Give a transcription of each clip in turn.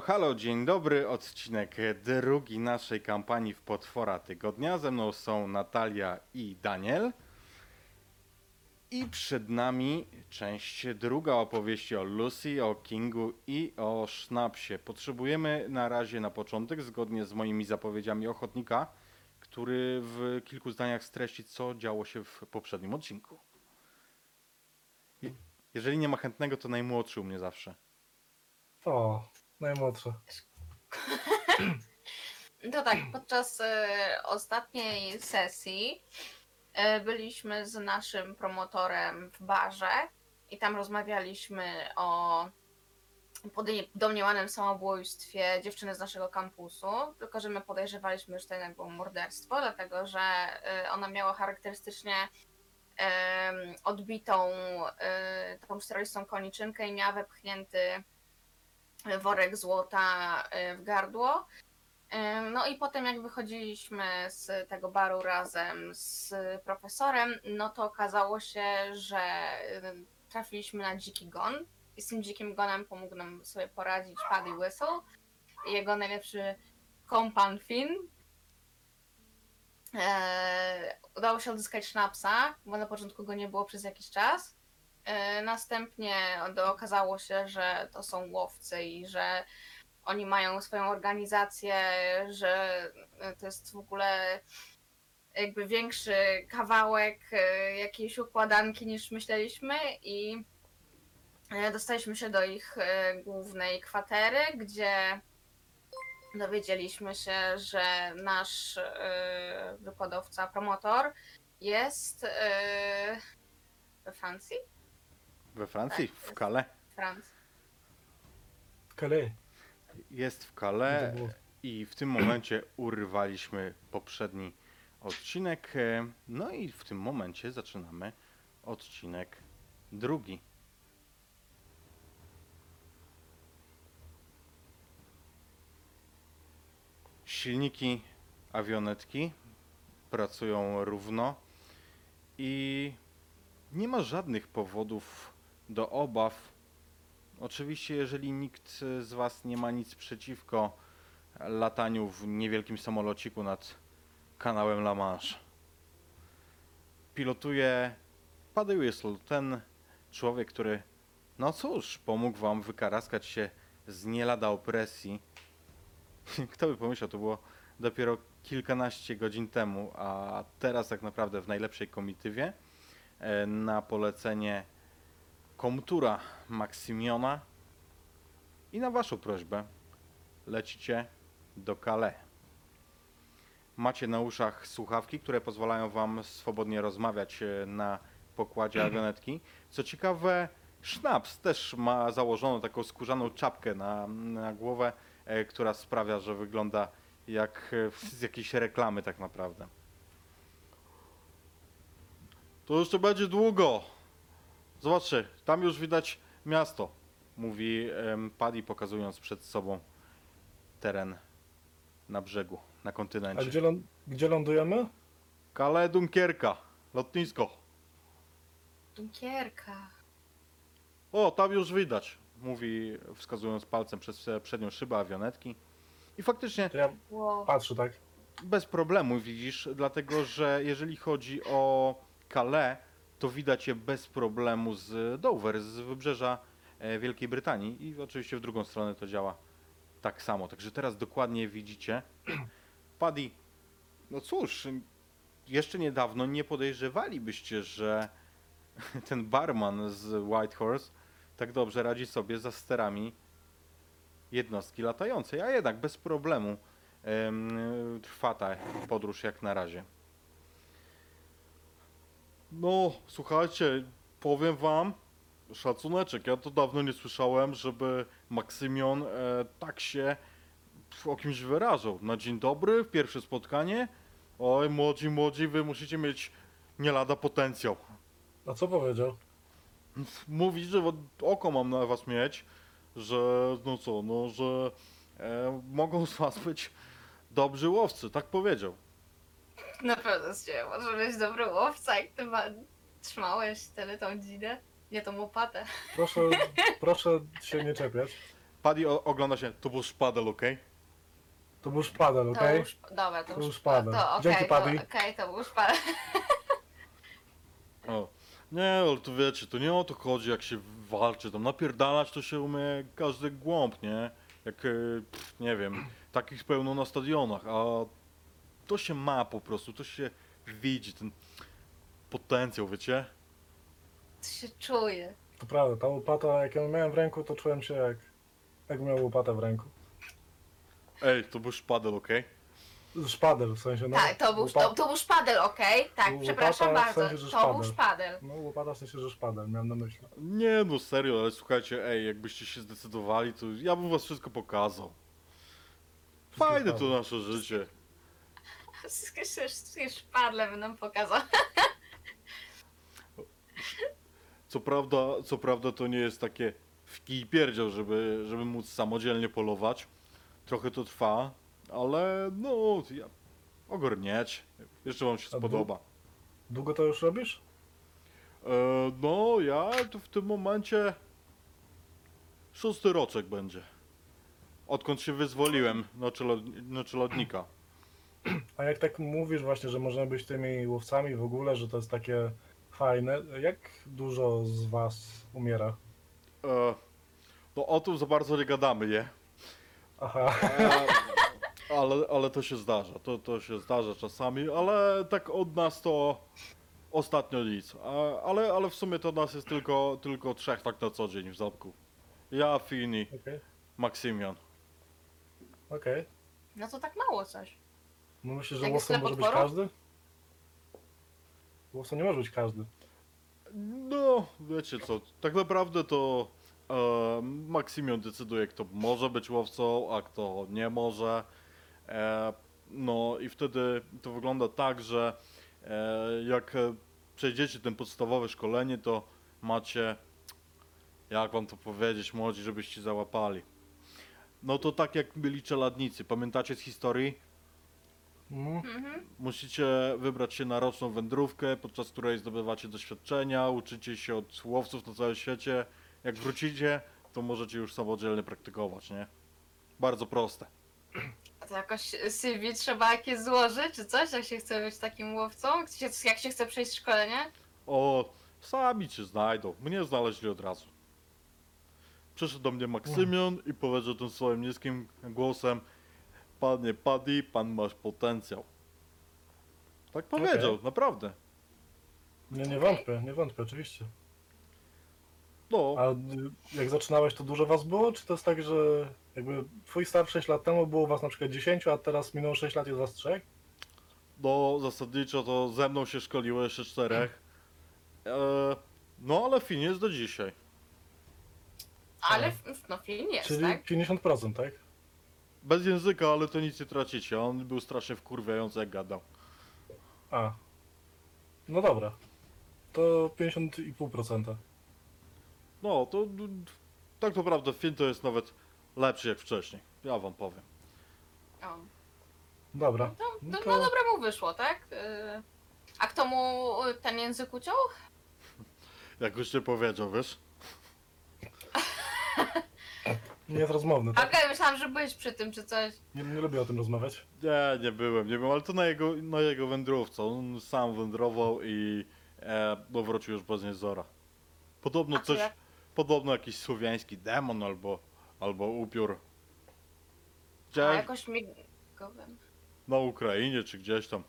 Halo, halo, dzień dobry. Odcinek drugi naszej kampanii w Potwora Tygodnia. Ze mną są Natalia i Daniel. I przed nami część druga opowieści o Lucy, o Kingu i o Sznapsie. Potrzebujemy na razie na początek, zgodnie z moimi zapowiedziami, ochotnika, który w kilku zdaniach streści, co działo się w poprzednim odcinku. Je- Jeżeli nie ma chętnego, to najmłodszy u mnie zawsze. O, najmłodsze. To tak, podczas e, ostatniej sesji e, byliśmy z naszym promotorem w barze i tam rozmawialiśmy o domniemanym samobójstwie dziewczyny z naszego kampusu, tylko że my podejrzewaliśmy, że to jednak było morderstwo, dlatego że e, ona miała charakterystycznie odbitą taką czterolistą koniczynkę i miała wepchnięty worek złota e, w gardło. Ym, No i potem jak wychodziliśmy z tego baru razem z profesorem, no to okazało się, że ym, trafiliśmy na dziki gon i z tym dzikim gonem pomógł nam sobie poradzić Paddy Whistle jego najlepszy kompan Finn. Udało się odzyskać sznapsa, bo na początku go nie było przez jakiś czas. Eee, następnie okazało się, że to są łowcy i że oni mają swoją organizację, że to jest w ogóle jakby większy kawałek e, jakiejś układanki niż myśleliśmy i e, dostaliśmy się do ich e, głównej kwatery, gdzie dowiedzieliśmy się, że nasz e, wykładowca, promotor jest e, we Francji? We Francji, Tak, w jest. Calais. Francji. Kale. Jest w Calais i w tym momencie urwaliśmy poprzedni odcinek. e, No i w tym momencie zaczynamy odcinek drugi. Silniki awionetki pracują równo i nie ma żadnych powodów do obaw Oczywiście, jeżeli nikt z Was nie ma nic przeciwko lataniu w niewielkim samolociku nad kanałem La Manche. Pilotuje Paddy Whistle, ten człowiek, który, no cóż, pomógł Wam wykaraskać się z nie lada opresji. Kto by pomyślał, to było dopiero kilkanaście godzin temu, a teraz tak naprawdę w najlepszej komitywie e, na polecenie komtura Maksymiona i na Waszą prośbę lecicie do Calais. Macie na uszach słuchawki, które pozwalają Wam swobodnie rozmawiać e, na pokładzie awionetki. Co ciekawe, Schnaps też ma założoną taką skórzaną czapkę na, na głowę, e, która sprawia, że wygląda jak e, z jakiejś reklamy tak naprawdę. To jeszcze będzie długo. Zobaczcie, tam już widać miasto, mówi em, Paddy, pokazując przed sobą teren na brzegu, na A kontynencie. gdzie, ląd- gdzie lądujemy? Calais Dunkierka, lotnisko. Dunkierka. O, tam już widać, mówi wskazując palcem przez przednią szybę awionetki. I faktycznie To ja Wow. patrzę, tak? bez problemu widzisz, dlatego że jeżeli chodzi o Calais, to widać je bez problemu z Dover, z wybrzeża e, Wielkiej Brytanii i oczywiście w drugą stronę to działa tak samo. Także teraz dokładnie widzicie. Paddy, no cóż, jeszcze niedawno nie podejrzewalibyście, że ten barman z Whitehorse tak dobrze radzi sobie za sterami jednostki latającej, a jednak bez problemu em, trwa ta podróż jak na razie. No, słuchajcie, powiem wam, szacuneczek, ja to dawno nie słyszałem, żeby Maksymion e, tak się o kimś wyrażał. Na dzień dobry, pierwsze spotkanie. Oj, młodzi, młodzi, wy musicie mieć nie lada potencjał. A co powiedział? Mówi, że oko mam na was mieć, że no co, no, że e, mogą z was być dobrzy łowcy, tak powiedział. Na pewno z ciebie może być dobry łowca, jak ty ma Trzymałeś tyle tą dzinę? Nie tą łopatę. Proszę, proszę się nie czepiać. Paddy o- ogląda się, to był szpadel, okej? To był szpadel, To okej? szp- Dobra, to, To szpadel. szpadel. To okej, Dzięki, to, Paddy. okej, to był szpadel. O. Nie, ale to wiecie, to nie o to chodzi, jak się walczy. Tam napierdalać to się umie każdy głąb, nie? Jak, e, pff, nie wiem, takich pełno na stadionach, a to się ma po prostu, to się widzi, ten potencjał, wiecie? To się czuje. To prawda, ta łopata, jak ją miałem w ręku, to czułem się jak, jak miał łopatę w ręku. Ej, to był szpadel, okej? Szpadel, w sensie, no. tak, to był, łopa- to, to był szpadel, okej? Tak, Łopata przepraszam w bardzo. sensie, że to był szpadel. szpadel. No łopata w sensie, że szpadel, miałem na myśli. Nie no, serio, ale słuchajcie, ej, jakbyście się zdecydowali, to ja bym was wszystko pokazał. Fajne to nasze życie. Wszystkie szpadle będą pokazał. Co prawda, co prawda to nie jest takie w kij pierdział, żeby, żeby móc samodzielnie polować. Trochę to trwa, ale no, ja, ogarnieć. Jeszcze wam się A spodoba. Długo to już robisz? E, no, ja tu w tym momencie szósty roczek będzie. Odkąd się wyzwoliłem na, czelo, na czelodnika. A jak tak mówisz właśnie, że możemy być tymi łowcami w ogóle, że to jest takie fajne, jak dużo z was umiera? E, no o tym za bardzo nie gadamy, nie? Aha, E, ale, ale to się zdarza, to, to się zdarza czasami, ale tak od nas to ostatnio nic. E, ale, ale w sumie to nas jest tylko, tylko trzech tak na co dzień w zamku. Ja, Fini, okej, Maksymian. okej. No to tak mało coś. No myślę, że Jak jest łowcą może być każdy? Łowcą nie może być każdy. No, wiecie co, tak naprawdę to e, decyduje, kto może być łowcą, a kto nie może. E, no i wtedy to wygląda tak, że e, jak e, przejdziecie ten podstawowe szkolenie, to macie, jak wam to powiedzieć, młodzi, żebyście załapali. No to tak jak byli czeladnicy, pamiętacie z historii? Mhm. Mhm. Musicie wybrać się na roczną wędrówkę, podczas której zdobywacie doświadczenia, uczycie się od łowców na całym świecie. Jak wrócicie, to możecie już samodzielnie praktykować, nie? Bardzo proste. A to jakoś CV trzeba jakieś złożyć, czy coś, jak się chce być takim łowcą? Jak się- Jak się chce przejść szkolenie? O, sami cię znajdą. Mnie znaleźli od razu. Przyszedł do mnie Maksymion i powiedział tym swoim niskim głosem Panie Paddy, pan masz potencjał. Tak powiedział, naprawdę. Nie, nie wątpię, nie wątpię, oczywiście. No, A y, jak zaczynałeś, to dużo was było? Czy to jest tak, że jakby twój start 6 lat temu było was na przykład 10, a teraz minęło 6 lat i jest was 3? No, zasadniczo to ze mną się szkoliło jeszcze czterech. E, no, ale fin jest do dzisiaj. Ale f- no film jest, Czyli tak? 50%, tak? Bez języka, ale to nic nie tracicie. On był strasznie wkurwiający, jak gadał. A. No dobra. To 50,5%. No, to d- d- tak naprawdę film to jest nawet lepszy jak wcześniej. Ja wam powiem. O. Dobra. No, No no, to- no dobre mu wyszło, tak? Y, A kto mu ten język uciął? Jak już nie powiedział, wiesz? Nie jest rozmowny, tak? Okej, myślałam, że byłeś przy tym, czy coś. Nie, nie lubię o tym rozmawiać. Nie, nie byłem, nie byłem, ale to na jego, na jego wędrówce. On sam wędrował i e, no, wrócił już bez niezora. Podobno A co coś, jak- podobno jakiś słowiański demon albo, albo upiór. A Gdzieś jakoś migowym. na Ukrainie czy gdzieś tam.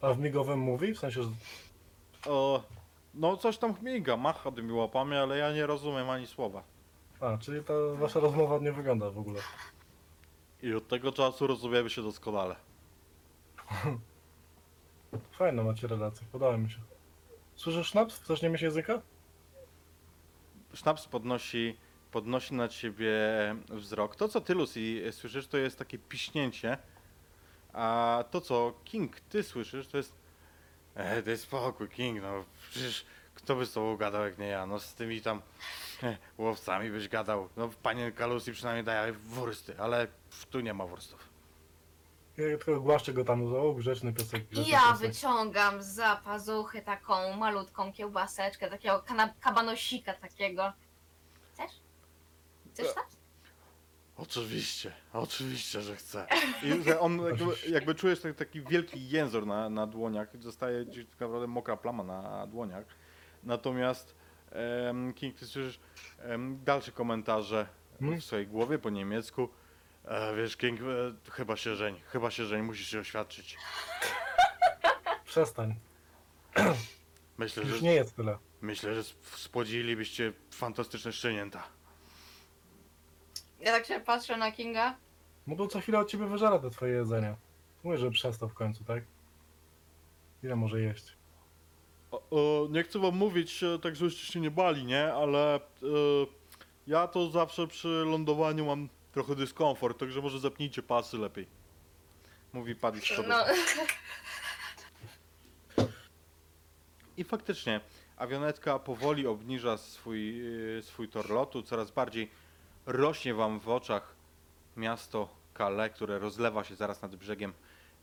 A w migowym mówi? W sensie, że... O, no coś tam chmiga, macha tymi łapami, ale ja nie rozumiem ani słowa. A, czyli ta wasza rozmowa nie wygląda w ogóle. I od tego czasu rozumiemy się doskonale. Fajne macie relacje, podoba mi się. Słyszysz sznaps? Chcesz nie mieć języka? Sznaps podnosi, podnosi na ciebie wzrok. To, co ty, Lucy, słyszysz, to jest takie piśnięcie. A to, co King, ty słyszysz, to jest... E, daj spokój, King, no przecież kto by z tobą gadał, jak nie ja? No z tymi tam łowcami byś gadał. No panienka Lucy przynajmniej daje wursty, ale tu nie ma wurstów. Ja tylko głaszczę go tam, o, grzeczny piesek. I grzeczny ja piesek. wyciągam za pazuchy taką malutką kiełbaseczkę, takiego kana- kabanosika takiego. Chcesz? Chcesz tam? Oczywiście, oczywiście, że chcę. I że on jakby, jakby czujesz taki, taki wielki jęzor na, na dłoniach, zostaje gdzieś tak naprawdę mokra plama na dłoniach. Natomiast em, King, ty słyszysz em, dalsze komentarze Hmm? w swojej głowie po niemiecku. E, wiesz, King, e, chyba się żeń, chyba się żeń, musisz się oświadczyć. Przestań. Myślę, Już że, nie jest tyle. myślę, że sp- spłodzilibyście fantastyczne szczenięta. Ja tak się patrzę na Kinga. No to co chwilę od ciebie wyżera te twoje jedzenie. Mówię, że przestał w końcu, tak? Ile może jeść? Nie chcę wam mówić, e, tak żebyście się nie bali, nie? Ale e, ja to zawsze przy lądowaniu mam trochę dyskomfort, także może zapnijcie pasy lepiej. Mówi Paddy sobie. No, I faktycznie, awionetka powoli obniża swój, e, swój tor lotu, coraz bardziej rośnie wam w oczach miasto Calais, które rozlewa się zaraz nad brzegiem,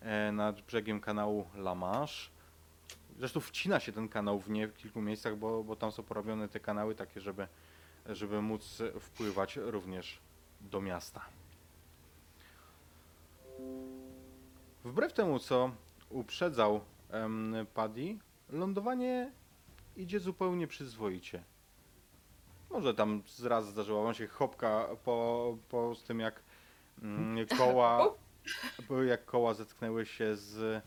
e, nad brzegiem kanału La Manche. Zresztą wcina się ten kanał w nie w kilku miejscach, bo, bo tam są porobione te kanały takie, żeby, żeby móc wpływać również do miasta. Wbrew temu, co uprzedzał em, Paddy, lądowanie idzie zupełnie przyzwoicie. Może tam raz zdarzyła wam się chopka po, po z tym, jak mm, koła, jak koła zetknęły się z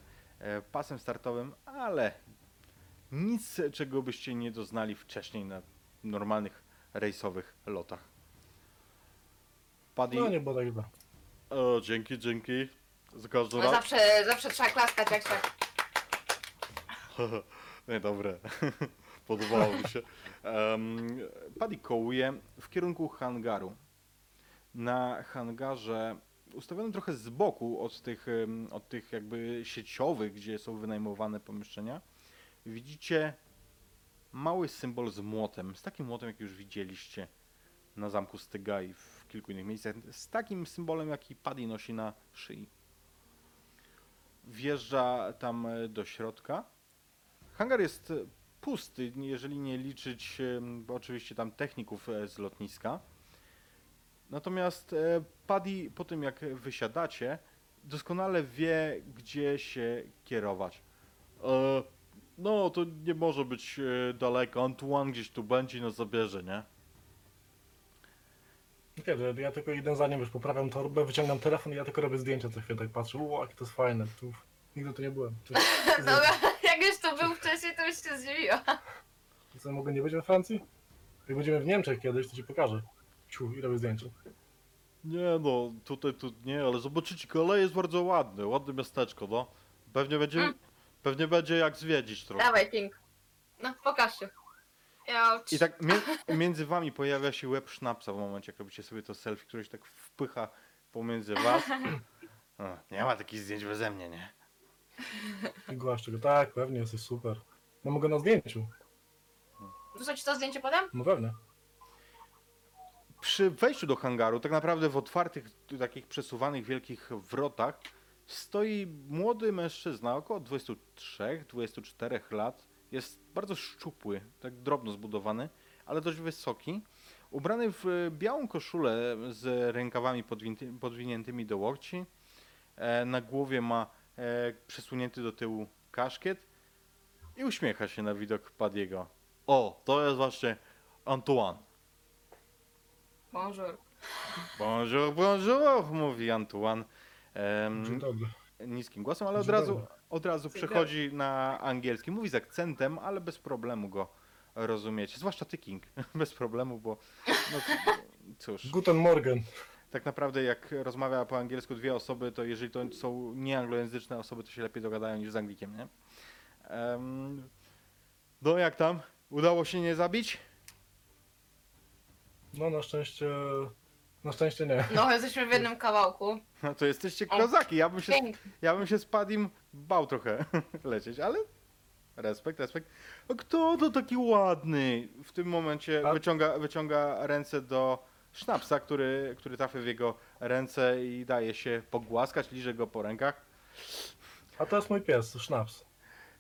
pasem startowym, ale nic, czego byście nie doznali wcześniej na normalnych rejsowych lotach. Paddy, No nie było tak o, dzięki, dzięki. Za każdym no razem. zawsze, zawsze trzeba klaskać jak tak. Nie, dobre. Podobało mi się. Um, Paddy kołuje w kierunku hangaru. Na hangarze, ustawionym trochę z boku od tych, od tych jakby sieciowych, gdzie są wynajmowane pomieszczenia, widzicie mały symbol z młotem. Z takim młotem, jak już widzieliście na zamku Styga i w kilku innych miejscach. Z takim symbolem, jaki Paddy nosi na szyi. Wjeżdża tam e, do środka. Hangar jest e, pusty, jeżeli nie liczyć oczywiście tam techników e, z lotniska. Natomiast e, Paddy po tym jak wysiadacie, doskonale wie, gdzie się kierować. E, no, to nie może być e, daleko. Antoine gdzieś tu będzie i nas zabierze, nie? Kiedy? Ja tylko idę za nim, już poprawiam torbę, wyciągam telefon i ja tylko robię zdjęcia co chwilę, tak patrzę, uuu, jakie to jest fajne. Tu, nigdy tu nie byłem. Tu, Dobra, jak już to był wcześniej, to już się zdziwiła. co, mogę nie być we Francji? Jak będziemy w Niemczech kiedyś, to ci pokażę. Ciu, i robię zdjęcia. Nie no, tutaj tu nie, ale zobaczycie, kolej jest bardzo ładny, ładne miasteczko, no. Pewnie będzie, Mm. pewnie będzie jak zwiedzić trochę. Dawaj, King. No, pokaż się. Ja... I tak mie- między wami pojawia się łeb sznapsa w momencie, jak robicie sobie to selfie, które się tak wpycha pomiędzy was. O, nie ma takich zdjęć beze mnie, nie? I głaszczę go, tak, pewnie, jesteś super. No mogę na zdjęciu, ci to zdjęcie potem? no pewnie. Przy wejściu do hangaru, tak naprawdę w otwartych, takich przesuwanych wielkich wrotach, stoi młody mężczyzna, około 23-24 lat. Jest bardzo szczupły, tak drobno zbudowany, ale dość wysoki. Ubrany w e, białą koszulę z rękawami podwinięty- podwiniętymi do łokci. E, Na głowie ma e, przesunięty do tyłu kaszkiet i uśmiecha się na widok Padiego. O, to jest właśnie Antoine. Bonjour. Bonjour, bonjour, mówi Antoine em, Dzień dobry. niskim głosem, ale od Dzień razu, dobry. od razu Dzień przechodzi na angielski. Mówi z akcentem, ale bez problemu go rozumiecie. Zwłaszcza ty, King. Bez problemu, bo no, cóż, Guten Morgen. tak naprawdę jak rozmawia po angielsku dwie osoby, to jeżeli to są nieanglojęzyczne osoby, to się lepiej dogadają niż z Anglikiem, nie? Em, no jak tam? Udało się nie zabić? No na szczęście, na szczęście nie. No, jesteśmy w jednym kawałku. No to jesteście kozaki. Ja bym się Pięknie. Ja bym się z Padim bał trochę lecieć, ale respekt, respekt. A Kto to taki ładny? W tym momencie A- wyciąga, wyciąga ręce do sznapsa, który, który trafia w jego ręce i daje się pogłaskać, liże go po rękach. A to jest mój pies, Sznaps.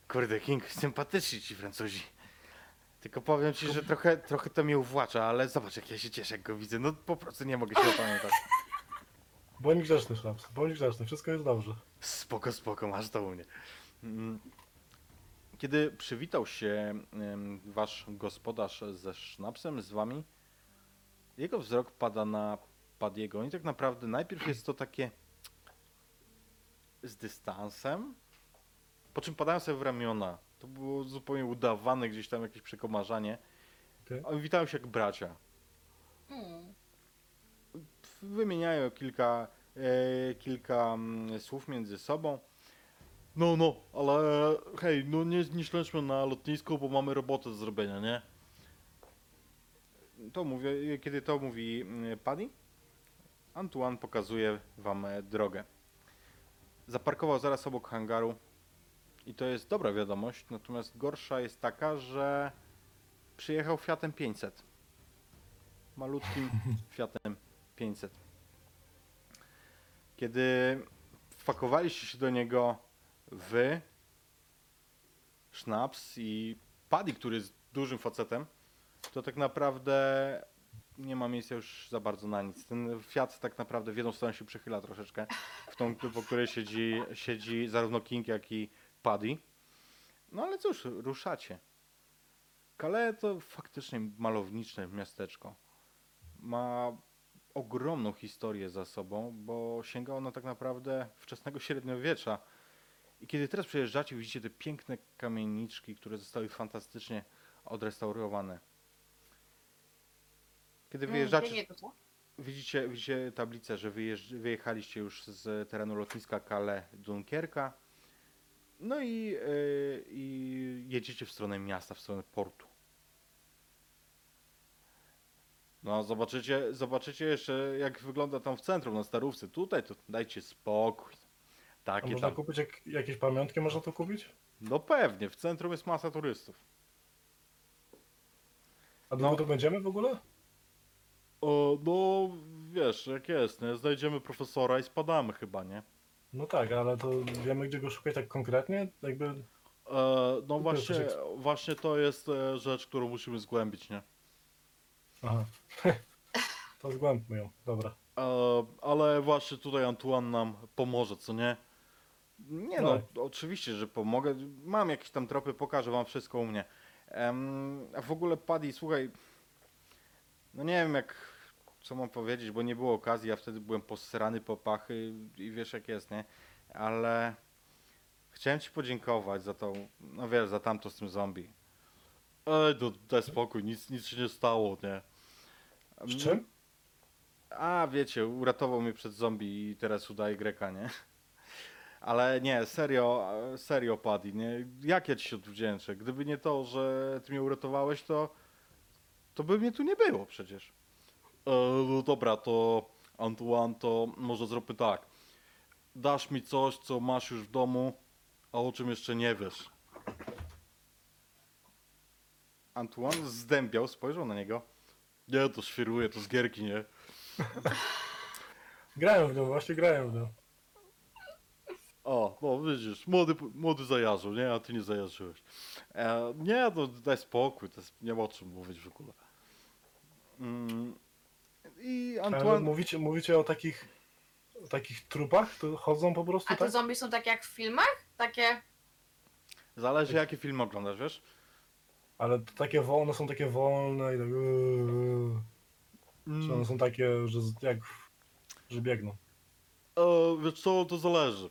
Kurde, King, sympatyczni ci Francuzi. Tylko powiem ci, że trochę, trochę to mnie uwłacza, ale zobacz jak ja się cieszę, jak go widzę. No po prostu nie mogę się opamiętać. Bądź grzeczny, Sznaps. Bądź grzeczny, wszystko jest dobrze. Spoko, spoko, masz to u mnie. Mm. Kiedy przywitał się em, wasz gospodarz ze sznapsem, z wami, jego wzrok pada na Padiego i tak naprawdę najpierw jest to takie z dystansem, po czym padają sobie w ramiona. To było zupełnie udawane gdzieś tam jakieś przekomarzanie. Okej. Oni witają się jak bracia. Hmm. wymieniają kilka, e, kilka mm, słów między sobą. No, no, ale hej, no nie, nie śledźmy na lotnisku, bo mamy robotę do zrobienia, nie? To mówię, kiedy to mówi mm, Paddy, Antoine pokazuje wam e, drogę. Zaparkował zaraz obok hangaru i to jest dobra wiadomość, natomiast gorsza jest taka, że przyjechał Fiatem 500. Malutkim Fiatem 500. Kiedy wpakowaliście się do niego wy, Sznaps i Paddy, który jest dużym facetem, to tak naprawdę nie ma miejsca już za bardzo na nic. Ten Fiat tak naprawdę w jedną stronę się przychyla troszeczkę, w tą, po której siedzi, siedzi zarówno King, jak i Paddy. No ale cóż, ruszacie. Calais to faktycznie malownicze miasteczko. Ma ogromną historię za sobą, bo sięga ona tak naprawdę wczesnego średniowiecza. I kiedy teraz przejeżdżacie, widzicie te piękne kamieniczki, które zostały fantastycznie odrestaurowane. Kiedy wyjeżdżacie, tu, co? widzicie, widzicie tablicę, że wyjeżdż, wyjechaliście już z terenu lotniska Calais Dunkierka. No i, yy, i jedziecie w stronę miasta, w stronę portu. No, zobaczycie, zobaczycie jeszcze, jak wygląda tam w centrum, na Starówce. Tutaj to dajcie spokój. A Takie można tam. kupić jak, jakieś pamiątki, można tu kupić? No pewnie, w centrum jest masa turystów. A długo No. tu będziemy w ogóle? O, no, wiesz, jak jest, nie? Znajdziemy profesora i spadamy chyba, nie? No tak, ale to wiemy gdzie go szukać tak konkretnie? Jakby... E, no właśnie, coś właśnie to jest e, rzecz, którą musimy zgłębić, nie? Aha. to zgłębmy ją, dobra. E, ale właśnie tutaj Antoine nam pomoże, co nie? Nie no, oczywiście, że pomogę. Mam jakieś tam tropy, pokażę wam wszystko u mnie. Em, a w ogóle Paddy, słuchaj, no nie wiem jak, co mam powiedzieć, bo nie było okazji, ja wtedy byłem posrany po pachy i wiesz jak jest, nie? Ale chciałem ci podziękować za tą, no wiesz, za tamto z tym zombie. Ej, no, daj spokój, nic, nic się nie stało, nie? Z czym? A, wiecie, uratował mnie przed zombie i teraz udaje Greka, nie? Ale nie, serio, serio Paddy, nie? Jak ja ci się odwdzięczę? Gdyby nie to, że ty mnie uratowałeś, to to by mnie tu nie było przecież. E, no dobra, to Antoine, to może zróbmy tak. Dasz mi coś, co masz już w domu, a o czym jeszcze nie wiesz. Antoine zdębiał, spojrzał na niego. Nie, to świruje, to z gierki, nie? Grałem w nią, właśnie grałem w nią. O, no widzisz, młody, młody zajarzył, nie? A ty nie zajarzyłeś. E, nie, no daj spokój, to jest, nie ma o czym mówić w ogóle. Mm, I Ale Antoine... mówicie, mówicie o takich, o takich trupach? To chodzą po prostu A te tak? zombie są takie jak w filmach? Takie. Zależy jaki film oglądasz, wiesz? Ale to takie wolne są takie wolne i tak... Czy Mm, one są takie, że z- jak... że biegną? e, wiesz co, to zależy.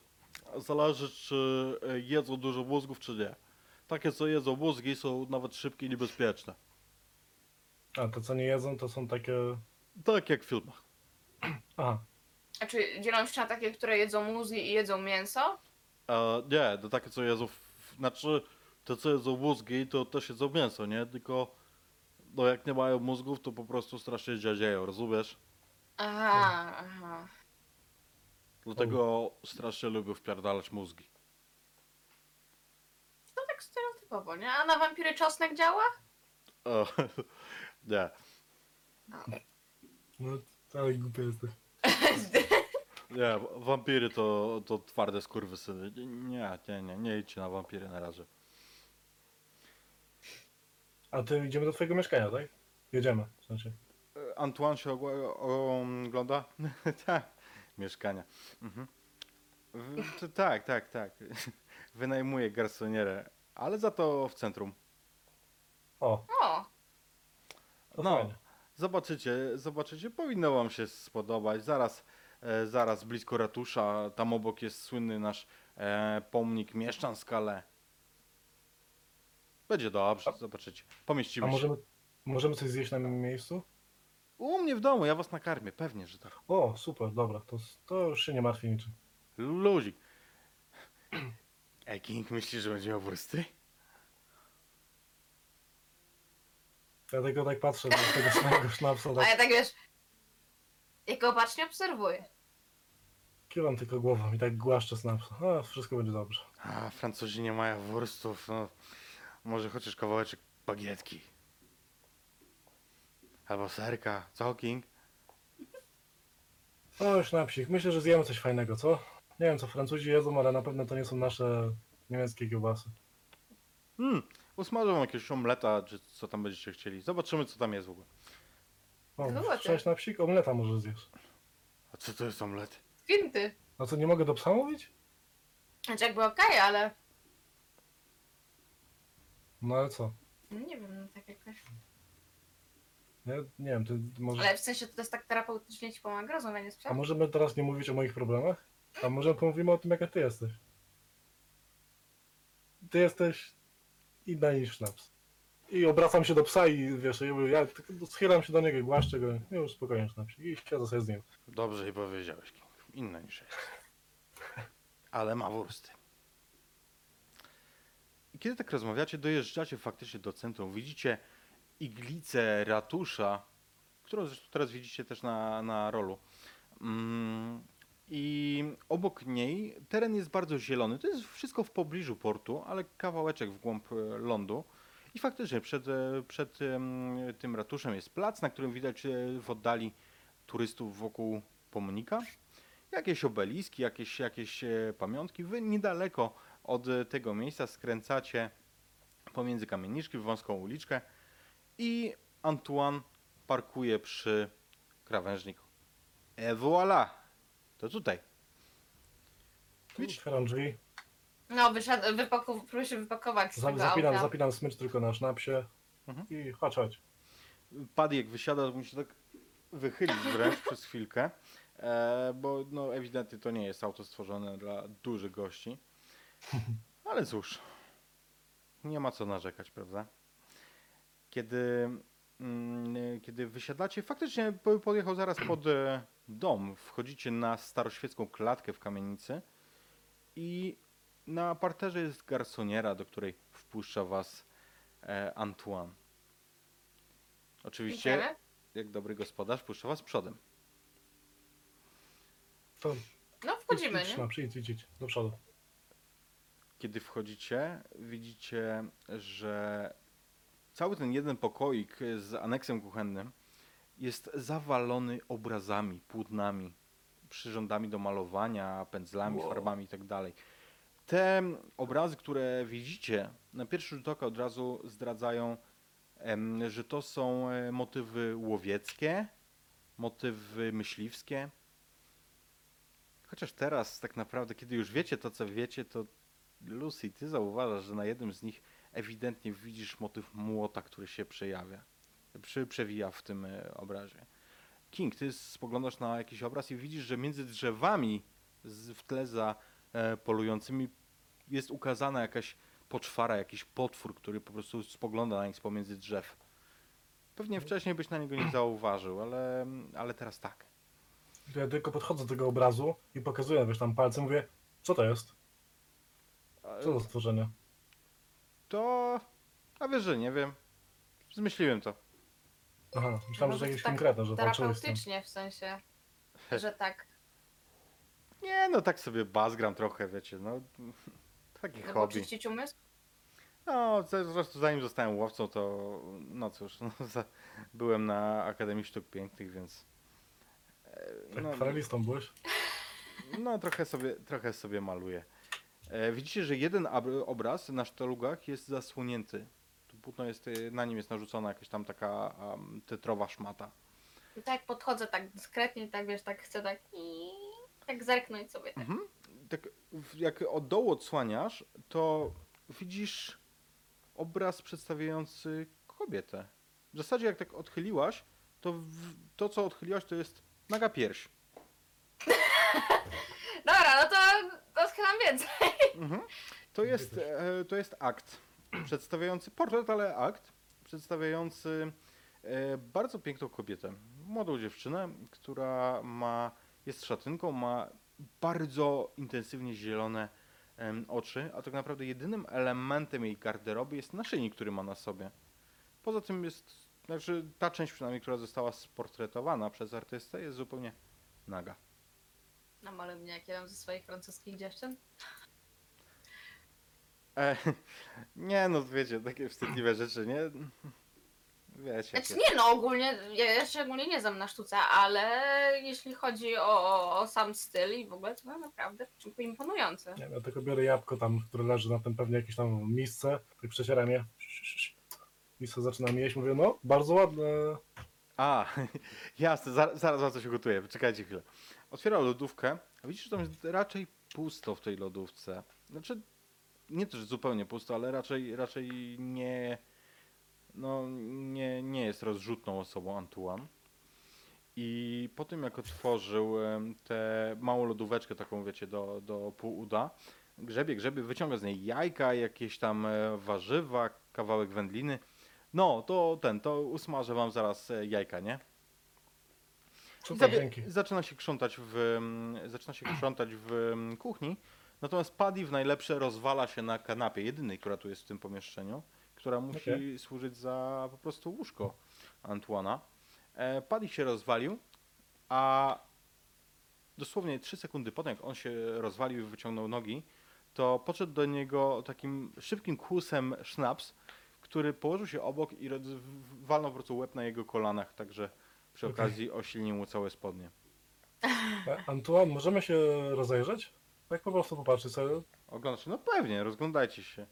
Zależy, czy e, jedzą dużo mózgów, czy nie. Takie, co jedzą mózgi, są nawet szybkie i niebezpieczne. A te co nie jedzą to są takie... Tak jak w filmach. Aha. A czy dzielą się na takie, które jedzą mózgi i jedzą mięso? E, nie, to takie, co jedzą... W, znaczy, te, co jedzą mózgi, to też jedzą mięso, nie? Tylko, no jak nie mają mózgów, to po prostu strasznie dziadzieją, rozumiesz? Aha, aha. Dlatego strasznie lubię wpierdalać mózgi. To tak stereotypowo, nie? A na wampiry czosnek działa? E, nie. No, ale głupia jesteś. Nie, wampiry to, to twarde skurwysyny. Nie, nie, nie, nie idźcie na wampiry na razie. A ty idziemy do twojego mieszkania, tak? Jedziemy, w sensie. E, Antoine się ogła- ogląda? tak, mieszkania. Mhm. W, to, tak, tak, tak. Wynajmuje garsonierę, ale za to w centrum. O, O, to No. fajnie. Zobaczycie, zobaczycie, powinno wam się spodobać. Zaraz, e, zaraz blisko ratusza, tam obok jest słynny nasz e, pomnik Mieszczan Skale. Będzie dobrze, zobaczycie. A Pomieścimy się. możemy, możemy coś zjeść na miejscu? U mnie w domu, ja was nakarmię, pewnie, że tak. O, super, dobra, to, to już się nie martwi niczym. Luzik. Ej, King, myślisz, że będzie miał wórsty? Ja tylko tak patrzę na tego samego sznapsa, a tak ja tak wiesz, jak opacznie obserwuję. kiwam tylko głową i tak głaszczę snapsa. A, wszystko będzie dobrze. A, Francuzi nie mają wurstów, no. Może chociaż kawałeczek bagietki. Albo serka. Co, King? O, sznapsik, myślę, że zjemy coś fajnego, co? Nie wiem, co Francuzi jedzą, ale na pewno to nie są nasze niemieckie kiełbasy. Hmm, usmażę wam jakiegoś omleta, czy co tam będziecie chcieli. Zobaczymy, co tam jest w ogóle. O, Złote. cześć sznapsik, omleta może zjesz. A co to jest omlet? Kwinty. A co, nie mogę do psa mówić? Znaczy jakby okej, ale No ale co? nie wiem, no tak jakoś. Nie, nie wiem, ty może... Ale w sensie to jest tak terapeutycznie ci pomaga, rozmawianie z A możemy teraz nie mówić o moich problemach? A może pomówimy o tym, jaka ty jesteś? Ty jesteś inna niż sznaps. I obracam się do psa i wiesz, ja, ja tylko schylam się do niego i głaszczę go. Już spokojnie sznaps. I siedzę sobie z nim. Dobrze i powiedziałeś, King. Inna niż jest. Ale ma wursty. I kiedy tak rozmawiacie, dojeżdżacie faktycznie do centrum. Widzicie iglicę ratusza, którą zresztą teraz widzicie też na, na rolu. Mm, I obok niej teren jest bardzo zielony. To jest wszystko w pobliżu portu, ale kawałeczek w głąb e, lądu. I faktycznie przed, e, przed tym ratuszem jest plac, na którym widać e, w oddali turystów wokół pomnika. Jakieś obeliski, jakieś, jakieś pamiątki. Wy niedaleko od tego miejsca skręcacie pomiędzy kamieniczki w wąską uliczkę i Antoine parkuje przy krawężniku. E voilà! To tutaj. Widzicie? Otwieram drzwi. No, wysiad- wypaku- próbuję się wypakować z Za, tego zapinam, auta. zapinam smycz tylko na sznapsie. Mhm. I chodź, chodź. Jak wysiada, to musi tak wychylić wręcz przez chwilkę, e, bo no, ewidentnie to nie jest auto stworzone dla dużych gości. Ale cóż, nie ma co narzekać, prawda? Kiedy, mm, kiedy wysiadacie, faktycznie po- podjechał zaraz pod e, dom. Wchodzicie na staroświecką klatkę w kamienicy i na parterze jest garsoniera, do której wpuszcza was e, Antoine. Oczywiście, Idziemy? jak dobry gospodarz, puszcza was przodem. To No, wchodzimy, idź, nie? Idź, idź, idź. Do przodu. Kiedy wchodzicie, widzicie, że cały ten jeden pokoik z aneksem kuchennym jest zawalony obrazami, płótnami, przyrządami do malowania, pędzlami, Wow. farbami itd. Te obrazy, które widzicie, na pierwszy rzut oka od razu zdradzają, że to są e, motywy łowieckie, motywy myśliwskie. Chociaż teraz tak naprawdę, kiedy już wiecie to, co wiecie, to Lucy, ty zauważasz, że na jednym z nich ewidentnie widzisz motyw młota, który się przejawia, przy, przewija w tym e, obrazie. King, ty spoglądasz na jakiś obraz i widzisz, że między drzewami z, w tle za e, polującymi jest ukazana jakaś poczwara, jakiś potwór, który po prostu spogląda na nich pomiędzy drzew. Pewnie wcześniej byś na niego nie zauważył, ale, ale teraz tak. Ja tylko podchodzę do tego obrazu i pokazuję, wiesz, tam palcem, mówię, co to jest? Co za stworzenie? To... A wiesz, że nie wiem. Zmyśliłem to. Aha, myślałem, że to jakieś tak konkretne, że walczyłeś z tym. Terapeutycznie w sensie, że tak. Nie, no tak sobie bazgram trochę, wiecie, no. Taki Żeby hobby. oczyścić umysł? No, zresztą zanim zostałem łowcą, to no cóż, no, za, byłem na Akademii Sztuk Pięknych, więc Tak, no, byłeś? no trochę sobie, trochę sobie maluję. E, widzicie, że jeden ab- obraz na sztalugach jest zasłonięty. Płótno jest, e, na nim jest narzucona jakaś tam taka um, tetrowa szmata. I tak podchodzę tak dyskretnie, tak wiesz, tak chcę tak i tak zerknąć sobie. Tak. Mhm. Tak jak od dołu odsłaniasz, to widzisz obraz przedstawiający kobietę. W zasadzie jak tak odchyliłaś, to w, to co odchyliłaś to jest naga pierś. Dobra, no to odchylam więcej. Mhm. To, jest, e, to jest akt przedstawiający, portret, ale akt przedstawiający e, bardzo piękną kobietę. Młodą dziewczynę, która ma, jest szatynką, ma bardzo intensywnie zielone oczy, a tak naprawdę jedynym elementem jej garderoby jest naszyjnik, który ma na sobie. Poza tym jest, znaczy ta część przynajmniej, która została sportretowana przez artystę jest zupełnie naga. Namaluj mnie jak jeden ze swoich francuskich dziewczyn. E, nie, no wiecie, takie wstydliwe rzeczy, nie? Wiecie. Znaczy jakie- nie no, ogólnie, ja, ja się ogólnie nie znam na sztuce, ale jeśli chodzi o, o, o sam styl i w ogóle, to naprawdę imponujące. Nie wiem, ja tylko biorę jabłko tam, które leży na tym pewnie jakieś tam misce, tak przecieram je. Misce zaczynam jeść, mówię, no, bardzo ładne. A, jasne, zaraz, zaraz wam coś ugotuję, poczekajcie chwilę. Otwiera lodówkę, a widzisz, że tam jest raczej pusto w tej lodówce. Znaczy, nie to, że zupełnie pusto, ale raczej, raczej nie, no, nie, nie jest rozrzutną osobą Antoine. I po tym, jak otworzył tę małą lodóweczkę, taką wiecie, do, do pół uda, grzebie, grzebie, wyciąga z niej jajka, jakieś tam e, warzywa, kawałek wędliny. No, to ten, to usmażę wam zaraz e, jajka, nie? Super, zaczyna się krzątać w, zaczyna się krzątać w kuchni, natomiast Paddy w najlepsze rozwala się na kanapie, jedynej, która tu jest w tym pomieszczeniu, która musi Okej. służyć za po prostu łóżko Antuana. E, Paddy się rozwalił, a dosłownie 3 sekundy potem, jak on się rozwalił i wyciągnął nogi, to podszedł do niego takim szybkim kłusem sznaps, który położył się obok i walnął po prostu łeb na jego kolanach, także przy okazji osilnił mu całe spodnie. E, Antoine, możemy się rozejrzeć? Tak po prostu popatrzeć sobie. Oglądasz? No pewnie, rozglądajcie się.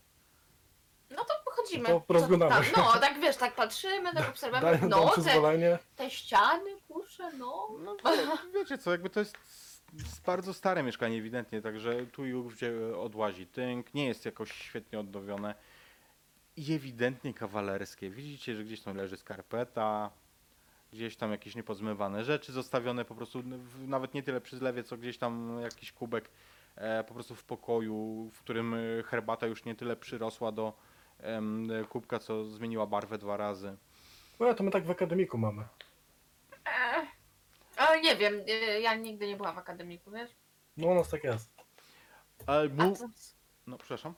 No to pochodzimy. To rozglądamy Co się. No, tak wiesz, tak patrzymy, tak obserwujemy. Daj nam No, te, przyzwolenie. te ściany, kurczę, no. No wie, wiecie co, jakby to jest s- s- bardzo stare mieszkanie ewidentnie, także tu i ówdzie odłazi tynk, nie jest jakoś świetnie odnowione i ewidentnie kawalerskie. Widzicie, że gdzieś tam leży skarpeta, gdzieś tam jakieś niepozmywane rzeczy zostawione po prostu, w, nawet nie tyle przy zlewie, co gdzieś tam jakiś kubek po prostu w pokoju, w którym e, herbata już nie tyle przyrosła do em, kubka, co zmieniła barwę dwa razy. No to my tak w akademiku mamy. E, ale nie wiem, e, ja nigdy nie byłam w akademiku, wiesz? No u nas tak jest. Ale A mu... No, przepraszam.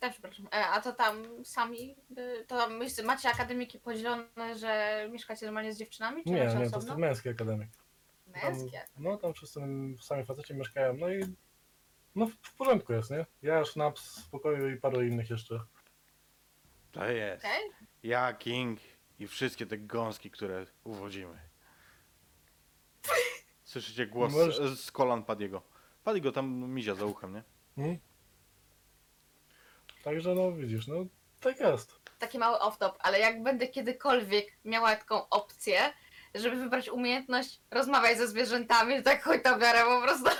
też, przepraszam. E, a to tam sami, e, to macie akademiki podzielone, że mieszkacie normalnie z dziewczynami, czy Nie, nie, to jest osobno? męski akademik. Tam, Męskie. no tam wszyscy sami faceci mieszkają, no i no w, w porządku jest, nie? Ja, Sznaps w pokoju i paru innych jeszcze. To jest. Okej? Ja, King i wszystkie te gąski, które uwodzimy. Słyszycie głos Możesz- z, z kolan Padiego. Padiego tam mizia za uchem, nie? Hmm? Także no widzisz, no tak jest. Taki mały off-top, ale jak będę kiedykolwiek miała taką opcję, żeby wybrać umiejętność rozmawiać ze zwierzętami, tak chuj to biorę po prostu.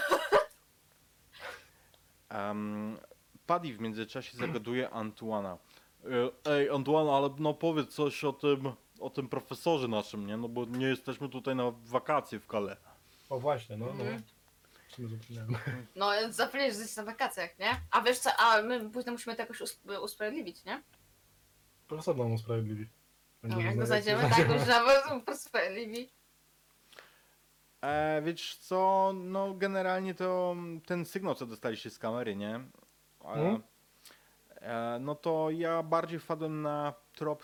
Um, Paddy w międzyczasie zagaduje Antuana. E, Ej, Antuana, ale no powiedz coś o tym, o tym profesorze naszym, nie? No bo nie jesteśmy tutaj na wakacje w Kale. O właśnie, no, no. Mhm. W sumie zapomniałem. No, zapomniałeś, że jesteś na wakacjach, nie? A wiesz co, a my później musimy to jakoś usp- usprawiedliwić, nie? Profesor nam usprawiedliwi. No, Będziemy jak go znajdziemy, tak, już nam usprawiedliwi. E, wiesz co, no generalnie to ten sygnał, co dostaliście z kamery, nie? E, Mhm. e, no to ja bardziej wpadłem na trop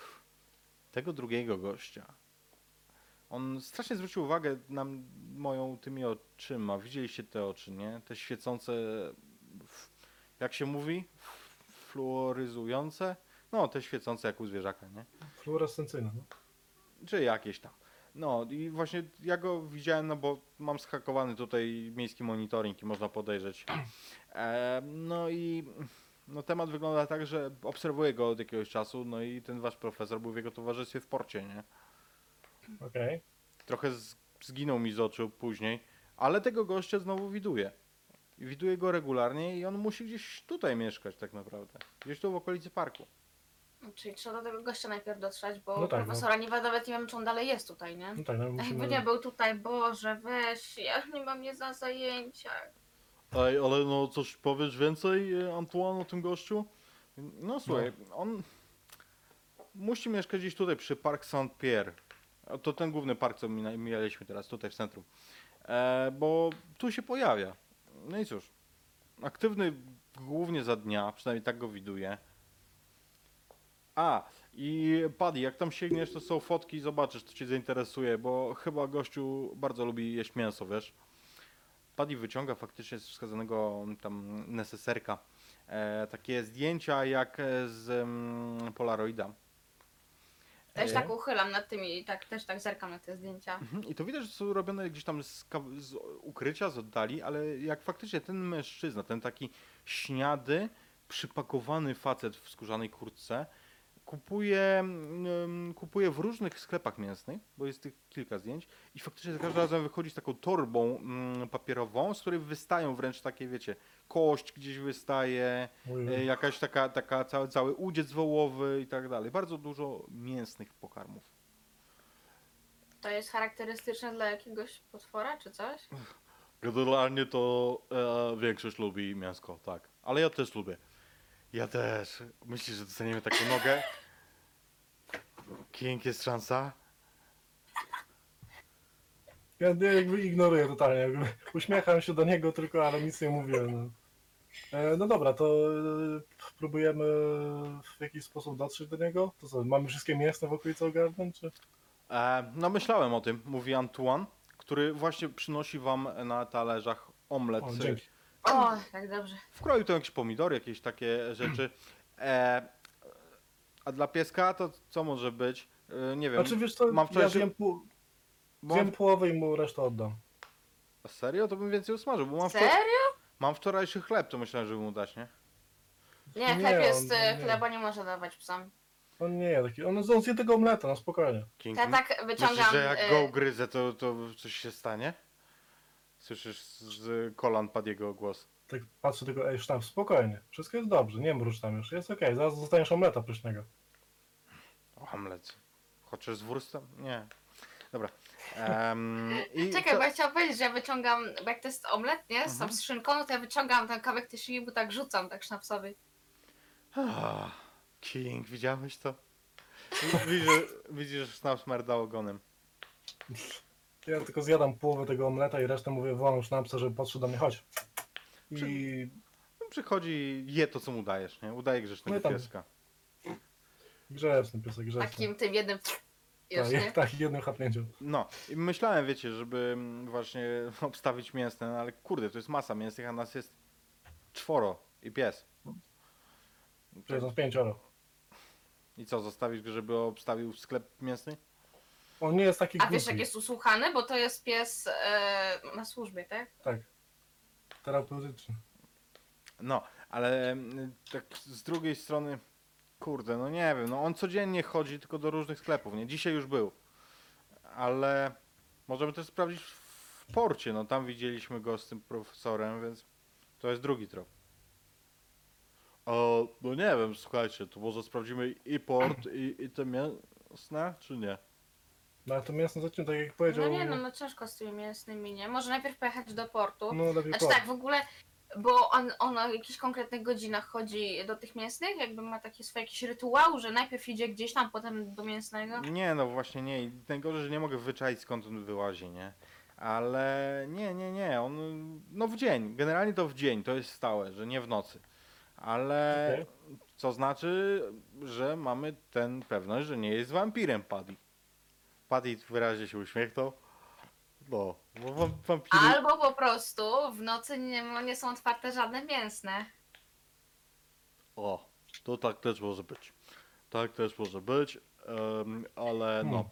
tego drugiego gościa. On strasznie zwrócił uwagę na m- moją tymi oczyma. Widzieliście te oczy, nie? Te świecące, jak się mówi? F- Fluoryzujące? No, te świecące jak u zwierzaka, nie? Fluorescencyjne, no. czy jakieś tam. No i właśnie ja go widziałem, no bo mam schakowany tutaj miejski monitoring i można podejrzeć. E, no i no temat wygląda tak, że obserwuję go od jakiegoś czasu, no i ten wasz profesor był w jego towarzystwie w porcie, nie? Okej. Trochę z, zginął mi z oczu później, ale tego gościa znowu widuję. Widuję go regularnie i on musi gdzieś tutaj mieszkać tak naprawdę. Gdzieś tu w okolicy parku. Czyli trzeba do tego gościa najpierw dotrzeć, bo No tak, no. profesora nie nawet nie wiem, czy on dalej jest tutaj, nie? No tak, no Jakby musimy... nie był tutaj, Boże, weź, ja nie mam nie za zajęcia. Ej, ale no coś powiesz więcej, e, Antoine, o tym gościu? No słuchaj, on musi mieszkać gdzieś tutaj przy Park Saint-Pierre. A To ten główny park, co mina- mijaliśmy teraz tutaj w centrum. E, bo tu się pojawia. No i cóż, aktywny głównie za dnia, przynajmniej tak go widuję. A, i Paddy, jak tam sięgniesz, to są fotki zobaczysz, to cię zainteresuje, bo chyba gościu bardzo lubi jeść mięso, wiesz? Paddy wyciąga faktycznie z wskazanego tam neseserka e, takie zdjęcia jak e, z mm, Polaroida. Też Ej. tak uchylam nad tymi, tak, też tak zerkam na te zdjęcia. Mhm, I to widać, że są robione gdzieś tam z, kaw- z ukrycia, z oddali, ale jak faktycznie ten mężczyzna, ten taki śniady, przypakowany facet w skórzanej kurtce, kupuje, mm, kupuje w różnych sklepach mięsnych, bo jest tych kilka zdjęć, i faktycznie za każdym razem wychodzi z taką torbą mm, papierową, z której wystają wręcz takie, wiecie, kość gdzieś wystaje, e, jakaś taka, taka cały, cały udziec wołowy i tak dalej. Bardzo dużo mięsnych pokarmów. To jest charakterystyczne dla jakiegoś potwora, czy coś? Generalnie to e, większość lubi mięsko, tak. Ale ja też lubię. Ja też. Myślisz, że dostaniemy taką nogę? King jest szansa? Ja nie, jakby ignoruję totalnie, jakby uśmiecham się do niego tylko, ale nic nie mówię. No, e, no dobra, to e, próbujemy w jakiś sposób dotrzeć do niego? To co, mamy wszystkie mięsne w okolicy ogarnąć, czy? E, no myślałem o tym, mówi Antoine, który właśnie przynosi wam na talerzach omlet. O, dzięki. O, tak dobrze. Wkroił tam jakieś pomidory, jakieś takie rzeczy. E, a dla pieska to co może być? E, nie wiem. Znaczy wiesz co, mam ja pół, bo wiem połowę i mu resztę oddam. A Serio? To bym więcej usmażył, bo mam, wczor- Serio? mam wczorajszy chleb, to myślałem, że mu dać, nie? Nie, Nie, chleb on- jest, e, nie. chleba nie można dawać psom. On nie je taki, on, on zje tego omleta, no spokojnie. King. Ja tak Myślisz, wyciągam... że jak e, go ugryzę, to, to coś się stanie? Słyszysz z, kolan padł jego głos. Tak patrzę tylko, ej sztab, spokojnie, wszystko jest dobrze, nie mrucz tam już, jest okej, zaraz dostaniesz omleta pysznego. Hamlet. Chociaż z wurstem? Nie. Dobra. Em, i Czekaj, co- bo ja chciałam powiedzieć, że ja wyciągam, bo jak to jest omlet, nie? Z tą Mhm. szynką, no to ja wyciągam ten kawałek tej szynki, bo tak rzucam, tak sznapsowy. Ah, King, widziałeś to? Widzisz, widzisz że Snaps merdał ogonem. Ja tylko zjadam połowę tego omleta i resztę mówię, wołam sznapsa, żeby podszedł do mnie, chodź. I No, Przychodzi, je to, co mu dajesz, nie? Udaje grzecznego No i tam- pieska. grzeczny piesek, grzeczny. Takim tym jednym... Już, nie? Tak, tak, jednym chapnięciem. No, i myślałem, wiecie, żeby mm, właśnie obstawić mięsne, no ale kurde, to jest masa mięsnych, a nas jest czworo i pies. Nas pięcioro. I co, zostawisz go, żeby obstawił sklep mięsny? On nie jest taki A głupi. wiesz jak jest usłuchany? Bo to jest pies e, na służbie, tak? Tak. Terapeutyczny. No, ale mm, tak z drugiej strony, kurde, no nie wiem, no on codziennie chodzi tylko do różnych sklepów, nie? Dzisiaj już był. Ale możemy też sprawdzić w porcie, no tam widzieliśmy go z tym profesorem, więc to jest drugi trop. O, no nie wiem, słuchajcie, to może sprawdzimy i port, i, i te mięsne, czy nie? No ale to mięsne zacznie, tak jak powiedział... No nie no, no ciężko z tymi mięsnymi, nie? Może najpierw pojechać do portu. No lepiej Znaczy port. tak, w ogóle, bo on, on o jakichś konkretnych godzinach chodzi do tych mięsnych, jakby ma taki swój jakiś rytuał, że najpierw idzie gdzieś tam, potem do mięsnego. Nie, no właśnie nie. I Najgorzej, że nie mogę wyczaić skąd on wyłazi, nie? Ale nie, nie, nie. On, no w dzień. Generalnie to w dzień. To jest stałe, że nie w nocy. Ale Okej. co znaczy, że mamy ten pewność, że nie jest wampirem Paddy. Paddy wyraźnie się uśmiechnął. No, bo wam- wampiry... Albo po prostu w nocy nie, nie są otwarte żadne mięsne. O, to tak też może być. Tak też może być, em, ale no.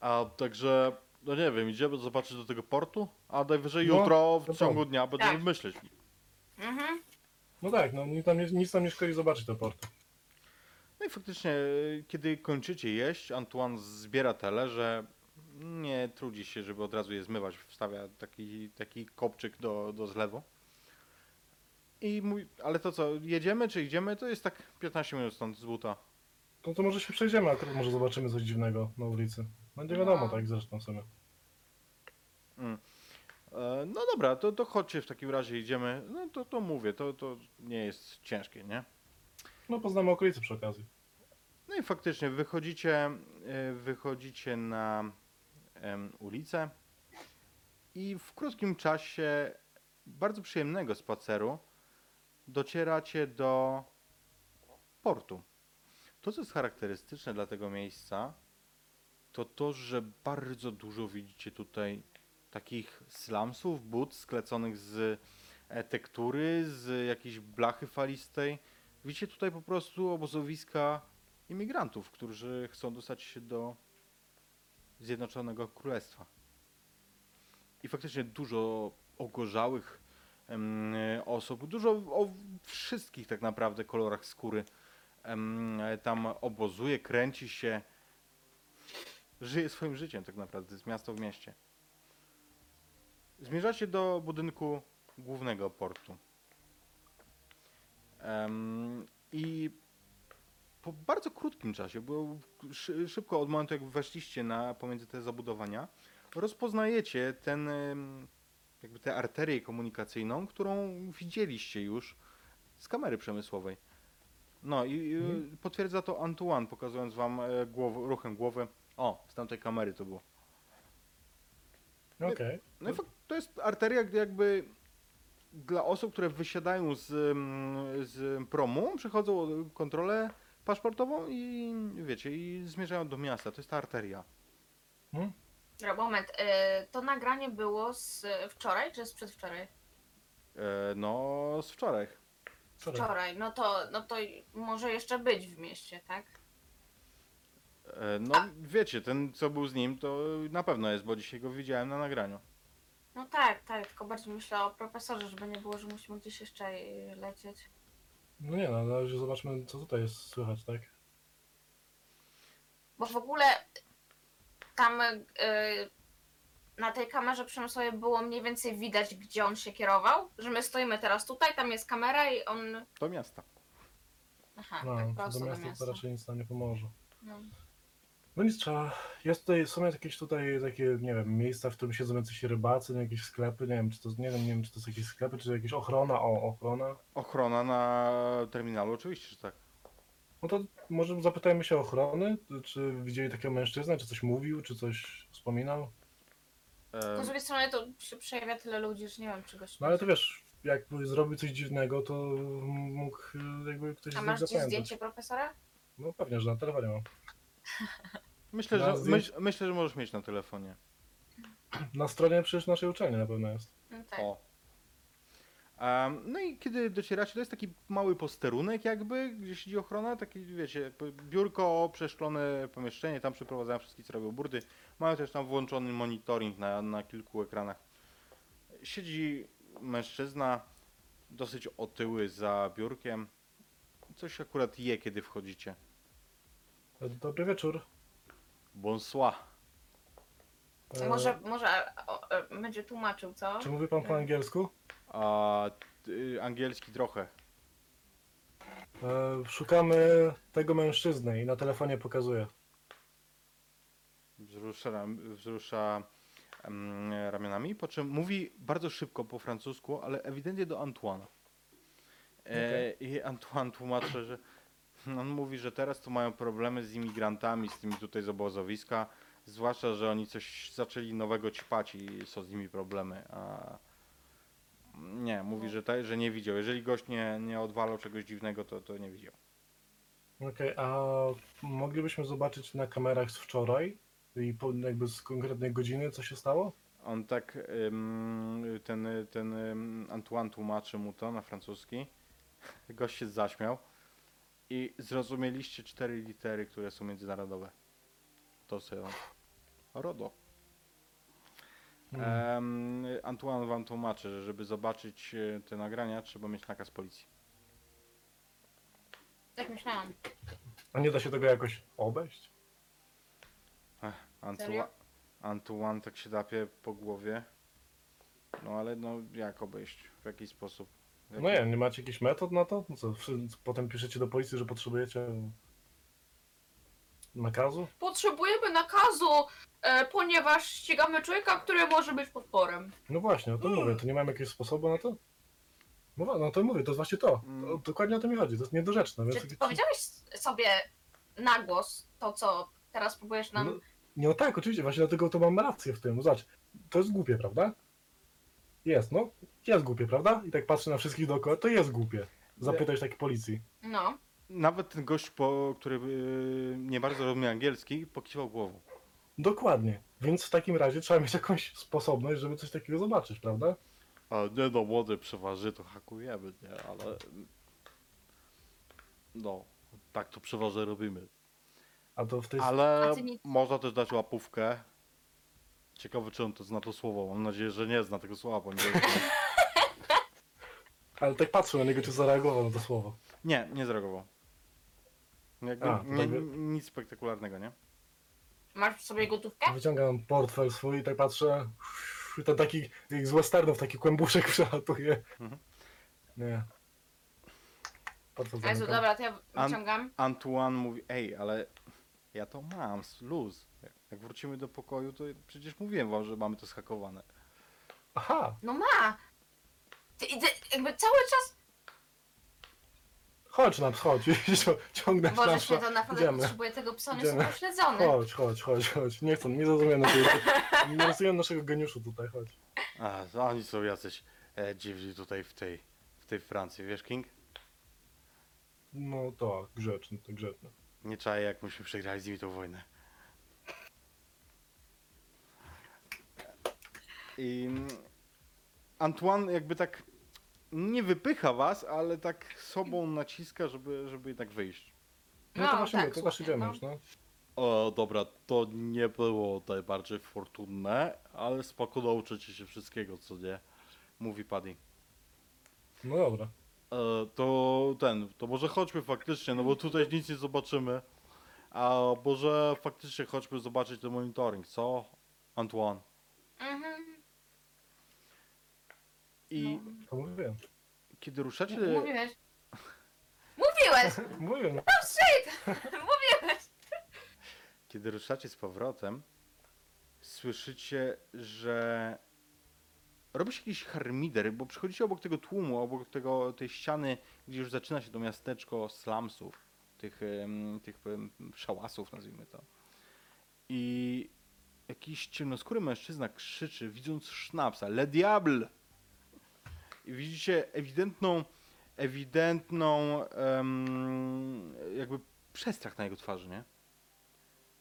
A także, no nie wiem, idziemy zobaczyć do tego portu, a najwyżej No, jutro w ciągu to. dnia będziemy Tak. myśleć. Mhm. No tak, no nic nam nie, nic nam nie szkodzi zobaczyć te porty. No i faktycznie, y, kiedy kończycie jeść, Antoine zbiera tyle, że nie trudzi się, żeby od razu je zmywać. Wstawia taki, taki kopczyk do, do zlewu. I mówi, ale to co, jedziemy czy idziemy? To jest tak 15 minut stąd z buta. No to może się przejdziemy, akurat może zobaczymy coś dziwnego na ulicy. Nie wiadomo, No. tak zresztą w sumie. Mm. E, No dobra, to, to chodźcie w takim razie, idziemy. No to, to mówię, to, to nie jest ciężkie, nie? No poznamy okolice przy okazji. No i faktycznie wychodzicie, e, wychodzicie na ulicę i w krótkim czasie bardzo przyjemnego spaceru docieracie do portu. To, co jest charakterystyczne dla tego miejsca, to to, że bardzo dużo widzicie tutaj takich slumsów, but skleconych z tektury, z jakiejś blachy falistej. Widzicie tutaj po prostu obozowiska imigrantów, którzy chcą dostać się do Zjednoczonego Królestwa. I faktycznie dużo ogorzałych osób, dużo o wszystkich tak naprawdę kolorach skóry tam obozuje, kręci się, żyje swoim życiem tak naprawdę, jest miasto w mieście. Zmierzacie do budynku głównego portu. I po bardzo krótkim czasie, bo szy, szybko od momentu jak weszliście na, pomiędzy te zabudowania, rozpoznajecie ten, em, jakby tę arterię komunikacyjną, którą widzieliście już z kamery przemysłowej. No i i Mhm. potwierdza to Antoine, pokazując wam e, głow, ruchem głowy. O, z tamtej kamery to było. Okej. No i fakt, to jest arteria, gdy jakby dla osób, które wysiadają z, mm, z promu, przechodzą kontrolę paszportową i wiecie, i zmierzają do miasta. To jest ta arteria. Hmm? Dobra, moment. y, To nagranie było z wczoraj czy z przedwczoraj? E, no, z wczoraj. Sorry. Wczoraj. No to, no to może jeszcze być w mieście, tak? E, no, wiecie, ten co był z nim, to na pewno jest, bo dzisiaj go widziałem na nagraniu. No tak, tak, tylko bardziej myślę o profesorze, żeby nie było, że musimy gdzieś jeszcze y, lecieć. No nie no, na razie zobaczmy co tutaj jest słychać, tak? Bo w ogóle tam y, na tej kamerze przemysłowej było mniej więcej widać, gdzie on się kierował. Że my stoimy teraz tutaj, tam jest kamera i on. Do miasta. Aha, No, tak prosto do miasta. to raczej nic nam nie pomoże. No. No nic trzeba. Jest tutaj, są jakieś tutaj takie, nie wiem, miejsca, w którym siedzą jacyś rybacy, jakieś sklepy, nie wiem, czy to, nie wiem, nie wiem, czy to są jakieś sklepy, czy jakieś ochrona, o, ochrona. Ochrona na terminalu, oczywiście, że tak. No to może zapytajmy się o ochrony, czy widzieli takiego mężczyznę, czy coś mówił, czy coś wspominał. No z drugiej strony to się przejawia tyle ludzi, że nie wiem, czy goś. No ale to wiesz, jakby zrobił coś dziwnego, to mógł jakby ktoś A z nich masz gdzieś zapamiętać. zdjęcie profesora? No pewnie, że na telefonie mam. myślę, na że, zdjęć- myśl, myślę, że możesz mieć na telefonie. Na stronie przecież naszej uczelni na pewno jest. No tak. O. Em, no i kiedy docieracie, to jest taki mały posterunek jakby, gdzie siedzi ochrona, takie wiecie, jakby biurko, przeszklone pomieszczenie, tam przeprowadzają wszystkie co robią burdy. Mają też tam włączony monitoring na, na kilku ekranach. Siedzi mężczyzna, dosyć otyły za biurkiem. Coś akurat je, kiedy wchodzicie. Dobry wieczór. Bonsoir. E, Może, może o, e, będzie tłumaczył, co? Czy mówi pan po angielsku? A y, angielski trochę. E, szukamy tego mężczyzny i na telefonie pokazuje. Wzrusza, ram- wzrusza em, ramionami, po czym mówi bardzo szybko po francusku, ale ewidentnie do Antoine. E, I Antoine tłumaczy, że on mówi, że teraz to mają problemy z imigrantami, z tymi tutaj z obozowiska, zwłaszcza, że oni coś zaczęli nowego ćpać i są z nimi problemy. A nie, mówi, że, te, że nie widział. Jeżeli gość nie, nie odwalał czegoś dziwnego, to, to nie widział. Okej, a moglibyśmy zobaczyć na kamerach z wczoraj i po, jakby z konkretnej godziny, co się stało? On tak, ym, ten, ten ym, Antoine tłumaczy mu to na francuski. Gość się zaśmiał. I zrozumieliście cztery litery, które są międzynarodowe. To on. RODO. Em, Antoine wam tłumaczy, że żeby zobaczyć e, te nagrania, trzeba mieć nakaz policji. Tak myślałam. A nie da się tego jakoś obejść? Ech, Antoine, Serio? Antoine tak się dapie po głowie. No ale no jak obejść? W jaki sposób? No nie, nie macie jakichś metod na to? No co, wszy- potem piszecie do policji, że potrzebujecie nakazu? Potrzebujemy nakazu, e, ponieważ ścigamy człowieka, który może być potworem. No właśnie, o tym mówię, to nie mamy jakiegoś sposobu na to? No, wa- no to mówię, to jest właśnie to. Mm. to dokładnie o to mi chodzi, to jest niedorzeczne. Więc Czy ty powiedziałeś sobie na głos to, co teraz próbujesz nam... No, nie, no tak, oczywiście, właśnie dlatego to mam rację w tym. Zobacz, to jest głupie, prawda? Jest, no. Jest głupie, prawda? I tak patrzę na wszystkich dookoła, to jest głupie. Zapytać takiej policji. No. Nawet ten gość, po, który y, nie bardzo rozumie angielski, pokiwał głową. Dokładnie. Więc w takim razie trzeba mieć jakąś sposobność, żeby coś takiego zobaczyć, prawda? A nie no, młody przeważy, to hakujemy, nie? Ale... No, tak to przeważnie robimy. A to w tej... Ale A ty nic- można też dać łapówkę. Ciekawe, czy on to zna to słowo. Mam nadzieję, że nie zna tego słowa po angielsku. Ale tak patrzę na niego, czy zareagował na to słowo. Nie, nie zareagował. Jakby, A, to nie, jakby- nic spektakularnego, nie? Masz w sobie gotówkę? Wyciągam portfel swój i tak patrzę. I ten taki, jak z westernów, taki kłębuszek przelatuje. Mhm. Nie. Portfel Jezu, zamykam. dobra, to ja An- wyciągam. Antoine mówi, ej, ale ja to mam, luz. Jak wrócimy do pokoju, to przecież mówiłem wam, że mamy to schakowane. Aha, No ma! Ty, ty, jakby cały czas... chodź nam, chodź. Ciągnę Boże nasze. święto, naprawdę Idziemy. potrzebuję tego psa, on jest Idziemy. upośledzony. Chodź, chodź, chodź, chodź. Nie chcę, nie zrozumiałem naszego, nie rozumiem naszego geniuszu tutaj, chodź. A, to oni są jacyś e, dziwni tutaj w tej, w tej Francji, wiesz, King? No tak, grzeczny, to grzeczny. Nie czaję, jak myśmy przegrali z nimi tą wojnę. I mm, Antoine jakby tak nie wypycha was, ale tak sobą naciska, żeby, żeby jednak wyjść. No, to No, właśnie, tak, to właśnie słusznie, idziemy no. już, no. O, dobra, to nie było najbardziej fortunne, ale spoko nauczycie się wszystkiego, co nie? Mówi Paddy. No dobra. E, to ten, to może chodźmy faktycznie, no bo tutaj nic nie zobaczymy. A może faktycznie chodźmy zobaczyć ten monitoring, co? Antoine. Mhm. I No. To mówiłem. kiedy ruszacie, Mówiłeś. Mówiłeś! Mówiłem. No shit! Mówiłeś! kiedy ruszacie z powrotem, słyszycie, że robi się jakiś harmider, bo przychodzicie obok tego tłumu, obok tego, tej ściany, gdzie już zaczyna się to miasteczko slumsów, tych, em, tych em, szałasów, nazwijmy to. I jakiś ciemnoskóry mężczyzna krzyczy, widząc sznapsa, Le Diable! Widzicie ewidentną, ewidentną em, jakby przestrach na jego twarzy, nie?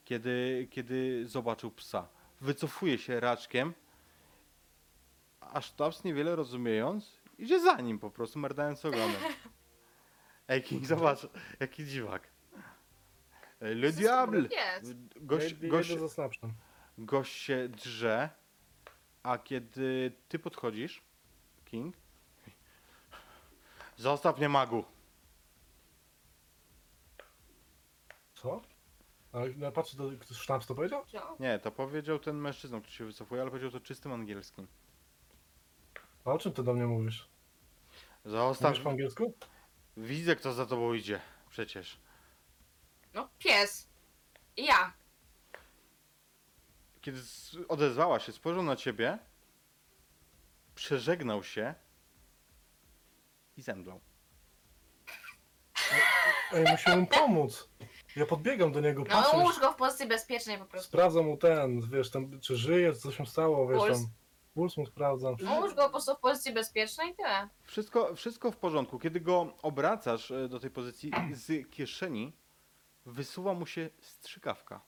Kiedy, kiedy zobaczył psa. Wycofuje się raczkiem, a sztabs niewiele rozumiejąc, idzie za nim po prostu, merdając ogonem. Ej, King, zobacz, jaki dziwak. Le Diable! Jest. Gość, Jedę za gość się drze, a kiedy ty podchodzisz, King, zostaw mnie magu. Co? Ale ja patrzę, to ktoś sznaps to powiedział? Co? Nie, to powiedział ten mężczyzna, który się wycofuje, ale powiedział to czystym angielskim. A o czym ty do mnie mówisz? Zostaw, Mówisz po angielsku? widzę kto za tobą idzie, przecież. No, pies. I ja. Kiedy odezwała się, spojrzał na ciebie, przeżegnał się i zemdlał. Ej, musimy mu pomóc. Ja podbiegam do niego, No, patrzę, ułóż go w pozycji bezpiecznej po prostu. sprawdzam mu ten, wiesz, tam, czy żyje, co się stało, wiesz, Puls. tam. Puls mu sprawdzam. Ułóż go po prostu w pozycji bezpiecznej i tyle. Wszystko, wszystko w porządku. Kiedy go obracasz e, do tej pozycji, z kieszeni wysuwa mu się strzykawka.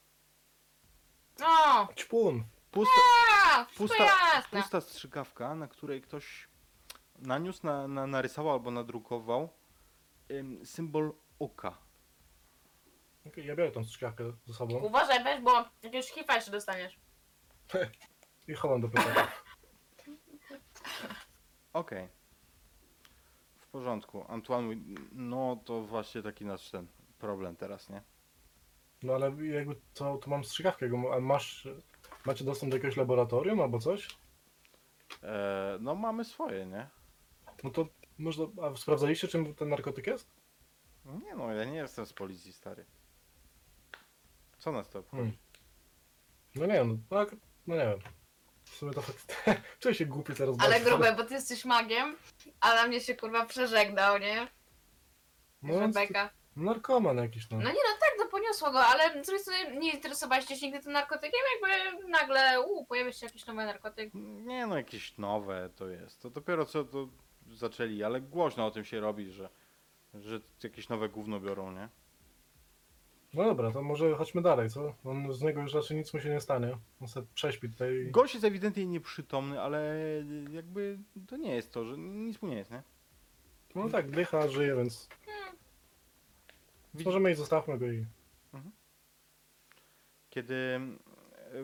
No, Ćpun. Pusta, a, wszystko pusta, jasne. pusta strzykawka, na której ktoś naniósł, na, na, narysował albo nadrukował ym, symbol oka. Okej, ja biorę tą strzykawkę ze sobą. Uważaj, weź, bo jakiegoś hifa jeszcze dostaniesz. I chowam do pytania. Okej. W porządku. Antoine, mówi, no to właśnie taki nasz ten problem teraz, nie? No ale jakby to, to mam strzykawkę. jakby- A masz, macie dostęp do jakiegoś laboratorium albo coś? E, no mamy swoje, nie? No to można, a sprawdzaliście czym ten narkotyk jest? Nie no, ja nie jestem z policji, stary. Co nas to obchodzi? Hmm. No nie wiem, no, tak, no nie wiem. W sumie to fakt... Czuję się głupi teraz Ale bardzo. grube, bo ty jesteś magiem, a na mnie się kurwa przeżegnał, nie? No, więc Rebeka. narkoman jakiś, no. No nie no tak, no poniosło go, ale z drugiej strony nie interesowaliście się nigdy tym narkotykiem, jakby nagle u, pojawia się jakiś nowy narkotyk. Nie no, jakieś nowe to jest. To dopiero co to zaczęli, ale głośno o tym się robi, że, że jakieś nowe gówno biorą, nie? No dobra, to może chodźmy dalej, co? On z niego już raczej nic mu się nie stanie. On sobie prześpi tutaj. Gość jest ewidentnie nieprzytomny, ale jakby to nie jest to, że nic mu nie jest, nie? No tak, dycha, żyje, więc możemy i zostawmy go i... Kiedy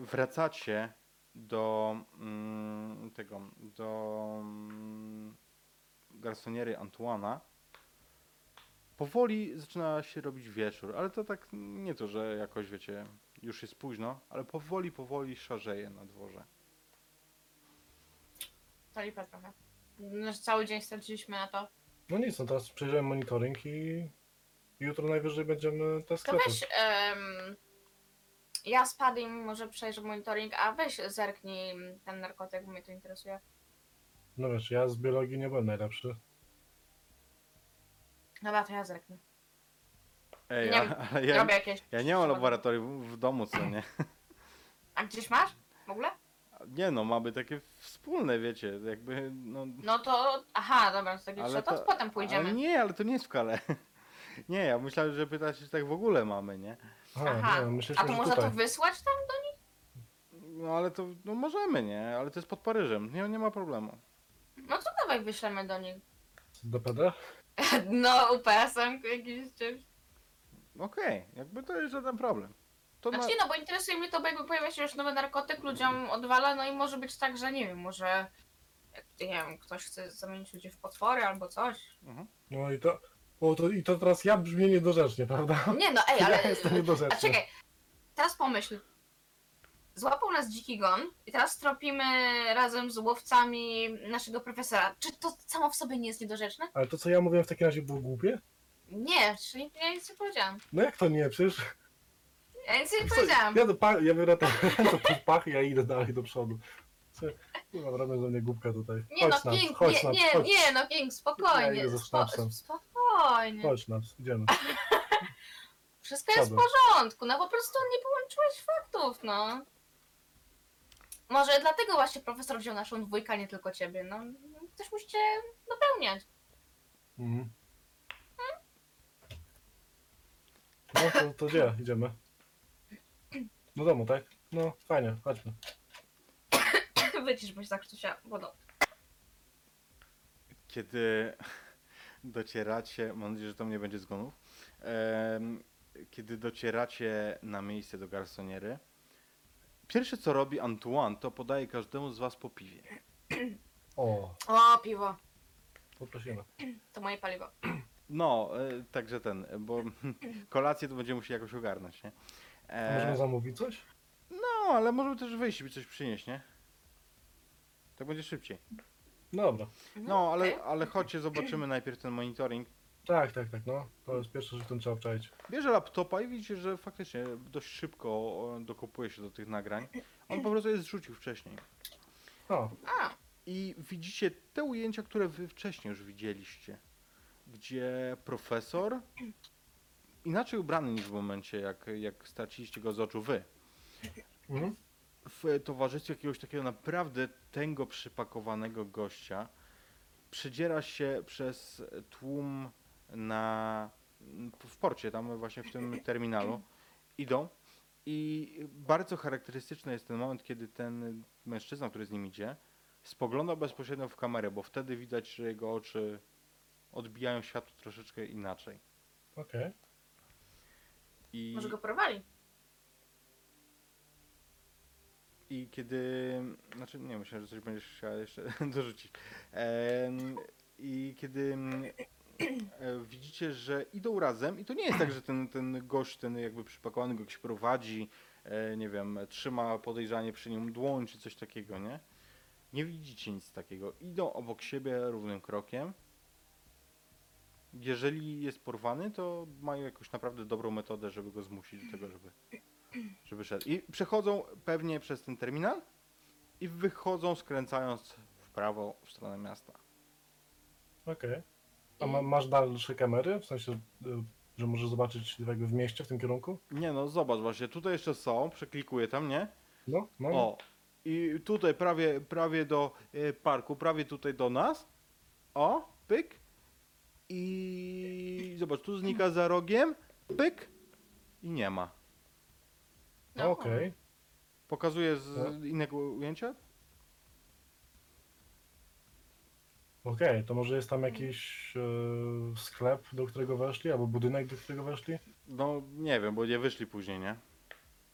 wracacie do mm, tego, do mm, garsoniery Antuana, powoli zaczyna się robić wieczór, ale to tak nie to, że jakoś wiecie, już jest późno, ale powoli, powoli szarzeje na dworze. To lipa trochę. Nasz cały dzień straciliśmy na to. No nic, no teraz przejrzymy monitoring i jutro najwyżej będziemy te To sklepy. weź, em, ja z Padim może przejrzę monitoring, a weź zerknij ten narkotyk, bo mnie to interesuje. No wiesz, ja z biologii nie byłem najlepszy. Dobra, to ja zerknę. Ej, Nie a, wiem, ale ja, Robię jakieś... ja nie mam laboratorium w domu, co nie? A gdzieś masz? W ogóle? Nie no, mamy takie wspólne, wiecie, jakby, no... No to... Aha, dobra, to, tak, Ale to, to- potem pójdziemy. Ale nie, ale to nie jest w kale. Nie, ja myślałem, że pytać, czy tak w ogóle mamy, nie? Aha, Aha, nie, a myśleliśmy, to że można tutaj. to wysłać tam? No ale to, no możemy, nie? Ale to jest pod Paryżem, nie, nie ma problemu. Dawaj wyślemy do nich. Do PD? No, UPS-em jakimś czymś. Okej, jakby to jest żaden problem. To na... Znaczy no, bo interesuje mnie to, bo jakby pojawia się już nowy narkotyk, ludziom odwala, no i może być tak, że nie wiem, może... jak, Nie wiem, ktoś chce zamienić ludzi w potwory albo coś. mhm. No i to... O, to, i to teraz ja brzmię niedorzecznie, prawda? Nie no, ej, ale... Ja jestem A niedorzeczny. czekaj, teraz pomyśl. Złapał nas dziki gon i teraz tropimy razem z łowcami naszego profesora. Czy to samo w sobie nie jest niedorzeczne? Ale to, co ja mówiłem w takim razie było głupie? Nie, czyli ja nic nie powiedziałam. No jak to nie? Przecież... Ja nic nie powiedziałam. Ja, do pa... ja biorę to, to pach i ja idę dalej do przodu. Co- Kurwa, robię ze mnie głupka tutaj. Nie no, Chodź nas, King, chodź nie, nas, nie, chodź. nie, no King, Ja spokojnie. idę ze Spo, sznapsem. spokojnie. Chodź nas, idziemy. Wszystko jest w porządku, no po prostu nie połączyłeś faktów, no. Może dlatego właśnie profesor wziął naszą dwójkę, a nie tylko ciebie, no. Też musicie dopełniać. Mhm. No to, to gdzie idziemy? Do domu, tak? No fajnie, chodźmy. Wycisz, bo się zakrztusia wodą. Kiedy docieracie, mam nadzieję, że to nie będzie zgonów, em, kiedy docieracie na miejsce do garsoniery, pierwsze co robi Antoine, to podaje każdemu z was po piwie. O, O, piwo. poprosimy. To moje paliwo. No, e, także ten, bo kolację to będziemy musieli jakoś ogarnąć, nie? A Możemy zamówić coś? No, ale możemy też wyjść i coś przynieść, nie? Tak będzie szybciej. Dobra. No, ale, okej. ale chodźcie, zobaczymy najpierw ten monitoring. Tak, tak, tak, no. To jest pierwsze, że w tym trzeba obczaić. Bierze laptopa i widzicie, że faktycznie dość szybko dokopuje się do tych nagrań. On po prostu je zrzucił wcześniej. O, A, I widzicie te ujęcia, które wy wcześniej już widzieliście. Gdzie profesor, inaczej ubrany niż w momencie, jak, jak straciliście go z oczu wy, mhm. w towarzystwie jakiegoś takiego naprawdę tęgo przypakowanego gościa przedziera się przez tłum na, w porcie, tam właśnie w tym terminalu. Idą i bardzo charakterystyczny jest ten moment, kiedy ten mężczyzna, który z nim idzie, spogląda bezpośrednio w kamerę, bo wtedy widać, że jego oczy odbijają światło troszeczkę inaczej. okej. I może go porwali. I kiedy. Znaczy, nie myślę, że coś będziesz chciała jeszcze dorzucić. Em, I kiedy widzicie, że idą razem, i to nie jest tak, że ten, ten gość, ten jakby przypakowany gość prowadzi, e, nie wiem, trzyma podejrzanie przy nim dłoń czy coś takiego, nie? Nie widzicie nic takiego. Idą obok siebie równym krokiem. Jeżeli jest porwany, to mają jakąś naprawdę dobrą metodę, żeby go zmusić do tego, żeby, żeby szedł. I przechodzą pewnie przez ten terminal i wychodzą skręcając w prawo w stronę miasta. Okej. A ma, masz dalsze kamery? W sensie, y, że możesz zobaczyć jakby w mieście w tym kierunku? Nie no, zobacz właśnie, tutaj jeszcze są, przeklikuję tam, nie? No, no. O, i tutaj prawie, prawie do e, parku, prawie tutaj do nas. O, pyk. I zobacz, tu znika za rogiem, pyk. I nie ma. No. Okej. Pokazuję z No. innego ujęcia? Okej, to może jest tam jakiś e, sklep, do którego weszli, albo budynek, do którego weszli? No nie wiem, bo nie wyszli później, nie?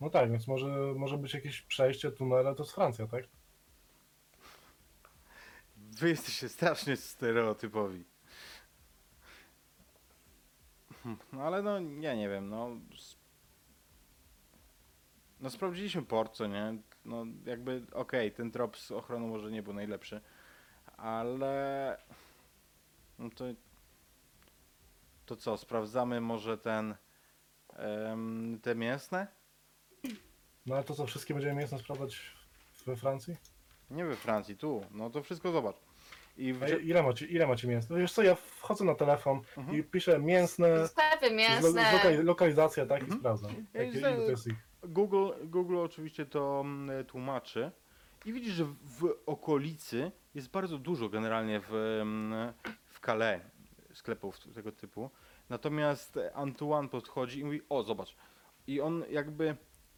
No tak, więc może, może być jakieś przejście, tunele, to jest Francja, tak? Wy jesteście strasznie stereotypowi. Hmm, No ale no, ja nie wiem, no... s- No sprawdziliśmy port, co nie? No jakby, okej, ten trop z ochroną może nie był najlepszy, ale... No to... To co, sprawdzamy może ten... em, te mięsne? No ale to co, wszystkie będziemy mięsne sprawdzać we Francji? Nie we Francji, tu. No to wszystko zobacz. I A wrze- ile macie, ile macie mięsne? No wiesz co, ja wchodzę na telefon Mhm. i piszę mięsne, Sklepy z mięsne. lokali, lokalizacja, tak? Mhm. I sprawdzam. Ja Jakie, za- ile to jest ich. Google, Google oczywiście to mm, tłumaczy i widzisz, że w okolicy jest bardzo dużo generalnie w, w Calais sklepów tego typu. Natomiast Antoine podchodzi i mówi, o zobacz. I on jakby,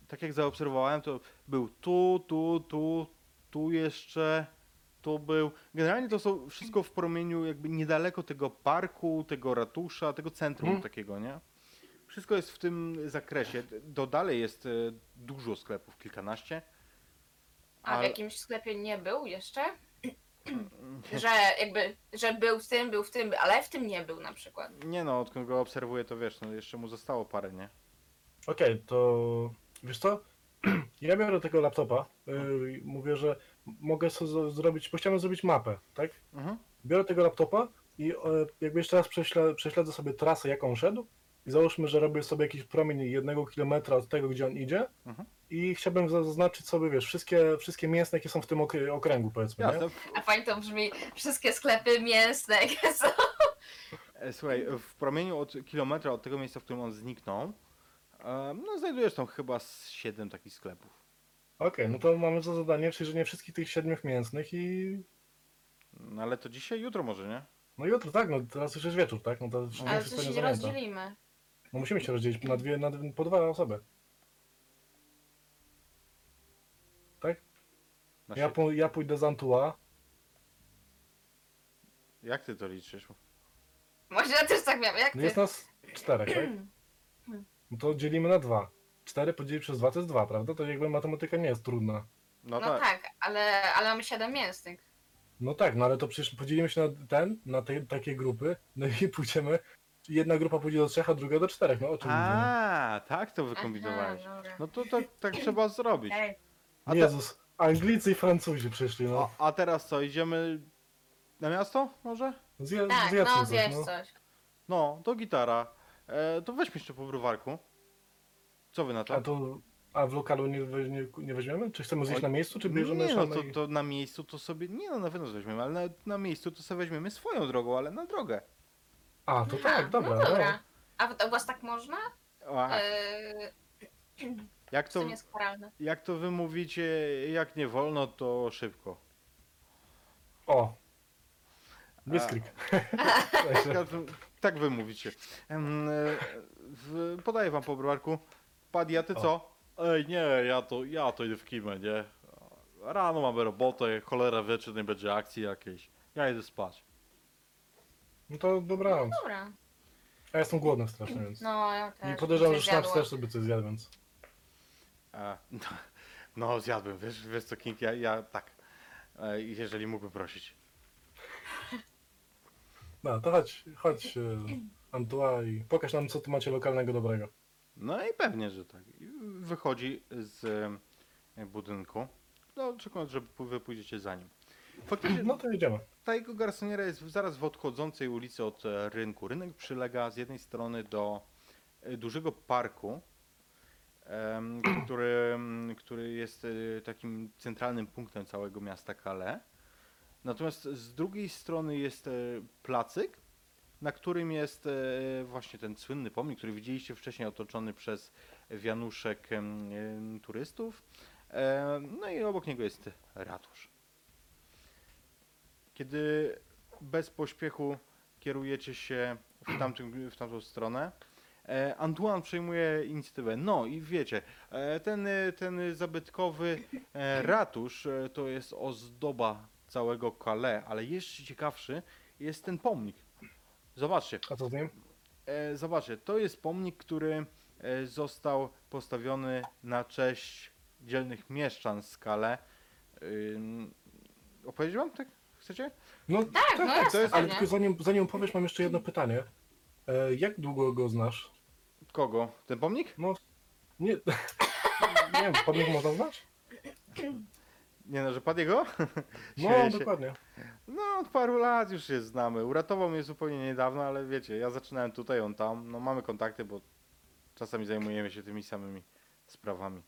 tak jak zaobserwowałem, to był tu, tu, tu, tu jeszcze, tu był. Generalnie to są wszystko w promieniu jakby niedaleko tego parku, tego ratusza, tego centrum Mhm. takiego, nie? Wszystko jest w tym zakresie. Do dalej jest e, dużo sklepów, kilkanaście. A w ale- jakimś sklepie nie był jeszcze? Że jakby, że był w tym, był w tym, ale w tym nie był na przykład. Nie no, odkąd go obserwuję, to wiesz, no jeszcze mu zostało parę, nie? Okej, to wiesz co? Ja biorę tego laptopa, yy, mówię, że mogę sobie zrobić, bo chciałem zrobić mapę, tak? Mhm. Biorę tego laptopa i e, jakby jeszcze raz prześle, prześledzę sobie trasę, jaką szedł i załóżmy, że robię sobie jakiś promień jednego kilometra od tego, gdzie on idzie Mhm. i chciałbym za- zaznaczyć sobie, wiesz, wszystkie, wszystkie mięsne, jakie są w tym ok- okręgu, powiedzmy, nie? A fajnie to brzmi, wszystkie sklepy mięsne, jakie są. E, Słuchaj, w promieniu od kilometra od tego miejsca, w którym on zniknął, e, no znajdujesz tam chyba z siedem takich sklepów. Okej, no to mamy za zadanie przejrzenie wszystkich tych siedmiu mięsnych i No ale to dzisiaj, jutro może, nie? no jutro, tak, no teraz już jest wieczór, tak? No to Ale to się rozdzielimy. No musimy się rozdzielić na dwie, na, dwie- po dwa osoby. Tak? Na Ja, ja pójdę z Antua. Jak ty to liczysz? Może ja też tak miałem, jak No ty? jest nas czterech, tak? No to dzielimy na dwa. Cztery podzielić przez dwa to jest dwa, prawda? To jakby matematyka nie jest trudna. No, No tak. tak, ale, ale mamy siedem mięsnych. No tak, no ale to przecież podzielimy się na ten, na te, takie grupy, no i pójdziemy. Jedna grupa pójdzie do trzech, a druga do czterech. No o czym mówimy? A, tak to wykombinowałeś. Aha, dobra. No to tak, tak trzeba zrobić. Ej, A, te, Jezus, Anglicy i Francuzi przyszli, no. a, a teraz co, idziemy na miasto może? Zje, Tak, zjedzmy no coś, wiesz no. coś. No, to gitara. E, to weźmy jeszcze po browarku. Co wy na to? A to, a w lokalu nie, we- nie, nie weźmiemy? Czy chcemy zjeść na miejscu, czy bierzemy nie, no to, i- to na miejscu to sobie, nie no na wynos weźmiemy, ale na, na miejscu to sobie weźmiemy swoją drogą, ale na drogę. A, to Aha, tak, dobra. No dobra. No. A w- u was tak można? Eee, jak, to to, nie jest karalne. jak to wy mówicie, jak nie wolno, to szybko. O! Blitzkrieg. Tak, tak wy mówicie. Em, e, w, podaję wam po browarku. Paddy, a ty O. co? Ej, nie, ja to, ja to idę w kimę, nie? Rano mamy robotę, cholera wie, czy nie będzie akcji jakiejś. Ja idę spać. No to dobranoc. Dobra. Ja jestem głodny strasznie, więc. No, ja też. I podejrzewam, że sznaps też sobie coś zjadł, więc. A, No, zjadłem, wiesz, wiesz co, King, ja, ja tak. E, jeżeli mógłbym prosić. No, to chodź, chodź e, Antua i pokaż nam, co tu macie lokalnego dobrego. No i pewnie, że tak. I Wychodzi z e, budynku. No, czekając, że wy pójdziecie za nim. Faktycznie No to jedziemy. ta jego garsoniera jest zaraz w odchodzącej ulicy od e, rynku. Rynek przylega z jednej strony do e, dużego parku, em, który, który jest e, takim centralnym punktem całego miasta Calais. Natomiast z drugiej strony jest e, placyk, na którym jest e, właśnie ten słynny pomnik, który widzieliście wcześniej otoczony przez wianuszek em, em, turystów. E, No i obok niego jest ratusz. Kiedy bez pośpiechu kierujecie się w, tamtym, w tamtą stronę, e, Antoine przejmuje inicjatywę. No i wiecie, e, ten, ten zabytkowy e, ratusz e, to jest ozdoba całego Calais, ale jeszcze ciekawszy jest ten pomnik. Zobaczcie, A co z nim? e, zobaczcie, to jest pomnik, który e, został postawiony na cześć dzielnych mieszczan z Calais. Ym, opowiedzieć wam tak? Chcecie? No Tak, no jasne, to jest- ale pewnie. tylko zanim, zanim powiesz, mam jeszcze jedno pytanie. E, jak długo go znasz? Kogo? Ten pomnik? No, nie, nie wiem, podnik można znać? Nie no, że padł jego? No, Śmieję się. dokładnie. No, od paru lat już się znamy. Uratował mnie zupełnie niedawno, ale wiecie, ja zaczynałem tutaj, on tam. No mamy kontakty, bo czasami zajmujemy się tymi samymi sprawami.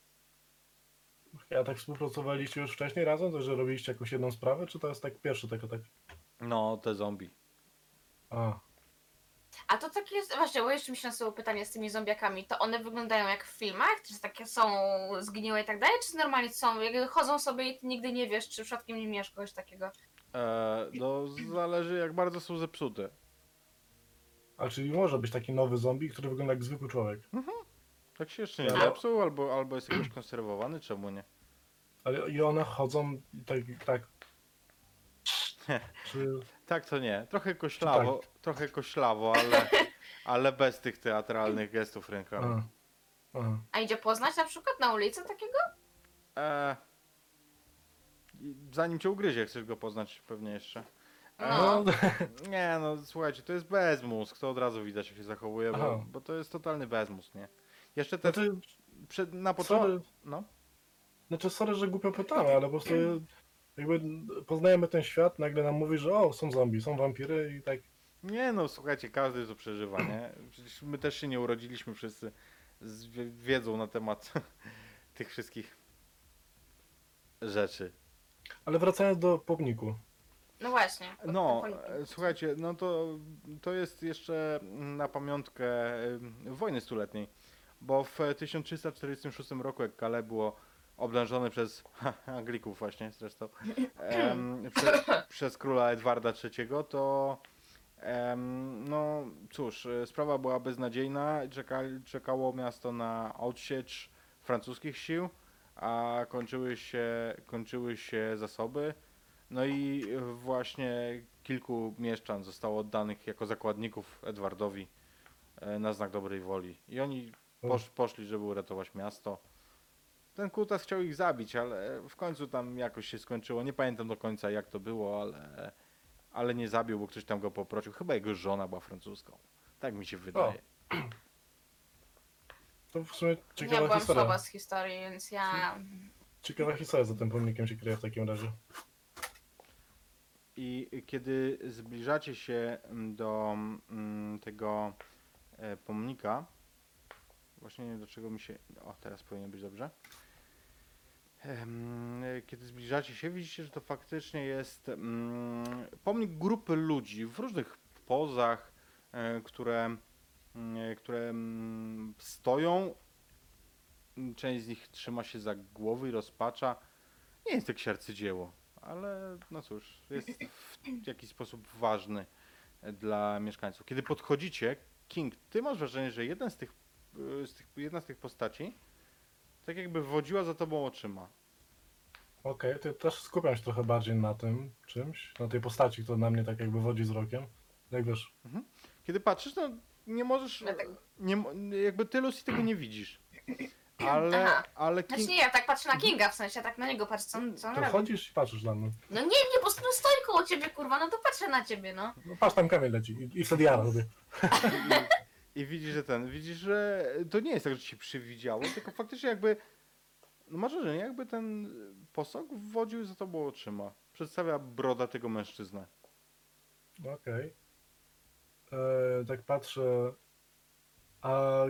Ja tak współpracowaliście już wcześniej razem, to że robiliście jakąś jedną sprawę, czy to jest tak pierwszy tego tak? No, te zombie. A, A to takie jest, właśnie, bo jeszcze mi się nasuło pytanie z tymi zombiakami, to one wyglądają jak w filmach? Czy takie są zgniłe i tak dalej, czy normalnie są, jakby chodzą sobie i ty nigdy nie wiesz, czy przypadkiem nie miesz kogoś takiego? E, no, zależy jak bardzo są zepsute. a czyli może być taki nowy zombie, który wygląda jak zwykły człowiek. Tak się jeszcze nie Ale- zepsuł, albo, albo jest jakoś konserwowany, czemu nie? Ale i one chodzą i tak, tak. Czy... Tak to nie. Trochę koślawo, trochę koślawo, ale, ale bez tych teatralnych gestów rękami. A, a. A idzie poznać na przykład na ulicy takiego? E, i zanim cię ugryzie, chcesz go poznać pewnie jeszcze. E, No. Nie no, słuchajcie, to jest bezmózg, to od razu widać jak się zachowuje, bo, Aha. bo to jest totalny bezmózg, nie? Jeszcze te, Znaczy, przed, na początku, no, znaczy, sorry, że głupio pytamy, ale po prostu jakby poznajemy ten świat, nagle nam mówi, że o, są zombie, są wampiry i tak. nie no, słuchajcie, każdy to przeżywa, nie? Przecież my też się nie urodziliśmy wszyscy z wie- wiedzą na temat tych wszystkich rzeczy. Ale wracając do pomniku. No właśnie. No, e, słuchajcie, no to, to jest jeszcze na pamiątkę wojny stuletniej, bo w 1346 roku, jak Calais było oblężone przez Anglików właśnie zresztą, em, przez, króla Edwarda III, to em, no cóż, sprawa była beznadziejna, czeka, czekało miasto na odsiecz francuskich sił, a kończyły się, kończyły się zasoby. No i właśnie kilku mieszczan zostało oddanych jako zakładników Edwardowi e, na znak dobrej woli. I oni posz, poszli, żeby uratować miasto. Ten kutas chciał ich zabić, ale w końcu tam jakoś się skończyło. Nie pamiętam do końca jak to było, ale, ale nie zabił, bo ktoś tam go poprosił. Chyba jego żona była francuską. Tak mi się wydaje. To w sumie Ja ciekawa byłam historia. słaba z historii, więc ja... Ciekawa historia za tym pomnikiem się kryje w takim razie. I kiedy zbliżacie się do mm, tego e, pomnika, właśnie nie wiem do czego mi się. O, teraz powinien być dobrze. E, Kiedy zbliżacie się, widzicie, że to faktycznie jest mm, pomnik grupy ludzi w różnych pozach, e, które, mm, które mm, stoją. Część z nich trzyma się za głowy i rozpacza. Nie jest to arcydzieło, ale no cóż, jest w jakiś sposób ważny dla mieszkańców. Kiedy podchodzicie, King, ty masz wrażenie, że jeden z tych, z tych, jedna z tych postaci tak jakby wodziła za tobą oczyma. Okej, to ja też skupiam się trochę bardziej na tym czymś, na tej postaci, która na mnie tak jakby wodzi wzrokiem. Jak wiesz, Kiedy patrzysz, no nie możesz, Dlatego- nie, mo- jakby ty Lucy tego nie widzisz. Ale, Aha. ale Znaczy King... nie, ja tak patrzę na Kinga, w sensie tak na niego patrzę, co on, co on To robi. chodzisz i patrzysz na mnie. No nie, nie, bo no stoi koło ciebie, kurwa, no to patrzę na ciebie, no. No patrz, tam kamień leci i, i wtedy ja robię. I widzisz, że ten, widzisz, że to nie jest tak, że ci przywidziało, tylko faktycznie jakby, no masz wrażenie, jakby ten posąg wodził za tobą oczyma. Przedstawia broda tego mężczyznę. Okej. E, Tak patrzę. A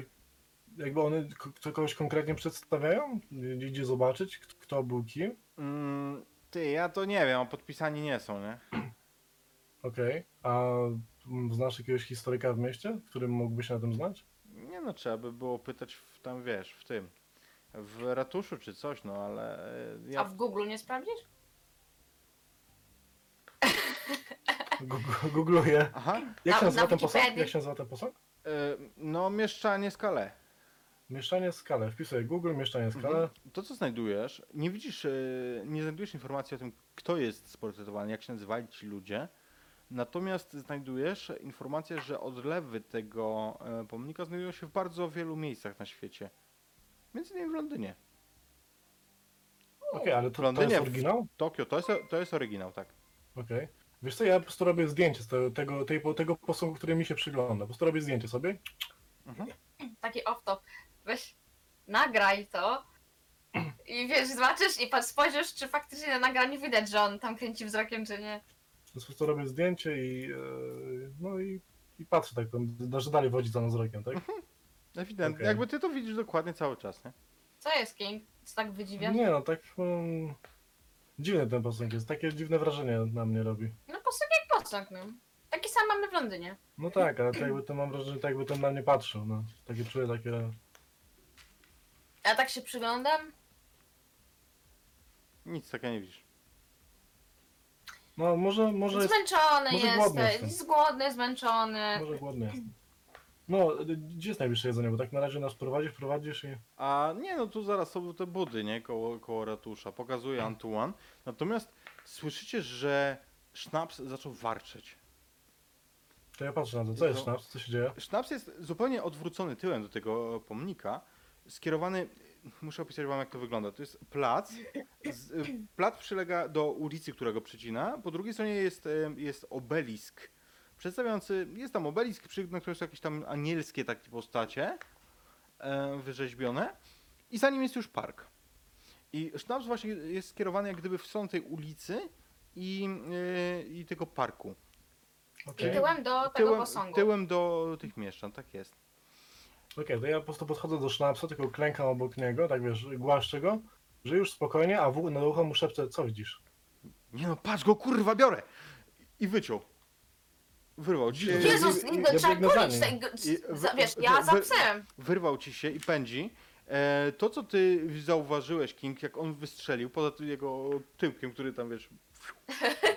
jakby one k- to kogoś konkretnie przedstawiają? Idzie zobaczyć, k- kto był kim? Mm, ty, ja to nie wiem, a podpisani nie są, nie? Okej. A znasz jakiegoś historyka w mieście, którym mógłby się na tym znać? Nie no, trzeba by było pytać w, tam, wiesz, w tym, w ratuszu czy coś, no ale e, A ja... w Google nie sprawdzisz? Gu- Googluję. Aha, Jak się Na- nazywa na ten posąg? Wikipedii. Jak się nazywa ten posąg? e, no mieszczanie skale. Mieszczanie skale. Wpisuję Google, mieszczanie skale. Mhm. To, co znajdujesz, nie widzisz, e, nie znajdujesz informacji o tym, kto jest sportretowany, jak się nazywali ci ludzie, natomiast znajdujesz informację, że odlewy tego e, pomnika znajdują się w bardzo wielu miejscach na świecie. Między innymi w Londynie. Okej, ale W to, to Londynie, jest w oryginał? Tokio, to jest, to jest oryginał, tak. Okej. Wiesz co, ja po prostu robię zdjęcie z tego, tego, tej, tego posągu, który mi się przygląda. Po prostu robię zdjęcie sobie. Mhm. Taki off-top. Weź, nagraj to i wiesz, zobaczysz i patrz, spojrzysz, czy faktycznie na nagraniu widać, że on tam kręci wzrokiem, czy nie. Po prostu robię zdjęcie i e, no i, i patrzę tak, tam, że dalej wodzi za mną wzrokiem, tak? Ewidentnie. Okej. Jakby ty to widzisz dokładnie cały czas, nie? Co jest King? Co tak wydziwia? Nie no, tak um, dziwny ten posąg jest, takie dziwne wrażenie na mnie robi. No posąg jak posąg, no. Taki sam mamy w Londynie. No tak, ale to jakby to mam wrażenie, tak jakby ten na mnie patrzył, no. Takie czuję takie... Ja tak się przyglądam. Nic takiego nie widzisz. No może, może jest, Zmęczony może głodny jesteś, jestem. jest głodny, zmęczony. może głodny jestem. No, gdzie jest najbliższe jedzenie, bo tak na razie nas prowadzisz, prowadzisz i... A nie, no tu zaraz są te budy, nie? Koło, koło ratusza. Pokazuje Antoine. Natomiast słyszycie, że Sznaps zaczął warczeć. To ja patrzę na to, co jest No. sznaps, co się dzieje? Sznaps jest zupełnie odwrócony tyłem do tego pomnika. Skierowany, muszę opisać wam jak to wygląda. To jest plac. Z, y, plac przylega do ulicy, która go przecina. Po drugiej stronie jest, y, jest obelisk. Przedstawiający, jest tam obelisk, przy- na którym są jakieś tam anielskie takie postacie e, wyrzeźbione. I za nim jest już park. I Sznaps właśnie jest skierowany jak gdyby w stronę tej ulicy i, y, i tego parku. I Okej, tyłem do tego Tyłem, posągu. tyłem do tych mieszczan, tak jest. Okej, to ja po prostu podchodzę do sznapsa, tylko klękam obok niego, tak wiesz, głaszczę go, że już spokojnie, a w, na ucho mu szepczę, co widzisz? Nie no, patrz go, kurwa, biorę! I wyciął. Wyrwał ci się. Jezu, Jezus, Ja- ja trzeba tego, za, wy- wiesz, ja za psem. Wyrwał ci się i pędzi. E, to, co ty zauważyłeś, King, jak on wystrzelił, poza tym jego tyłkiem, który tam, wiesz,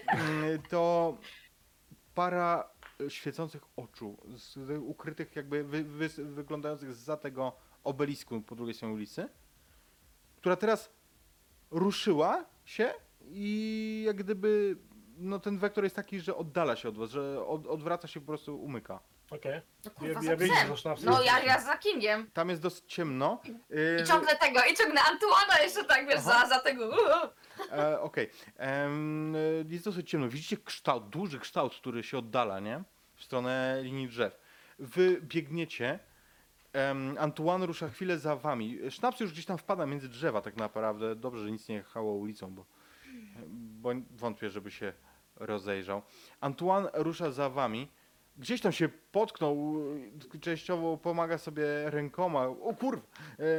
mm, to para świecących oczu, z, ukrytych jakby, wy, wy, wyglądających za tego obelisku po drugiej stronie ulicy, która teraz ruszyła się i jak gdyby no ten wektor jest taki, że oddala się od was, że od, odwraca się po prostu umyka. Okej, No ja, ja za biegnę sznapsa. No ja, ja za Kingiem. Tam jest dosyć ciemno. Yy, I ciągnę tego, i ciągnę Antuana jeszcze tak, wiesz, Aha. za, za tego. E, Okej. E, Jest dosyć ciemno. Widzicie kształt, duży kształt, który się oddala, nie? W stronę linii drzew. Wy biegniecie. Um, Antoine rusza chwilę za wami. Sznaps już gdzieś tam wpada między drzewa tak naprawdę. Dobrze, że nic nie jechało ulicą, bo, bo wątpię, żeby się rozejrzał. Antoine rusza za wami. Gdzieś tam się potknął, częściowo pomaga sobie rękoma. O kurwa!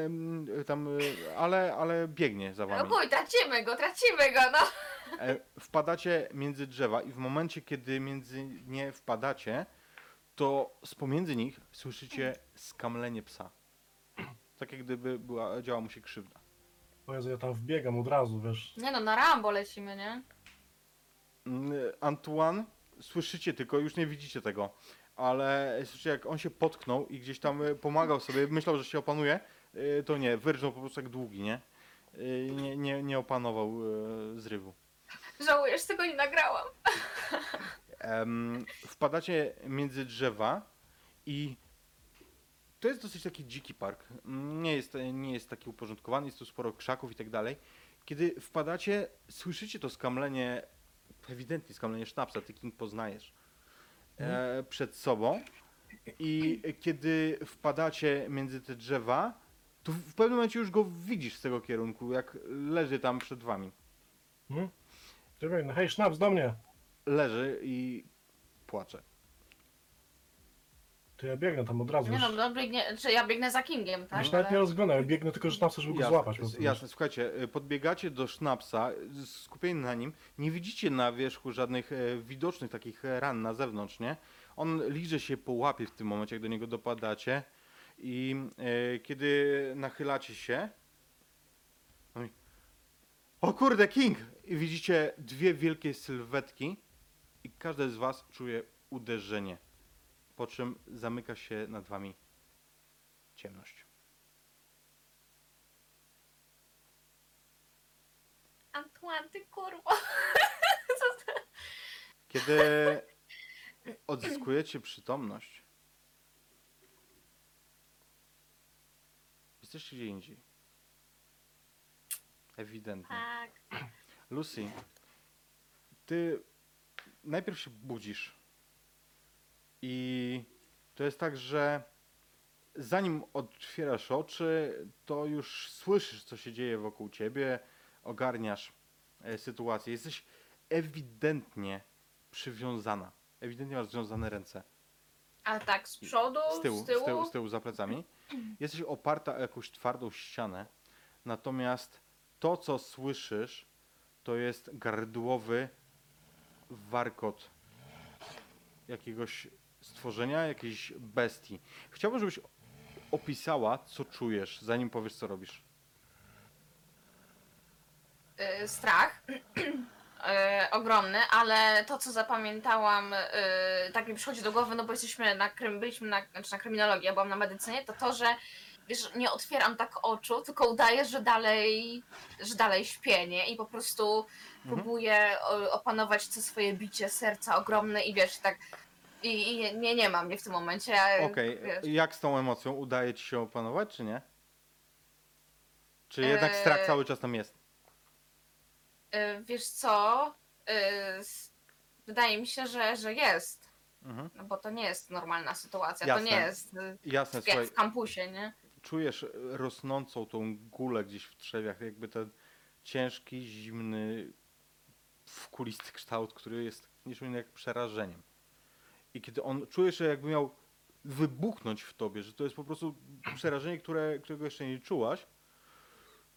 Em, tam, ale, ale biegnie za No wami. bój, tracimy go, tracimy go, no. E, wpadacie między drzewa i w momencie, kiedy między nie wpadacie, to z pomiędzy nich słyszycie skamlenie psa. Tak jak gdyby była, działa mu się krzywda. O Jezu, ja tam wbiegam od razu, wiesz. Nie no, na Rambo lecimy, nie? Mm, Antoine, słyszycie tylko, już nie widzicie tego, ale słyszycie jak on się potknął i gdzieś tam e, pomagał sobie, myślał, że się opanuje, e, to nie, wyrżnął po prostu jak długi, nie? E, Nie, nie, nie opanował zrywu. Żałujesz, że tego nie nagrałam. Wpadacie między drzewa i to jest dosyć taki dziki park. Nie jest, nie jest taki uporządkowany, jest tu sporo krzaków i tak dalej. Kiedy wpadacie, słyszycie to skamlenie, ewidentnie skamlenie sznapsa, ty King poznajesz, e, przed sobą. I kiedy wpadacie między te drzewa, to w pewnym momencie już go widzisz z tego kierunku, jak leży tam przed wami. Hmm? Ty biegnę, hej, sznaps do mnie! Leży i płacze. To ja biegnę tam od razu. Nie już. no, no biegnie, czy ja biegnę za Kingiem, tak? Już nawet nie Ale... rozglądam, ja biegnę tylko sznapsa, żeby go złapać. po prostu. Jasne, słuchajcie, y, podbiegacie do sznapsa, y, skupieni na nim, nie widzicie na wierzchu żadnych e, widocznych takich e, ran na zewnątrz, nie? On liże się po łapie w tym momencie, jak do niego dopadacie i e, kiedy nachylacie się, on mówi, o kurde, King! I widzicie dwie wielkie sylwetki i każdy z was czuje uderzenie, po czym zamyka się nad wami ciemność. Antoine, ty kurwa. Kiedy odzyskujecie przytomność, jesteście gdzie indziej. Ewidentnie. Tak. Lucy, ty najpierw się budzisz. I to jest tak, że zanim otwierasz oczy, to już słyszysz, co się dzieje wokół ciebie, ogarniasz e, sytuację. Jesteś ewidentnie przywiązana. Ewidentnie masz związane ręce. Ale tak, z przodu, Z tyłu, z tyłu. z tyłu, z tyłu za plecami. Jesteś oparta o jakąś twardą ścianę, natomiast to, co słyszysz, to jest gardłowy warkot jakiegoś stworzenia, jakiejś bestii. Chciałbym, żebyś opisała, co czujesz, zanim powiesz, co robisz. y, strach. y, ogromny, ale to co zapamiętałam, y, tak mi przychodzi do głowy, no bo jesteśmy na, krym- byliśmy na, znaczy na kryminologii, ja byłam na medycynie, to to, że wiesz, nie otwieram tak oczu, tylko udaję, że dalej, że dalej śpię, nie? I po prostu Mhm. próbuję o, opanować to swoje bicie serca ogromne i wiesz, tak i, i nie, nie mam mnie w tym momencie. ja, Okej, wiesz. jak z tą emocją? Udaje ci się opanować, czy nie? Czy jednak strach Eee, cały czas tam jest? Y, Wiesz co? Y, s- Wydaje mi się, że, że jest. Mhm. No bo to nie jest normalna sytuacja. Jasne. To nie jest y, Jasne, jak słuchaj. w kampusie, nie? czujesz rosnącą tą gulę gdzieś w trzewiach, jakby ten ciężki, zimny, wkulisty kształt, który jest niczym innym jak przerażeniem. I kiedy on czujesz, że jakby miał wybuchnąć w tobie, że to jest po prostu przerażenie, które, którego jeszcze nie czułaś,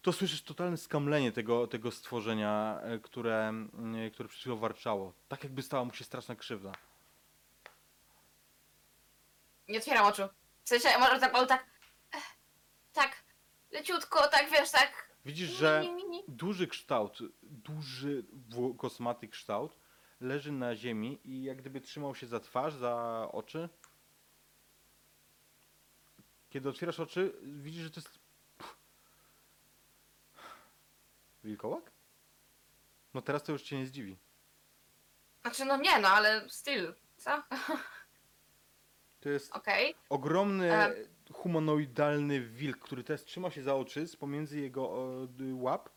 to słyszysz totalne skamlenie tego, tego stworzenia, e, które, mm, które przed chwilą warczało. Tak jakby stała mu się straszna krzywda. Nie otwieram oczu. W sensie, może tak, tak. eh, Tak, leciutko, tak wiesz, tak. Widzisz, że duży kształt, duży kosmaty kształt leży na ziemi i jak gdyby trzymał się za twarz, za oczy. Kiedy otwierasz oczy, widzisz, że to jest... Wilkołak? No teraz to już cię nie zdziwi. Znaczy, no nie, no ale still. Co? To jest Okej. ogromny, E. humanoidalny wilk, który teraz trzyma się za oczy, z pomiędzy jego d- łap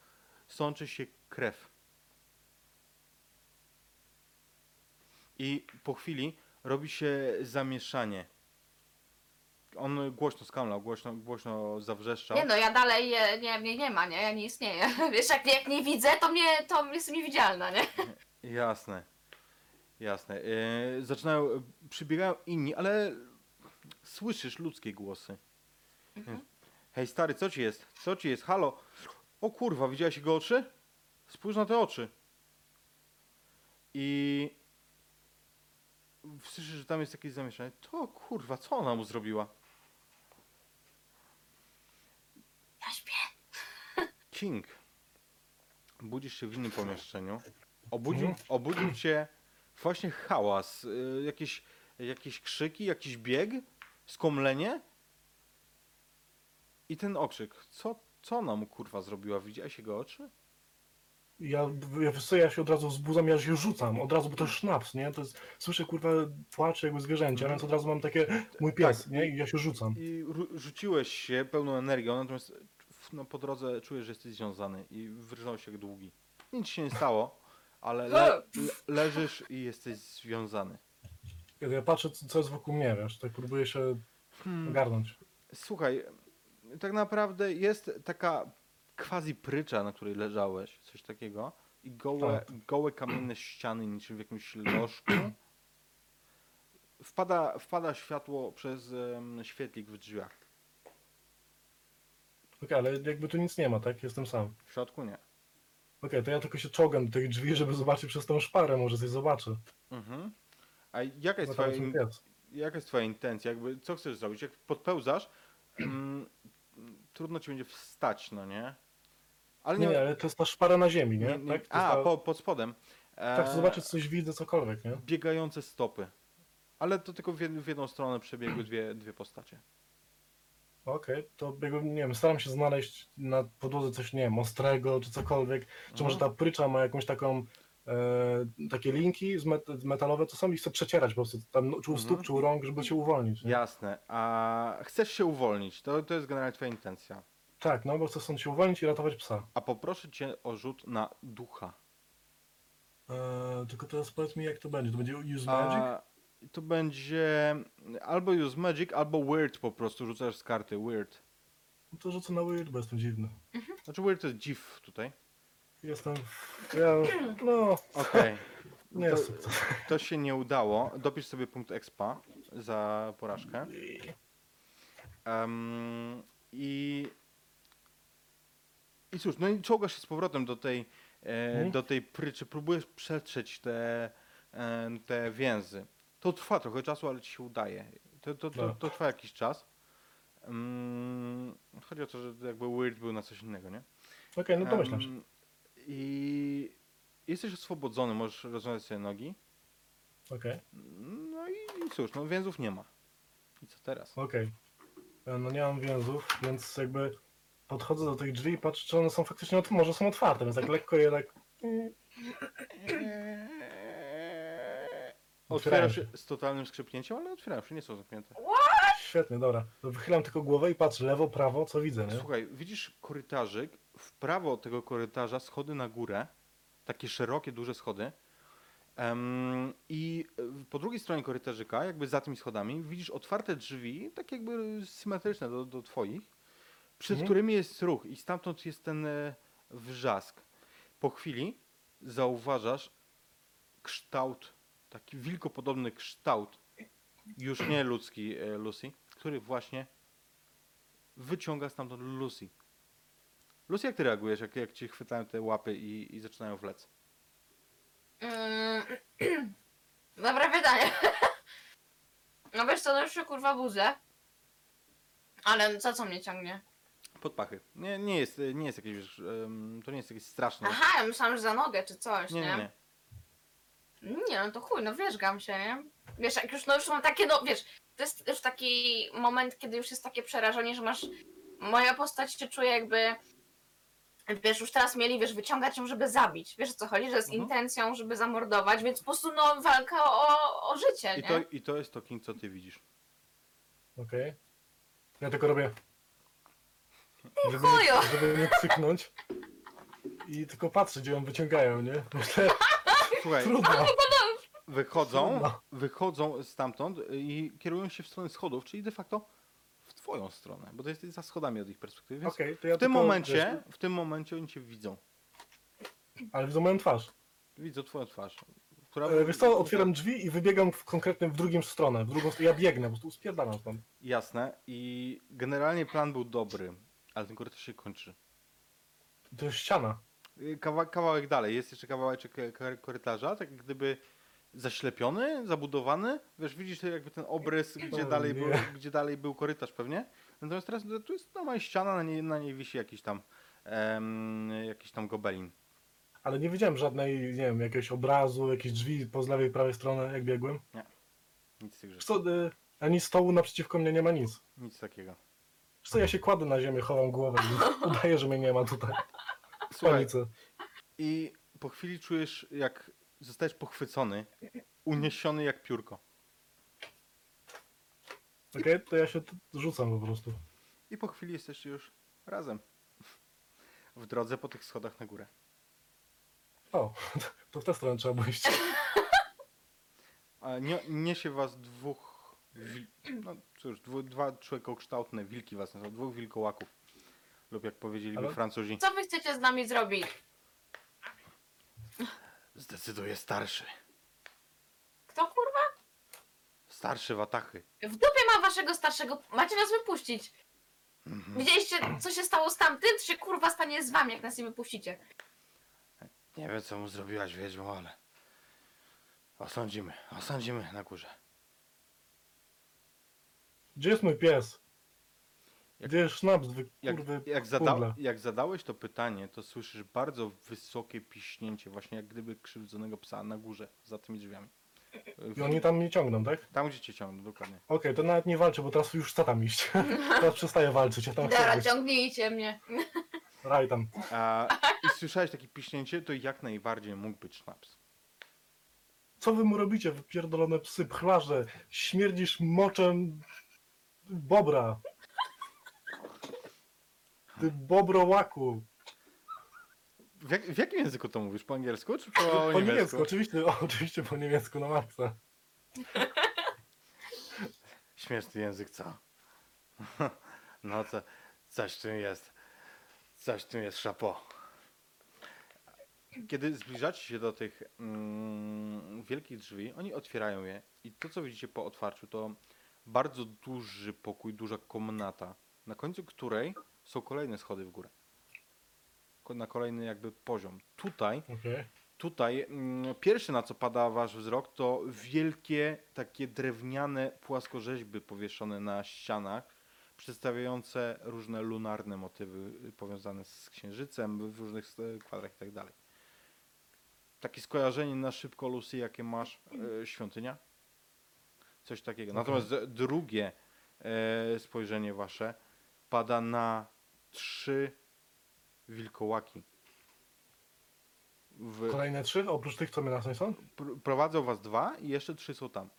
sączy się krew. I po chwili robi się zamieszanie. On głośno skamlał, głośno, głośno zawrzeszczał. Nie no, ja dalej e, nie, mnie nie ma, nie? Ja nie istnieję. Wiesz, jak, jak nie widzę, to mnie, to jestem niewidzialna, nie? Jasne. Jasne. E, zaczynają, przybiegają inni, ale słyszysz ludzkie głosy. Mhm. Hej stary, co ci jest? Co ci jest? Halo? O kurwa, widziałeś jego oczy? Spójrz na te oczy. I słyszysz, że tam jest jakieś zamieszanie. To kurwa, co ona mu zrobiła? Ja śpię. King. Budzisz się w innym pomieszczeniu. Obudził, Mhm. obudził cię właśnie hałas. y, Jakieś, jakieś krzyki, jakiś bieg, skomlenie. I ten okrzyk. Co, co ona mu kurwa zrobiła? Widziałeś jego oczy? Ja, ja, ja się od razu wzbudzam, ja się rzucam, od razu, bo to jest sznaps, nie? To jest, słyszę, kurwa, płacze jakby zwierzęcia, więc od razu mam takie, mój pies, Tak. nie? I ja się rzucam. I rzuciłeś się pełną energią, natomiast no, po drodze czujesz, że jesteś związany i wyrżnąłeś się jak długi. Nic się nie stało, ale le, le, leżysz i jesteś związany. Kiedy ja patrzę, co co jest wokół mnie, wiesz, tak próbuję się Hmm. ogarnąć. Słuchaj, tak naprawdę jest taka quasi prycza, na której leżałeś, coś takiego. I gołe, gołe kamienne ściany, niczym w jakimś lożku. Wpada, wpada światło przez em, świetlik w drzwiach. Okej, ale jakby tu nic nie ma, tak? Jestem sam. W środku nie. Okej, to ja tylko się czołgam do tych drzwi, żeby zobaczyć przez tą szparę, może coś zobaczę. Mhm. A jaka jest, Bo twoja, in, jaka jest twoja intencja? Jakby, co chcesz zrobić? Jak podpełzasz, trudno ci będzie wstać, no nie? Ale Nie, nie, ale to jest ta szpara na ziemi, nie? nie- nie- Tak, to a, ta, po, pod spodem. tak, E, to zobaczyć coś widzę, cokolwiek, nie? biegające stopy. Ale to tylko w, jed, w jedną stronę przebiegły dwie, dwie postacie. Okej, to jakby, nie wiem, staram się znaleźć na podłodze coś, nie wiem, ostrego czy cokolwiek. Czy może Mhm. ta prycza ma jakąś taką, e, takie linki metalowe, to są i chcę przecierać po prostu, tam no, stóp, Mhm. czy u rąk, żeby się uwolnić. Nie? Jasne. A chcesz się uwolnić. To, to jest generalnie twoja intencja. Tak, no bo chcę stąd się uwolnić i ratować psa. A poproszę cię o rzut na ducha. E, tylko teraz powiedz mi, jak to będzie. To będzie use magic? A, to będzie albo use magic, albo weird po prostu. Rzucasz z karty. Weird. No to rzucę na weird, bo jestem dziwny. Znaczy weird to jest dziw tutaj. Jestem, ja, no, Okej. nie To- jestem. To się nie udało. Dopisz sobie punkt expa za porażkę. Em, I. I cóż, no i czołgasz się z powrotem do tej, e, Mhm. do tej pryczy, próbujesz przetrzeć te, e, te więzy. To trwa trochę czasu, ale ci się udaje. To, to, to, Tak. to trwa jakiś czas. Mm, chodzi o to, że jakby Weird był na coś innego, nie? Okej, no domyślam się. Em, I jesteś oswobodzony, możesz rozwiązać sobie nogi. Okej, No i cóż, no więzów nie ma. I co teraz? okej. E, No nie mam więzów, więc jakby podchodzę do tych drzwi i patrzę, czy one są faktycznie, ot- może są otwarte, więc tak lekko je tak... Otwierają się z totalnym skrzypnięciem, ale otwierają się, nie są zamknięte. Świetnie, dobra. To wychylam tylko głowę i patrzę lewo, prawo, co widzę, nie? Słuchaj, widzisz korytarzyk, w prawo od tego korytarza schody na górę, takie szerokie, duże schody. Em, I e, po drugiej stronie korytarzyka, jakby za tymi schodami, widzisz otwarte drzwi, tak jakby symetryczne do, do twoich, przed Mhm. którymi jest ruch i stamtąd jest ten e, wrzask. Po chwili zauważasz kształt, taki wilkopodobny kształt, już nie ludzki e, Lucy, który właśnie wyciąga stamtąd Lucy. Lucy, jak ty reagujesz, jak, jak ci chwytają te łapy i, i zaczynają wlec? Mm, Dobre pytanie. No wiesz co, no już się kurwa budzę. Ale za co mnie ciągnie? Pod pachy. Nie, nie, jest, nie jest jakieś, wiesz, em, to nie jest jakieś straszne. Aha, ja myślałam, że za nogę czy coś, nie, nie? nie, nie. Nie, no to chuj, no wierzgam się, nie? Wiesz, jak już, no już mam takie, no wiesz, to jest już taki moment, kiedy już jest takie przerażenie, że masz, moja postać się czuje jakby, wiesz, już teraz mieli, wiesz, wyciągać ją, żeby zabić, wiesz o co chodzi, że z Mhm. intencją, żeby zamordować, więc po prostu, no, walka o, o życie, I nie? to, I to jest to king, co ty widzisz. Okej. Ja tylko robię... Żeby chuju! nie, żeby nie cyknąć. I tylko patrzę, gdzie ją wyciągają, nie? Myślę, Słuchaj, trudno. wychodzą, Trudno. wychodzą stamtąd i kierują się w stronę schodów, czyli de facto w twoją stronę, bo to jest za schodami od ich perspektywy. Więc Okej, to ja w tym tylko, momencie, w tym momencie oni cię widzą. Ale widzą moją twarz. Widzą twoją twarz. Która... E, Wiesz co, otwieram drzwi i wybiegam w, konkretnie w drugą stronę. W drugą stronę. Ja biegnę, po prostu spierdalam stąd. Jasne. I generalnie plan był dobry, ale ten korytarz się kończy. To jest ściana. Y, Kawa kawałek dalej, jest jeszcze kawałeczek e, ko- korytarza, tak jak gdyby zaślepiony, zabudowany. Wiesz, widzisz jakby ten obrys, gdzie, O dalej, nie. był, gdzie dalej był korytarz pewnie. Natomiast teraz tu jest normalna ściana, na niej, na niej wisi jakiś tam em, jakiś tam gobelin. Ale nie widziałem żadnej, nie wiem, jakiegoś obrazu, jakieś drzwi po z lewej i prawej strony, jak biegłem. Nic z tych Wiesz rzeczy. co, y, ani stołu naprzeciwko mnie nie ma nic. Nic takiego. Wiesz co, ja się kładę na ziemię, chowam głowę i udaję, że mnie nie ma tutaj. Słuchaj. I po chwili czujesz, jak zostajesz pochwycony, uniesiony jak piórko. Okej, to ja się t- rzucam po prostu. I po chwili jesteście już razem. W drodze po tych schodach na górę. O, to w tę stronę trzeba było iść. A nie, niesie was dwóch. Wil... No cóż, dwu, dwa człowiekokształtne wilki was są, dwóch wilkołaków. Lub jak powiedzieliby Ale- Francuzi, Co wy chcecie z nami zrobić? zdecyduje starszy. Kto kurwa? Starszy watachy. W dupie mam waszego starszego. Macie nas wypuścić. Mhm. Widzieliście, co się stało z tamtym? Co się kurwa stanie z wami, jak nas nie wypuścicie? Nie wiem, co mu zrobiłaś, wiedźmo, ale. Osądzimy, osądzimy na górze. Gdzie jest mój pies? Gdzie jest sznaps, wy Jak, kurwy jak, zada, jak zadałeś to pytanie, to słyszysz bardzo wysokie piśnięcie, właśnie jak gdyby krzywdzonego psa na górze, za tymi drzwiami. I oni tam mnie ciągną, tak? Tam, gdzie cię ciągną, dokładnie. Okej, to nawet nie walczę, bo teraz już chcę tam iść. teraz przestaję walczyć, ja tam chcę Dobra, ciągnijcie mnie. Raj tam. A, I słyszałeś takie piśnięcie, to jak najbardziej mógł być sznaps. Co wy mu robicie, wypierdolone psy, pchlarze? Śmierdzisz moczem bobra. Ty bobrołaku. W, jak, w jakim języku to mówisz? Po angielsku czy po, Po niemiecku? niemiecku, oczywiście, o, oczywiście po niemiecku na maksa. Śmieszny język, co? No to coś w tym jest. Coś w tym jest szapo. Kiedy zbliżacie się do tych mm, wielkich drzwi, oni otwierają je i to, co widzicie po otwarciu, to bardzo duży pokój, duża komnata, na końcu której są kolejne schody w górę. Na kolejny jakby poziom. Tutaj Okej. Tutaj mm, pierwsze na co pada wasz wzrok to wielkie takie drewniane płaskorzeźby powieszone na ścianach, przedstawiające różne lunarne motywy y, powiązane z księżycem w różnych st- kwadrach i tak dalej. Takie skojarzenie na szybko Lucy, jakie masz e, świątynia? Coś takiego. Natomiast drugie e, spojrzenie wasze pada na trzy wilkołaki. W, Kolejne trzy, oprócz tych, co my na są? pr- prowadzą was dwa i jeszcze trzy są tam.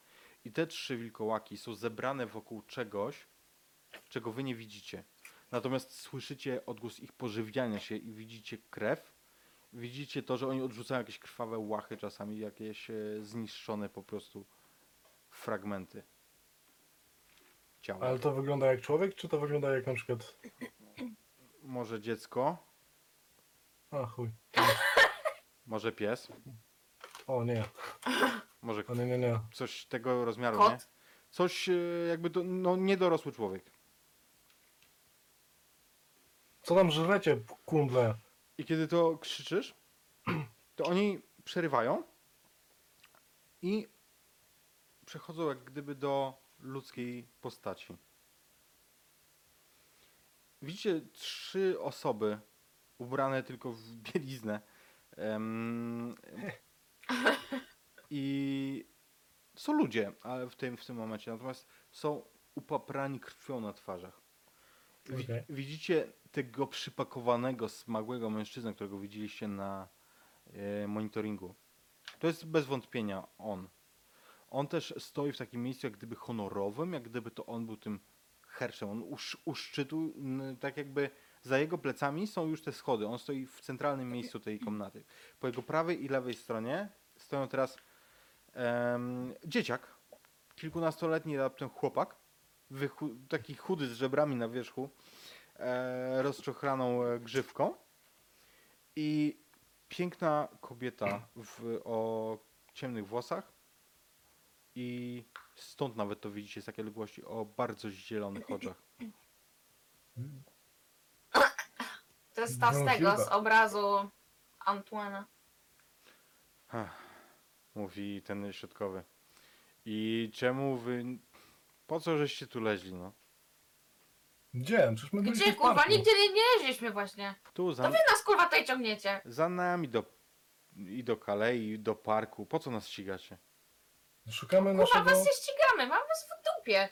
I te trzy wilkołaki są zebrane wokół czegoś, czego wy nie widzicie. Natomiast słyszycie odgłos ich pożywiania się i widzicie krew. Widzicie to, że oni odrzucają jakieś krwawe łachy czasami, jakieś e, zniszczone po prostu fragmenty ciała. Ale to wygląda jak człowiek, czy to wygląda jak na przykład... Może dziecko, A chuj. może pies, O nie, może o nie, nie, nie. coś tego rozmiaru, Kot? nie? Coś e, jakby do, no, niedorosły człowiek. Co tam żrecie, kundle? I kiedy to krzyczysz, to oni przerywają i przechodzą jak gdyby do ludzkiej postaci. Widzicie trzy osoby ubrane tylko w bieliznę. Em, I są ludzie, ale w tym, w tym momencie. Natomiast są upaprani krwią na twarzach. Wi- Okej. Widzicie tego przypakowanego, smagłego mężczyznę, którego widzieliście na e, monitoringu. To jest bez wątpienia on. On też stoi w takim miejscu, jak gdyby honorowym, jak gdyby to on był tym herszem. On u, u szczytu, tak jakby za jego plecami są już te schody. On stoi w centralnym miejscu tej komnaty. Po jego prawej i lewej stronie stoją teraz em, dzieciak, kilkunastoletni raptem chłopak, wychu- taki chudy z żebrami na wierzchu, e, rozczochraną e, grzywką i piękna kobieta w, o ciemnych włosach i stąd nawet to widzicie z takiej odległości o bardzo zielonych oczach. To jest ta z No, tego, z Hilda. obrazu Antoana. Ach, mówi ten środkowy. I czemu wy... Po co żeście tu leźli, no? Gdzie? Przecież my byliśmy Gdzie w kurwa? parku. Nigdzie nie, nie jeździliśmy właśnie. Tu To za, wy nas kurwa tutaj ciągniecie. za nami do... i do Kalei, i do parku. Po co nas ścigacie? Szukamy Kurwa, naszego... was nie ścigamy, mam was w dupie.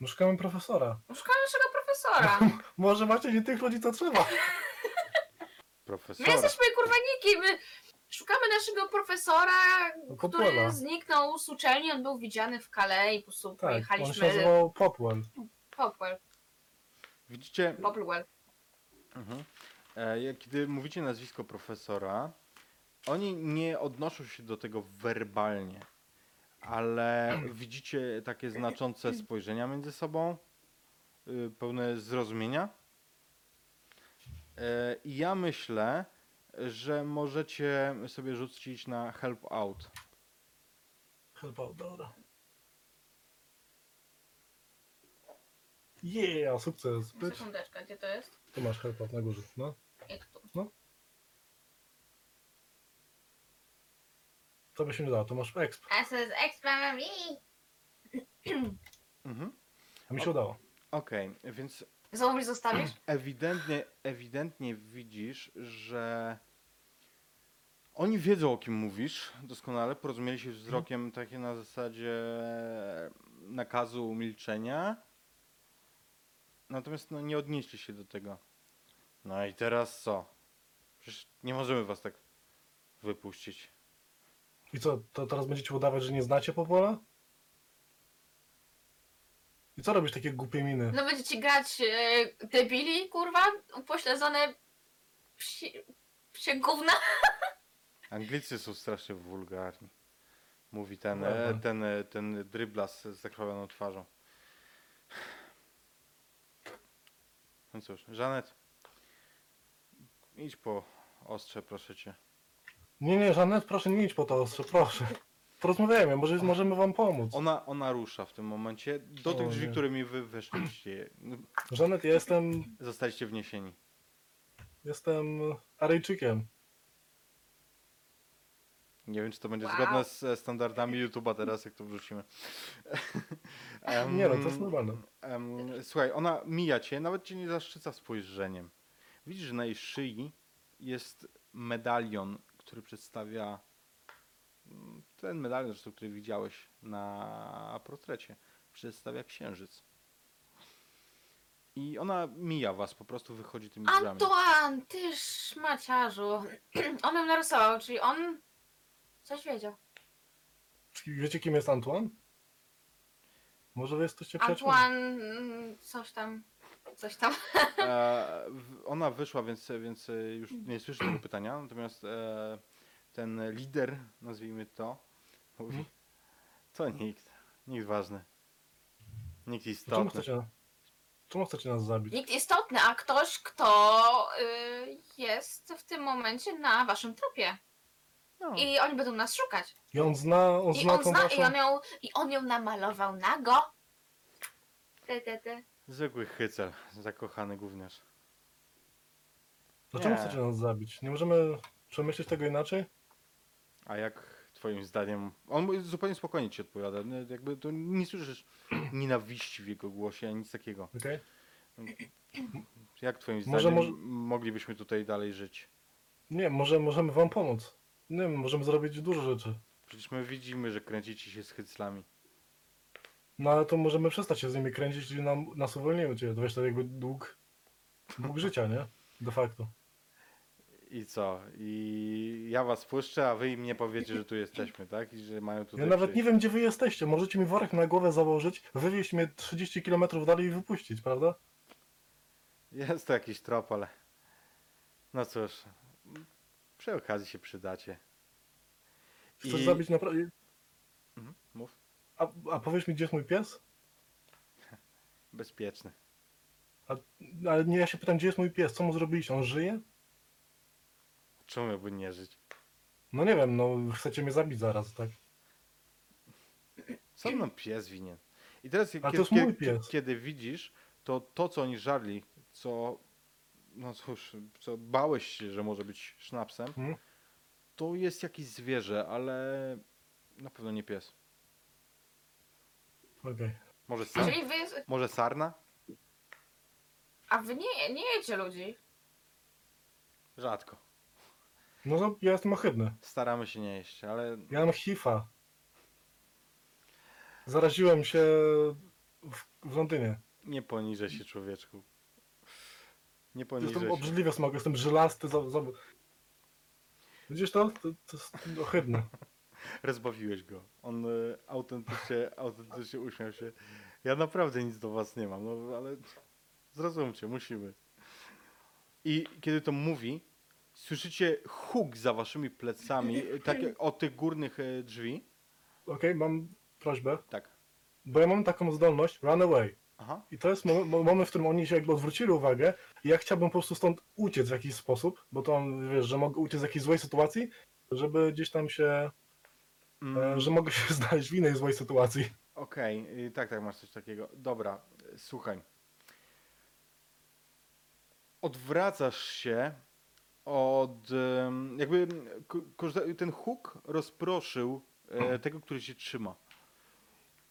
No, szukamy profesora. Szukamy naszego profesora. Może macie nie tych ludzi, co trzeba. profesora. My jesteśmy kurwa nikim. My szukamy naszego profesora, No, który zniknął z uczelni. On był widziany w Calais i po prostu Tak, on się pojechaliśmy. nazywał Popwell. Popwell. Widzicie, Popwell. Mhm. E, jak- Kiedy mówicie nazwisko profesora, oni nie odnoszą się do tego werbalnie, ale widzicie takie znaczące spojrzenia między sobą, y, pełne zrozumienia. E, I ja myślę, że możecie sobie rzucić na help out. Help out, dobra. Yeah, sukces. Sekundeczka, gdzie to jest? Tu masz help out na górze, no. I tu. To by się nie dało, to masz exp. SS Experiment. Mhm. A mi się udało. Okej, więc Znowu mi zostawisz? ewidentnie, ewidentnie widzisz, że oni wiedzą o kim mówisz doskonale, porozumieli się wzrokiem takie na zasadzie nakazu milczenia. Natomiast no, nie odnieśli się do tego. No i teraz co? Przecież nie możemy was tak wypuścić. I co, to teraz będziecie udawać, że nie znacie Popwella? I co robisz takie głupie miny? No będziecie grać e, debili, kurwa? Upośledzone psi, psie gówna? Anglicy są strasznie wulgarni. Mówi ten, Dobra. e, ten, e, ten dryblas z zakrwawioną twarzą. No cóż, Żanet, idź po ostrze, proszę cię. Nie, nie, Żanet, proszę nie idź po to ostrze, proszę. Porozmawiajmy, może możemy wam pomóc. Ona, ona rusza w tym momencie do tych O drzwi, nie. którymi wy weszliście. Żanet, ja jestem, Zostaliście wniesieni. jestem Aryjczykiem. Nie wiem, czy to będzie zgodne z e, standardami YouTube'a teraz, jak to wrzucimy. Em, Nie no, to jest normalne. Em, słuchaj, ona mija cię, nawet cię nie zaszczyca spojrzeniem. Widzisz, że na jej szyi jest medalion, który przedstawia mm, ten medalion, zresztą, który widziałeś na portrecie. Przedstawia księżyc. I ona mija was, po prostu wychodzi tymi drzwiami. Antoine, ty szmaciarzu. On ją narysował, czyli on coś wiedział. Wiecie, kim jest Antoine? Może wy jesteście przyjaciółmi? Antoine, mm, coś tam, coś tam. E, w- ona wyszła, więc, więc e, już nie słyszy tego pytania, natomiast e, ten lider, nazwijmy to, mówi, Mhm. to nikt, nikt ważny. Nikt Czemu istotny. chcecie, czemu chcecie nas zabić? Nikt istotny, a ktoś, kto y, jest w tym momencie na waszym trupie. No, I oni będą nas szukać. I on zna, on I zna on tą zna, waszą... i on ją, i on ją namalował nago. Te, te, te. Zwykły hycel, zakochany gówniarz. Dlaczego Nie. chcecie nas zabić? Nie możemy przemyśleć tego inaczej? A jak twoim zdaniem, on zupełnie spokojnie ci odpowiada, nie- jakby to nie słyszysz nienawiści w jego głosie, ani nic takiego. Okej? Jak twoim Może- zdaniem może- moglibyśmy tutaj dalej żyć? Nie, może możemy wam pomóc. Nie wiem, możemy zrobić dużo rzeczy. Przecież my widzimy, że kręcicie się z hyclami. No ale to możemy przestać się z nimi kręcić i nam, nas. To wiesz, to jakby dług, dług życia, nie? De facto. I co? I ja was puszczę, a wy im nie powiecie, że tu jesteśmy, tak? I że mają tutaj Ja nawet nie przyjść. wiem, gdzie wy jesteście. Możecie mi worek na głowę założyć, wywieźć mnie 30 km dalej i wypuścić, prawda? Jest to jakiś trop, ale... No cóż, przy okazji się przydacie. Chcesz I- zabić naprawdę... A, a powiedz mi, gdzie jest mój pies? Bezpieczny. A, ale nie, ja się pytam, gdzie jest mój pies? Co mu zrobiliście? On żyje? Czemu miałby nie żyć? No nie wiem, no chcecie mnie zabić zaraz, tak? Co nam pies winien? I teraz, to kiedy, jest mój pies. kiedy widzisz, to to, co oni żarli, co... No cóż, co bałeś się, że może być sznapsem, Mhm. to jest jakieś zwierzę, ale na pewno nie pies. Okej. Może sar? Czyli wy, Może sarna? a wy nie, nie jecie ludzi. Rzadko. No to ja jestem ohydny. Staramy się nie jeść, ale Ja mam HIV-a. Zaraziłem się w, w Londynie. nie poniżej się człowieczku. Nie Jestem poniżej. obrzydliwy smog, jestem żylasty. Za, za... Widzisz to? To, to jest ohydne. Rozbawiłeś go. On e, autentycznie, autentycznie uśmiał się. Ja naprawdę nic do was nie mam, no ale zrozumcie, musimy. I kiedy to mówi, słyszycie huk za waszymi plecami, tak od tych górnych e, drzwi. Okej, mam prośbę, Tak. bo ja mam taką zdolność run away. Aha. I to jest mo- mo- moment, w którym oni się jakby odwrócili uwagę i ja chciałbym po prostu stąd uciec w jakiś sposób, bo to wiesz, że mogę uciec z jakiejś złej sytuacji, żeby gdzieś tam się, Mm, że mogę się znaleźć w innej złej sytuacji. Okej, y, tak, tak, masz coś takiego. Dobra, słuchaj. Odwracasz się od. Jakby ten huk rozproszył e, tego, który się trzyma.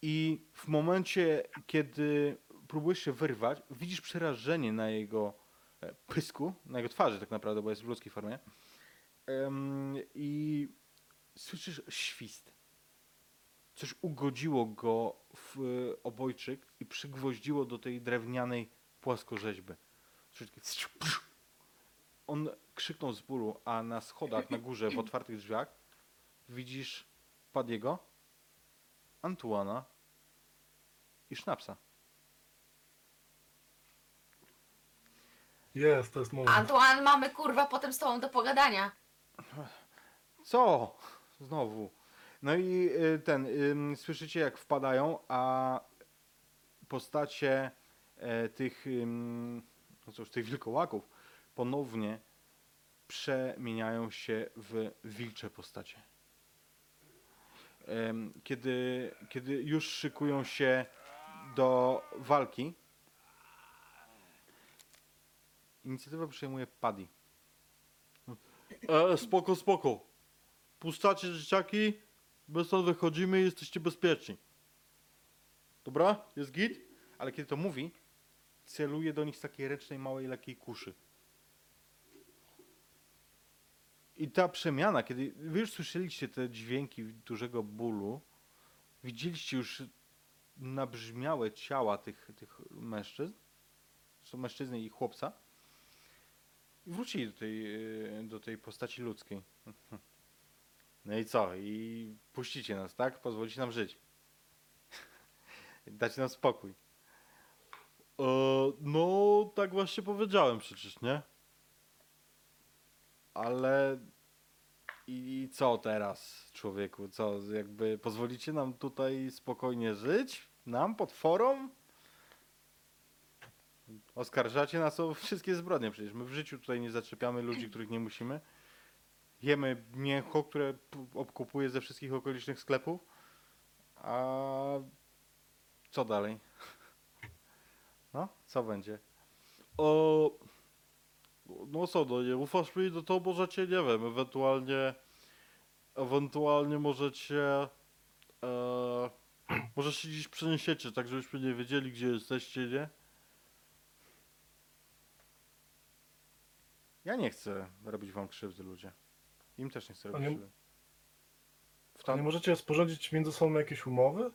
I w momencie, kiedy próbujesz się wyrwać, widzisz przerażenie na jego e, pysku, na jego twarzy tak naprawdę, bo jest w ludzkiej formie. I słyszysz świst coś ugodziło go w e, obojczyk i przygwoździło do tej drewnianej płaskorzeźby. On krzyknął z bólu, a na schodach na górze w otwartych drzwiach widzisz Padiego, Antuana i Sznapsa. Jest, to jest moment. Antoine, mamy kurwa potem z tobą do pogadania. Co? Znowu. No i y, ten, słyszycie jak wpadają, a postacie e, tych, ym, no cóż, tych wilkołaków ponownie przemieniają się w wilcze postacie. Kiedy, kiedy już szykują się do walki, inicjatywę przejmuje Paddy. E, spoko, spoko. Puszczacie dzieciaki, my stąd wychodzimy i jesteście bezpieczni. Dobra? Jest git? Ale kiedy to mówi, celuje do nich z takiej ręcznej, małej, lekkiej kuszy. I ta przemiana, kiedy wy już słyszeliście te dźwięki dużego bólu, widzieliście już nabrzmiałe ciała tych, tych mężczyzn, są mężczyzny i chłopca, i wrócili do tej, do tej postaci ludzkiej. No i co? I puścicie nas, tak? Pozwolicie nam żyć. Dacie nam spokój. E, no, tak właśnie powiedziałem przecież, nie? Ale i co teraz, człowieku? Co, jakby pozwolicie nam tutaj spokojnie żyć? Nam, potworom? Oskarżacie nas o wszystkie zbrodnie przecież. My w życiu tutaj nie zaczepiamy ludzi, których nie musimy. Jemy mięcho, które obkupuje ze wszystkich okolicznych sklepów. A co dalej? No, co będzie? O, no co, no nie ufasz mi, no to możecie, nie wiem, ewentualnie ewentualnie możecie e, może się gdzieś przeniesiecie, tak żebyśmy nie wiedzieli, gdzie jesteście, nie? Ja nie chcę robić wam krzywdy, ludzie. Im też nie chcę robić nie- krzywdy. W A tam... nie możecie sporządzić między sobą jakieś umowy?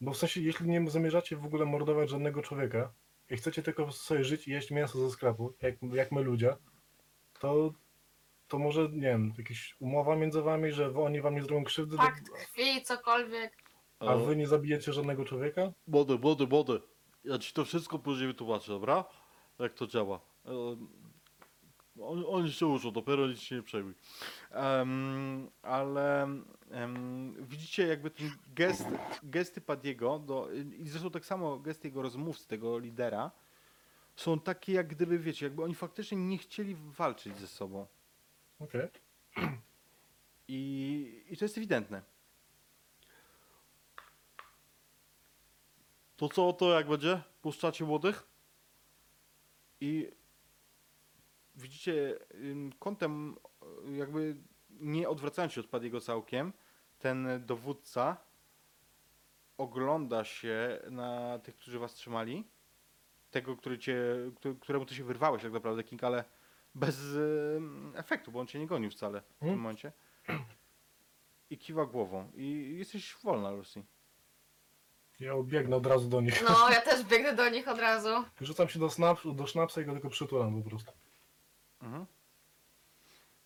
Bo w sensie, jeśli nie zamierzacie w ogóle mordować żadnego człowieka i chcecie tylko sobie żyć i jeść mięso ze sklepu, jak, jak my ludzie, to, to może, nie wiem, jakaś umowa między wami, że oni wam nie zrobią krzywdy, Pakt krwi, cokolwiek. a wy nie zabijecie żadnego człowieka? Młody, młody, młody. Ja ci to wszystko później wytłumaczę, dobra? Jak to działa. Oni, oni się uczą, dopiero nic się nie przejmuj. Em, ale em, widzicie jakby ten gest, gesty Padiego, do, i zresztą tak samo gesty jego rozmówcy, tego lidera, są takie jak gdyby, wiecie, jakby oni faktycznie nie chcieli walczyć ze sobą. Okej. I, I to jest ewidentne. To co to jak będzie? Puszczacie młodych? I widzicie kątem, y, jakby nie odwracając się od Padiego całkiem, ten dowódca ogląda się na tych, którzy was trzymali. Tego, który cię, któ- któremu ty się wyrwałeś tak naprawdę, King, ale bez efektu, bo on cię nie gonił wcale w tym Mhm. momencie. I kiwa głową. I jesteś wolna, Lucy. Ja biegnę od razu do nich. No, ja też biegnę do nich od razu. Rzucam się do, snap, do sznapsa i go tylko przytulam po prostu. Mhm.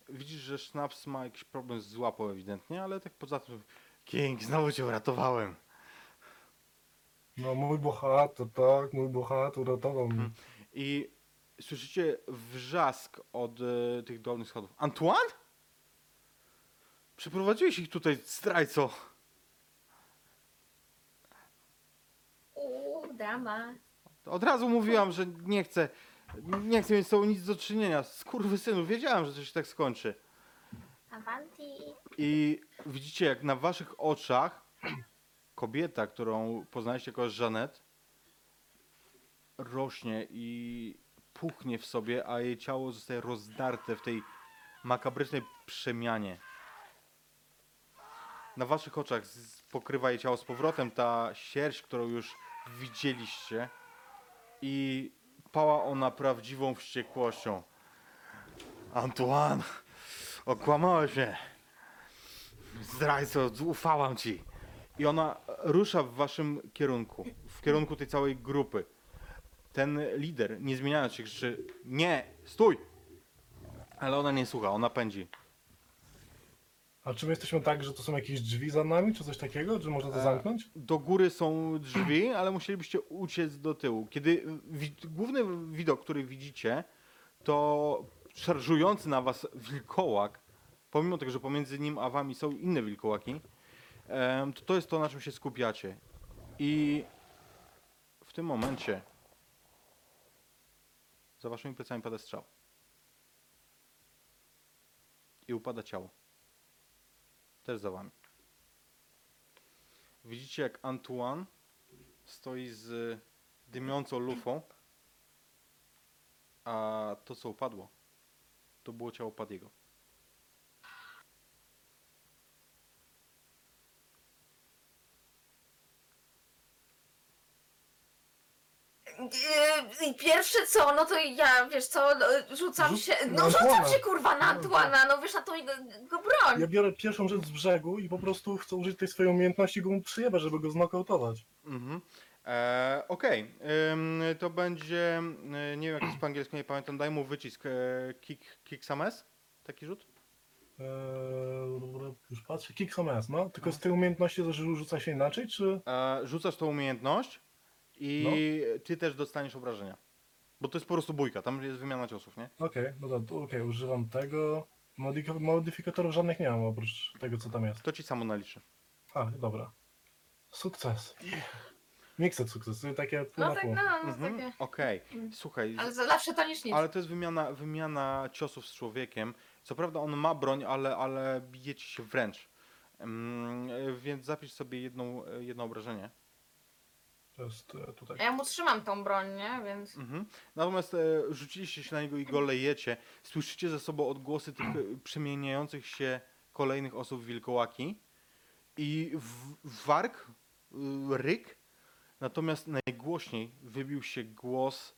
Widzisz, że Schnaps ma jakiś problem z łapą ewidentnie, ale tak poza tym... King, znowu cię uratowałem. No mój bohater, tak, mój bohater uratował mnie. Mhm. I słyszycie wrzask od e, tych dolnych schodów. Antoine? Przyprowadziłeś ich tutaj, zdrajco. Uuu, drama. Od razu mówiłam, że nie chcę, nie chcę mieć z tobą nic do czynienia. Skurwysynu, wiedziałem, że to się tak skończy. Avanti. I widzicie, jak na waszych oczach kobieta, którą poznaliście jako Żanet, rośnie i puchnie w sobie, a jej ciało zostaje rozdarte w tej makabrycznej przemianie. Na waszych oczach z- pokrywa jej ciało z powrotem ta sierść, którą już widzieliście i pała ona prawdziwą wściekłością. Antoine, okłamałeś mnie. Zdrajco, ufałam ci. I ona rusza w waszym kierunku, w kierunku tej całej grupy. Ten lider, nie zmieniając się, krzyczy nie, stój! Ale ona nie słucha, ona pędzi. A czy my jesteśmy tak, że to są jakieś drzwi za nami, czy coś takiego? Czy można to E, zamknąć? Do góry są drzwi, ale musielibyście uciec do tyłu. Kiedy wi główny widok, który widzicie, to szarżujący na was wilkołak, pomimo tego, że pomiędzy nim a wami są inne wilkołaki, em, to to jest to, na czym się skupiacie. I w tym momencie za waszymi plecami pada strzał. I upada ciało. Też za wami. Widzicie, jak Antoine stoi z dymiącą lufą, a to, co upadło, to było ciało Padiego. Yy, Pierwsze co, no to ja, wiesz co, no, rzucam Rzuc- się, na no rzucam się kurwa na Antuana, no wiesz, na to i go, go broń. Ja biorę pierwszą rzecz z brzegu i po prostu chcę użyć tej swojej umiejętności i go mu przyjebać, żeby go znokautować. Mhm. E, Okej, Ym, to będzie, y, nie wiem jak jest po angielsku, nie pamiętam, daj mu wycisk, e, kick, kick some ass? Taki rzut? Eee, już patrzę, kick some ass, no. Tylko z tej umiejętności że rzuca się inaczej, czy... E, rzucasz tą umiejętność i ty też dostaniesz obrażenia. Bo to jest po prostu bójka, tam jest wymiana ciosów, nie? Okej, no dobra, to okej, używam tego. Modyk- modyfikatorów żadnych nie mam oprócz tego, co tam jest. To ci samo naliczy. A, dobra. Sukces. Mixed sukces, to takie pół No na tak, pół. no, no Mhm. takie. Okej, Mm. słuchaj, Ale za lepsze to niż nic. Ale to jest wymiana, wymiana ciosów z człowiekiem. Co prawda on ma broń, ale, ale bije ci się wręcz. Mm, e, więc zapisz sobie jedną, e, jedno obrażenie. To jest e, tutaj. Ja mu trzymam tą broń, nie, więc... Mhm. Natomiast e, rzuciliście się na niego i go lejecie. Słyszycie ze sobą odgłosy tych e, przemieniających się kolejnych osób w wilkołaki. I w, wark, y, ryk. Natomiast najgłośniej wybił się głos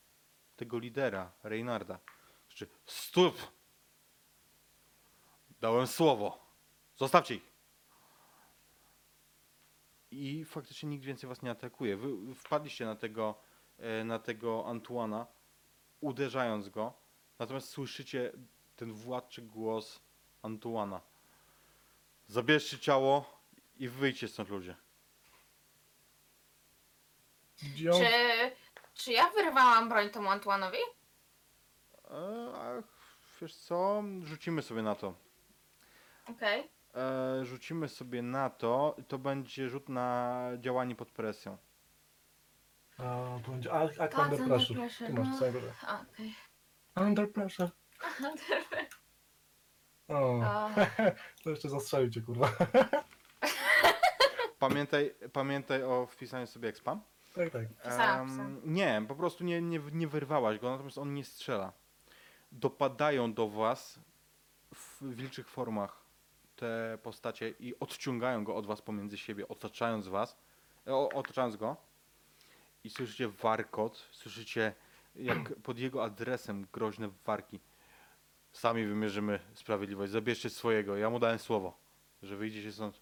tego lidera, Reynarda. Znaczy, stóp! Dałem słowo. Zostawcie ich. I faktycznie nikt więcej was nie atakuje. Wy wpadliście na tego, e, na tego Antuana, uderzając go. Natomiast słyszycie ten władczy głos Antuana. Zabierzcie ciało i wyjdźcie stąd ludzie. Czy, czy ja wyrwałam broń temu Antuanowi? E, a wiesz co? Rzucimy sobie na to. Okej. E, rzucimy sobie na to. To będzie rzut na działanie pod presją. A, to będzie act Tak, Under under Pressure. pressure, Tu masz no. A, Okej. Under Pressure. O, to jeszcze zastrzelił cię, kurwa. Pamiętaj, pamiętaj o wpisaniu sobie expa. Tak, tak. Pisałam, Em, pisałam. nie, po prostu nie, nie, nie wyrwałaś go, natomiast on nie strzela. Dopadają do was w wilczych formach te postacie i odciągają go od was pomiędzy siebie, otaczając was, o, otaczając go. I słyszycie warkot, słyszycie jak pod jego adresem groźne warki. Sami wymierzymy sprawiedliwość, zabierzcie swojego. Ja mu dałem słowo, że wyjdziecie stąd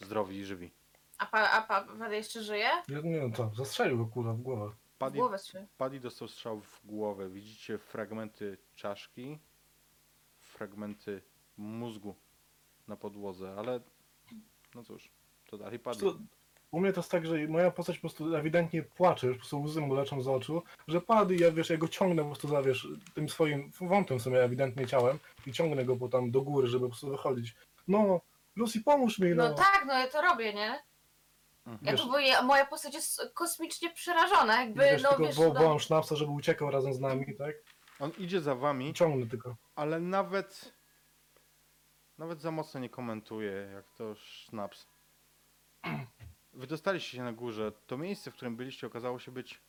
zdrowi i żywi. A, pa, a pa, Paweł jeszcze żyje? Ja nie wiem co, zastrzelił go kurwa w głowę. W Paddy, głowę strzelił. Paddy dostał strzał w głowę. Widzicie fragmenty czaszki, fragmenty mózgu na podłodze, ale no cóż, to dalej Paddy. prostu U mnie to jest tak, że moja postać po prostu ewidentnie płacze, już po prostu łzy mu leczą z oczu, że padł i ja wiesz, ja go ciągnę po prostu za wiesz, tym swoim wątem w sumie ewidentnie ciałem i ciągnę go po tam do góry, żeby po prostu wychodzić. No, Lucy pomóż mi, no. No tak, no ja to robię, nie? Mhm. Ja Wiesz- próbuję, moja postać jest kosmicznie przerażona, jakby, wiesz, no tylko wiesz, wo- no, wołam sznapsa, żeby uciekał razem z nami, tak? On idzie za wami, ciągnę tylko. ale nawet nawet za mocno nie komentuje, jak to sznaps. Wydostaliście się na górze. To miejsce, w którym byliście, okazało się być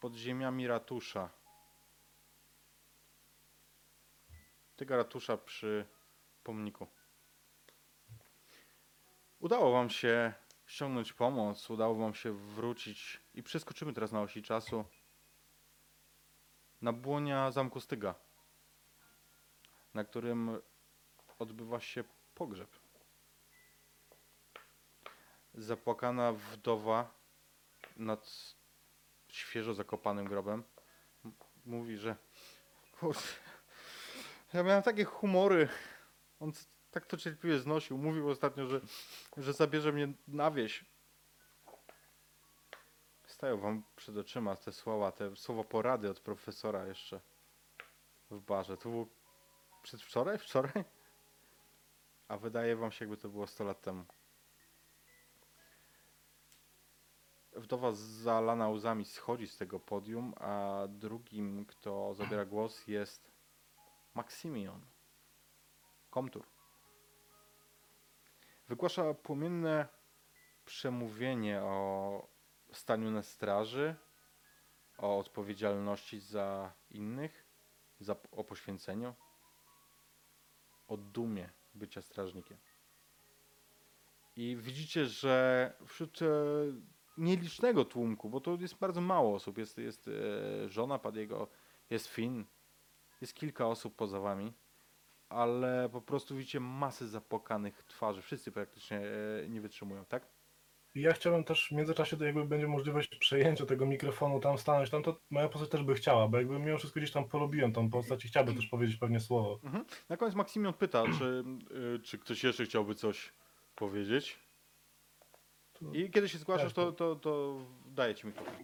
pod ziemiami ratusza. Tego ratusza przy pomniku. Udało wam się ściągnąć pomoc, udało wam się wrócić i przeskoczymy teraz na osi czasu na błonia Zamku Styga, na którym odbywa się pogrzeb. Zapłakana wdowa nad świeżo zakopanym grobem mówi, że ja miałem takie humory. On tak to cierpliwie znosił. Mówił ostatnio, że, że zabierze mnie na wieś. Stają wam przed oczyma te słowa, te słowa porady od profesora jeszcze w barze. To było przedwczoraj? Wczoraj? A wydaje wam się, jakby to było 100 lat temu. Wdowa zalana łzami schodzi z tego podium, a drugim, kto zabiera głos jest Maksimion. Komtur. Wygłasza płomienne przemówienie o staniu na straży, o odpowiedzialności za innych, za, o poświęceniu, o dumie bycia strażnikiem. I widzicie, że wśród e, nielicznego tłumku, bo to jest bardzo mało osób, jest, jest e, żona Padiego, jest Finn, jest kilka osób poza wami, ale po prostu widzicie masę zapłakanych twarzy. Wszyscy praktycznie e, nie wytrzymują, tak? I ja chciałem też w międzyczasie, jakby będzie możliwość przejęcia tego mikrofonu, tam stanąć, tam to moja postać też by chciała, bo jakby mimo wszystko gdzieś tam polubiłem tą postać i chciałby też powiedzieć pewnie słowo. Mhm. Na koniec Maksymion pyta, czy, y, czy ktoś jeszcze chciałby coś powiedzieć. I kiedy się zgłaszasz, to, to, to daję ci mikrofon.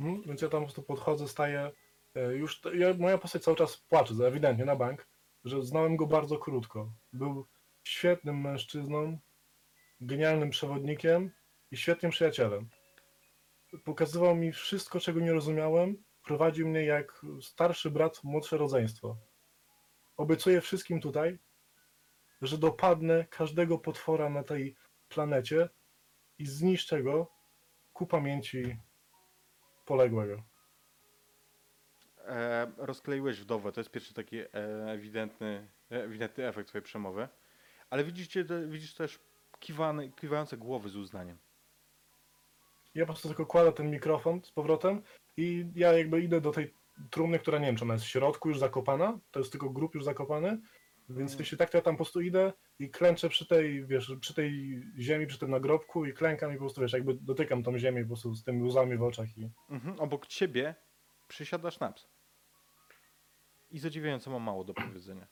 Mhm, Więc ja tam po prostu podchodzę, staję. e, Już ja, moja postać cały czas płacze, ewidentnie na bank, że znałem go bardzo krótko. Był świetnym mężczyzną, genialnym przewodnikiem i świetnym przyjacielem. Pokazywał mi wszystko, czego nie rozumiałem. Prowadził mnie jak starszy brat, młodsze rodzeństwo. Obiecuję wszystkim tutaj, że dopadnę każdego potwora na tej planecie i zniszczę go ku pamięci poległego. E, rozkleiłeś wdowę, to jest pierwszy taki e, ewidentny, e, ewidentny efekt twojej przemowy. Ale widzicie, widzisz też kiwane, kiwające głowy z uznaniem. Ja po prostu tylko kładę ten mikrofon z powrotem i ja jakby idę do tej trumny, która nie wiem, czy ona jest w środku już zakopana, to jest tylko grób już zakopany, więc jeśli tak, to ja tam po prostu idę i klęczę przy tej, wiesz, przy tej ziemi, przy tym nagrobku i klękam i po prostu, wiesz, jakby dotykam tą ziemię po prostu z tymi łzami w oczach i Mhm. Obok ciebie przysiada sznaps. I zadziwiająco ma mało do powiedzenia.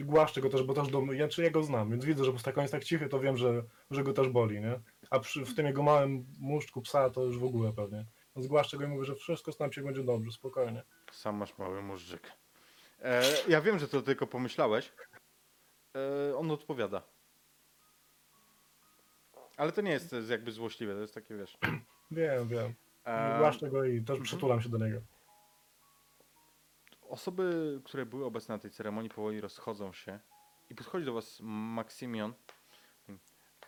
Głaszczę go też, bo też do, ja, czy ja go znam, więc widzę, że po prostu jest tak cichy, to wiem, że, że go też boli, nie? A przy, w tym jego małym muszczku psa to już w ogóle pewnie. Więc głaszczę go i mówię, że wszystko z nam się będzie dobrze, spokojnie. Sam masz mały móżdżyk. E, ja wiem, że to tylko pomyślałeś. E, on odpowiada. Ale to nie jest jakby złośliwe, to jest takie, wiesz... Wiem, wiem. E, Głaszczę go i też przytulam się do niego. Osoby, które były obecne na tej ceremonii, powoli rozchodzą się i podchodzi do was Maksymion.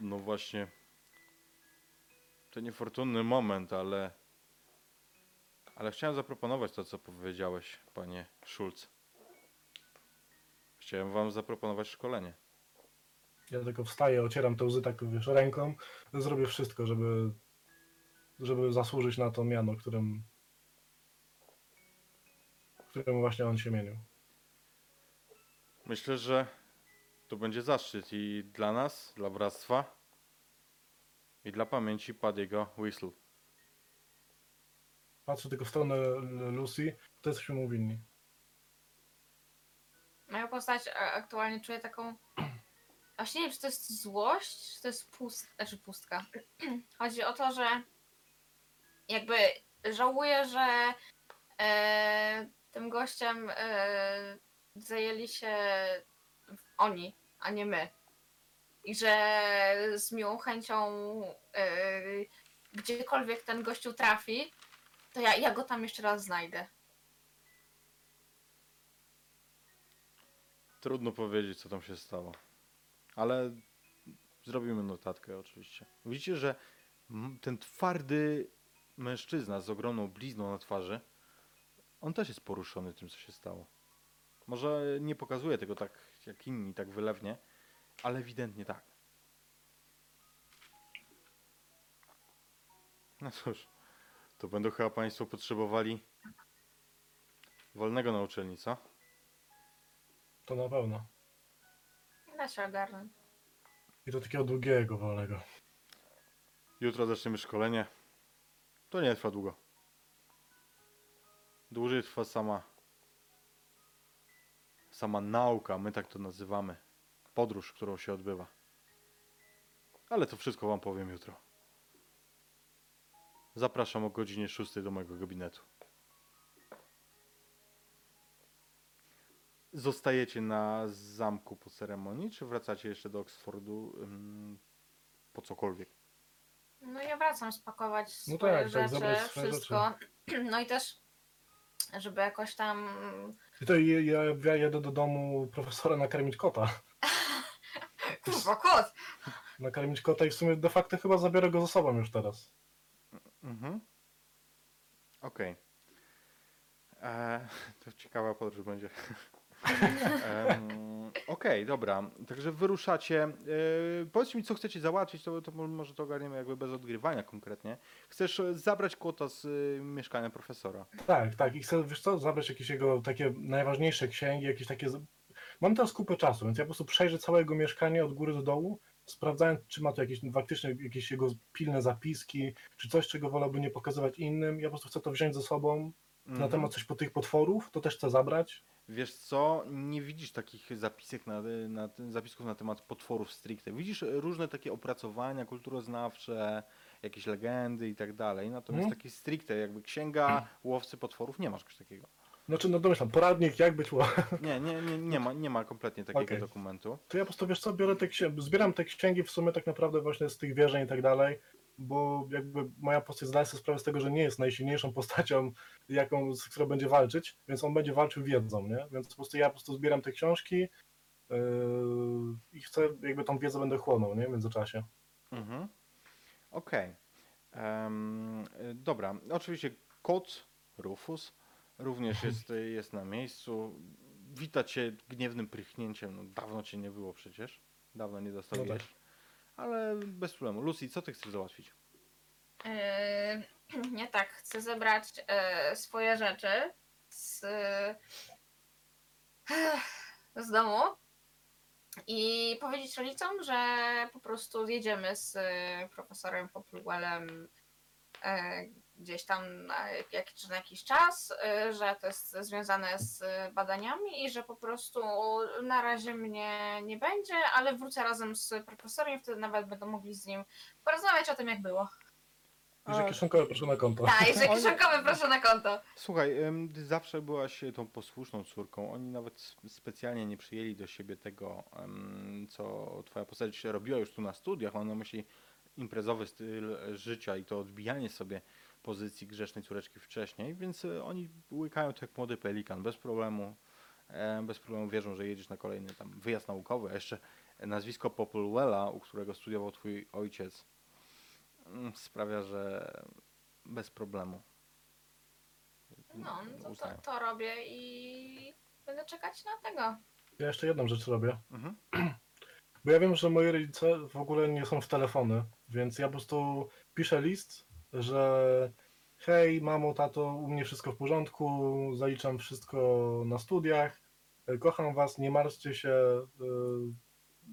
No właśnie, to niefortunny moment, ale ale chciałem zaproponować to, co powiedziałeś, panie Schulz. Chciałem wam zaproponować szkolenie. Ja tylko wstaję, ocieram te łzy tak, wiesz, ręką. Zrobię wszystko, żeby, żeby zasłużyć na to miano, którym, którym właśnie on się mienił. Myślę, że to będzie zaszczyt i dla nas, dla bractwa, I dla pamięci Paddy'ego Whistle. Patrzę tylko w stronę Lucy, to jesteśmy mu winni. Moja postać aktualnie czuje taką. Właśnie nie wiem, czy to jest złość, czy to jest pust... znaczy pustka. Chodzi o to, że jakby żałuję, że e, tym gościem e, zajęli się oni, a nie my. I że z miłą chęcią e, gdziekolwiek ten gościu trafi, to ja, ja go tam jeszcze raz znajdę. Trudno powiedzieć, co tam się stało. Ale zrobimy notatkę oczywiście. Widzicie, że ten twardy mężczyzna z ogromną blizną na twarzy, on też jest poruszony tym, co się stało. Może nie pokazuje tego tak jak inni, tak wylewnie, ale ewidentnie tak. No cóż, to będą chyba Państwo potrzebowali wolnego na uczelni, co? To na pewno. Da się ogarnąć. I to takiego długiego, wolnego. Jutro zaczniemy szkolenie. To nie trwa długo. Dłużej trwa sama. Sama nauka, my tak to nazywamy. Podróż, którą się odbywa. Ale to wszystko Wam powiem jutro. Zapraszam o godzinie 6 do mojego gabinetu. Zostajecie na zamku po ceremonii, czy wracacie jeszcze do Oxfordu ym, po cokolwiek? No ja wracam spakować No swoje tak, tak, rzeczy, zabrać swoje wszystko. No i też, żeby jakoś tam. To ja, ja, ja jedę do domu profesora nakarmić kota. Kurwa, kot! Nakarmić kota i w sumie de facto chyba zabiorę go ze sobą już teraz. Mhm. Okej. Eee, To ciekawa podróż będzie. Okej, dobra. Także wyruszacie. Eee, powiedz mi, co chcecie załatwić, to, to mo- może to ogarniemy jakby bez odgrywania konkretnie. Chcesz e, zabrać kłota z y, mieszkania profesora. Tak, tak. I chcę, wiesz co, zabrać jakieś jego takie najważniejsze księgi, jakieś takie... z- Mam teraz kupę czasu, więc ja po prostu przejrzę całe jego mieszkanie od góry do dołu, sprawdzając, czy ma tu jakieś faktycznie jakieś jego pilne zapiski, czy coś, czego wolałby nie pokazywać innym. Ja po prostu chcę to wziąć ze sobą. Na Mhm. temat coś po tych potworów, to też chcę zabrać. Wiesz co, nie widzisz takich zapisek na, na, zapisków na temat potworów stricte. Widzisz różne takie opracowania kulturoznawcze, jakieś legendy i tak dalej. Natomiast Mhm. takie stricte jakby księga łowcy potworów nie masz czegoś takiego. Znaczy, no domyślam, poradnik jak być ło- Nie, nie, nie, nie, ma, nie ma kompletnie takiego Okej. dokumentu. To ja po prostu, wiesz co, biorę te księgi, zbieram te księgi w sumie tak naprawdę właśnie z tych wierzeń i tak dalej, bo jakby moja postać zdaje sobie sprawę z tego, że nie jest najsilniejszą postacią, jaką, z którą będzie walczyć, więc on będzie walczył wiedzą, nie? Więc po prostu ja po prostu zbieram te książki yy, i chcę, jakby tą wiedzę będę chłonął, nie? W międzyczasie. Mhm. Okej. Em, y, dobra, oczywiście kot Rufus również jest, y, jest na miejscu. Wita cię gniewnym prychnięciem. No, dawno cię nie było przecież. Dawno nie dostał No tak. Ale bez problemu. Lucy, co ty chcesz załatwić? Yy, nie tak, chcę zebrać yy, swoje rzeczy z, z domu i powiedzieć rodzicom, że po prostu jedziemy z yy, profesorem Popluwelem yy, gdzieś tam na jakiś, na jakiś czas, yy, że to jest związane z badaniami i że po prostu na razie mnie nie będzie, ale wrócę razem z profesorem i wtedy nawet będą mogli z nim porozmawiać o tym, jak było. I że kieszonkowe proszę na konto. Tak, i że Oni- kieszonkowe proszę na konto. Słuchaj, ty zawsze byłaś tą posłuszną córką. Oni nawet specjalnie nie przyjęli do siebie tego, co twoja postać robiła już tu na studiach. Mam na myśli imprezowy styl życia i to odbijanie sobie pozycji grzecznej córeczki wcześniej, więc e, oni łykają to jak młody pelikan, bez problemu. E, Bez problemu wierzą, że jedziesz na kolejny tam wyjazd naukowy, a jeszcze nazwisko Populwella, u którego studiował twój ojciec, mm, sprawia, że bez problemu. No, no to, to, to robię i będę czekać na tego. Ja jeszcze jedną rzecz robię. Mhm. Bo ja wiem, że moi rodzice w ogóle nie są w telefony, więc ja po prostu piszę list, że hej, mamo, tato, u mnie wszystko w porządku, zaliczam wszystko na studiach, e, kocham was, nie martwcie się, e,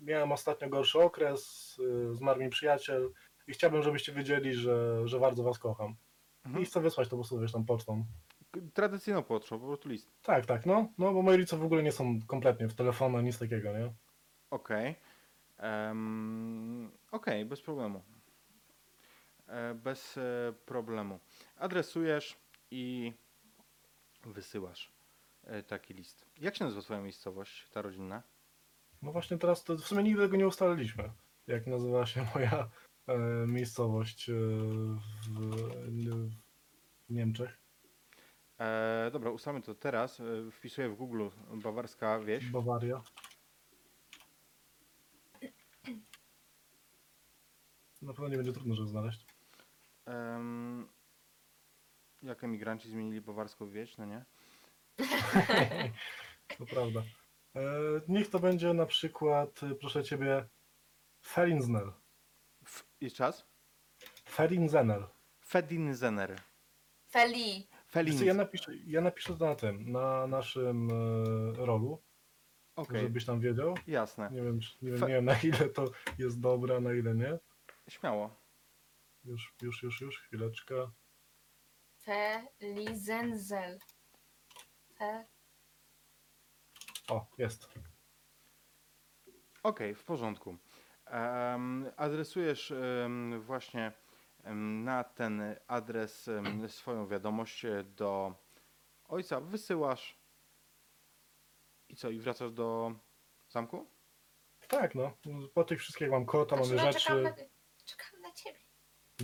miałem ostatnio gorszy okres, e, zmarł mi przyjaciel i chciałbym, żebyście wiedzieli, że, że bardzo was kocham. Mhm. I chcę wysłać to po prostu, wiesz, tam pocztą. Tradycyjną potrzebą, po prostu list. Tak, tak, no, no bo moi rodzice w ogóle nie są kompletnie w telefonach, nic takiego, nie? Okej. Em, Okej, bez problemu. E, Bez e, problemu. Adresujesz i wysyłasz e, taki list. Jak się nazywa twoja miejscowość, ta rodzinna? No właśnie teraz to w sumie nigdy tego nie ustaliliśmy. Jak nazywa się moja e, miejscowość e, w, w Niemczech? E, dobra, ustalmy to teraz. Wpisuję w Google bawarska wieś. Bawaria. Na pewno nie będzie trudno, żeby znaleźć. Em, jak emigranci zmienili bawarską wieś, no nie? to prawda. E, niech to będzie na przykład, e, proszę ciebie, Ferinznel. F- jeszcze czas? Ferinzenel. Fedinzener. Feli. Felin. Ja napiszę, ja napiszę to na tym, na naszym e, rolu, Okej, żebyś tam wiedział. jasne. Nie wiem, nie wiem, Fe- nie wiem na ile to jest dobre, a na ile nie. Śmiało. Już, już, już, już, chwileczkę. Felizenzel. Fe... O, jest. Okej, w porządku. Em, adresujesz em, właśnie em, na ten adres em, swoją wiadomość e, do ojca, wysyłasz i co, i wracasz do zamku? Tak, no. Po tych wszystkich mam kota, Znaczy, mamy no, rzeczy. czekam, na, czekam na ciebie.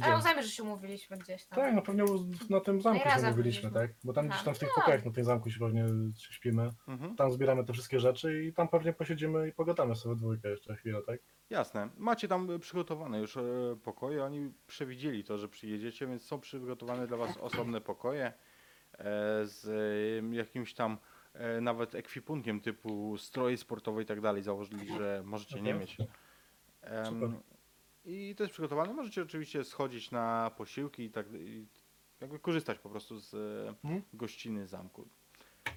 Ale uznajmy, że się umówiliśmy gdzieś tam. Tak, no pewnie na tym zamku się razem mówiliśmy, byliśmy. tak? Bo tam gdzieś tam w tych no. pokojach na tym zamku się pewnie śpimy. Mhm. Tam zbieramy te wszystkie rzeczy i tam pewnie posiedzimy i pogadamy sobie dwójkę jeszcze chwilę, tak? Jasne. Macie tam e, przygotowane już e, pokoje. Oni przewidzieli to, że przyjedziecie, więc są przygotowane dla Was osobne pokoje e, z e, jakimś tam e, nawet ekwipunkiem typu stroje sportowe i tak dalej. Założyli, że możecie nie mieć. Em, Super. I to jest przygotowane. Możecie oczywiście schodzić na posiłki i tak i jakby korzystać po prostu z Mhm. gościny zamku.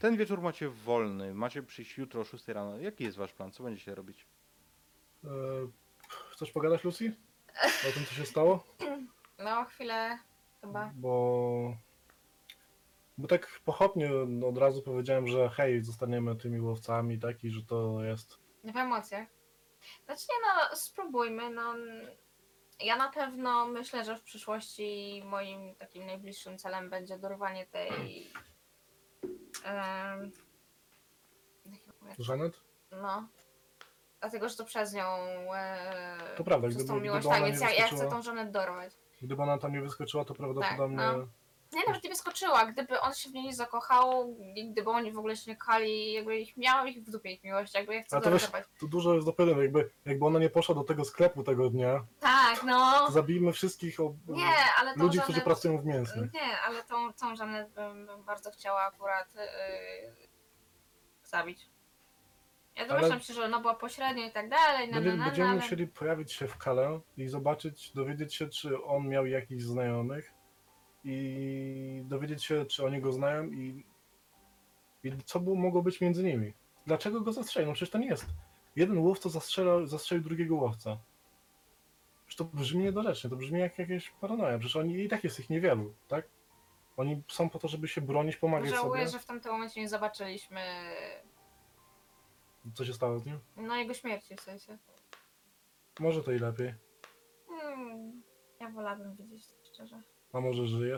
Ten wieczór macie wolny. Macie przyjść jutro o 6 rano. Jaki jest Wasz plan? Co będziecie robić? E, chcesz pogadać, Lucy? O tym, co się stało? No, chwilę chyba. Bo... Bo tak pochopnie od razu powiedziałem, że hej, zostaniemy tymi łowcami, tak? I że to jest... W emocjach. Znaczy nie no, spróbujmy, no. Ja na pewno myślę, że w przyszłości moim takim najbliższym celem będzie dorwanie tej... Żanet? No. Dlatego, że to przez nią. E, To prawda, przez gdyby- tą gdyby miłość, ona tak, nie więc ja, ja chcę wyskoczyła- tą żonę dorwać. Gdyby ona tam nie wyskoczyła, to prawdopodobnie... no. Nie, nawet nie wyskoczyła. Gdyby on się w niej nie zakochał, i gdyby oni w ogóle się nie kochali, jakby ich miałam ich w dupie ich miłość, jakby ja chcę A to wiesz, tu dużo jest do pytań, jakby, jakby ona nie poszła do tego sklepu tego dnia, Tak, no. zabijmy wszystkich ob... Nie, ale tą ludzi, którzy pracują w mięsnych. Nie, ale tą, tą żonę bym, bym bardzo chciała akurat yy, zabić. Ja domyślam się, że ona była pośrednio i tak dalej, na, na, Będzie, na, będziemy ale... musieli pojawić się w Kale i zobaczyć, dowiedzieć się, czy on miał jakichś znajomych i dowiedzieć się, czy oni go znają i, i co było, mogło być między nimi. Dlaczego go zastrzelił? No przecież to nie jest. Jeden łowca zastrzela, zastrzelił drugiego łowca. Przecież to brzmi niedorzecznie, to brzmi jak jakieś paranoja. Przecież oni i tak jest ich niewielu, tak? Oni są po to, żeby się bronić, pomagać Żałuję, sobie. że w tamtym momencie nie zobaczyliśmy Co się stało z nim? no jego śmierci w sensie. Może to i lepiej. Hmm, ja wolałabym wiedzieć, szczerze. A może żyje?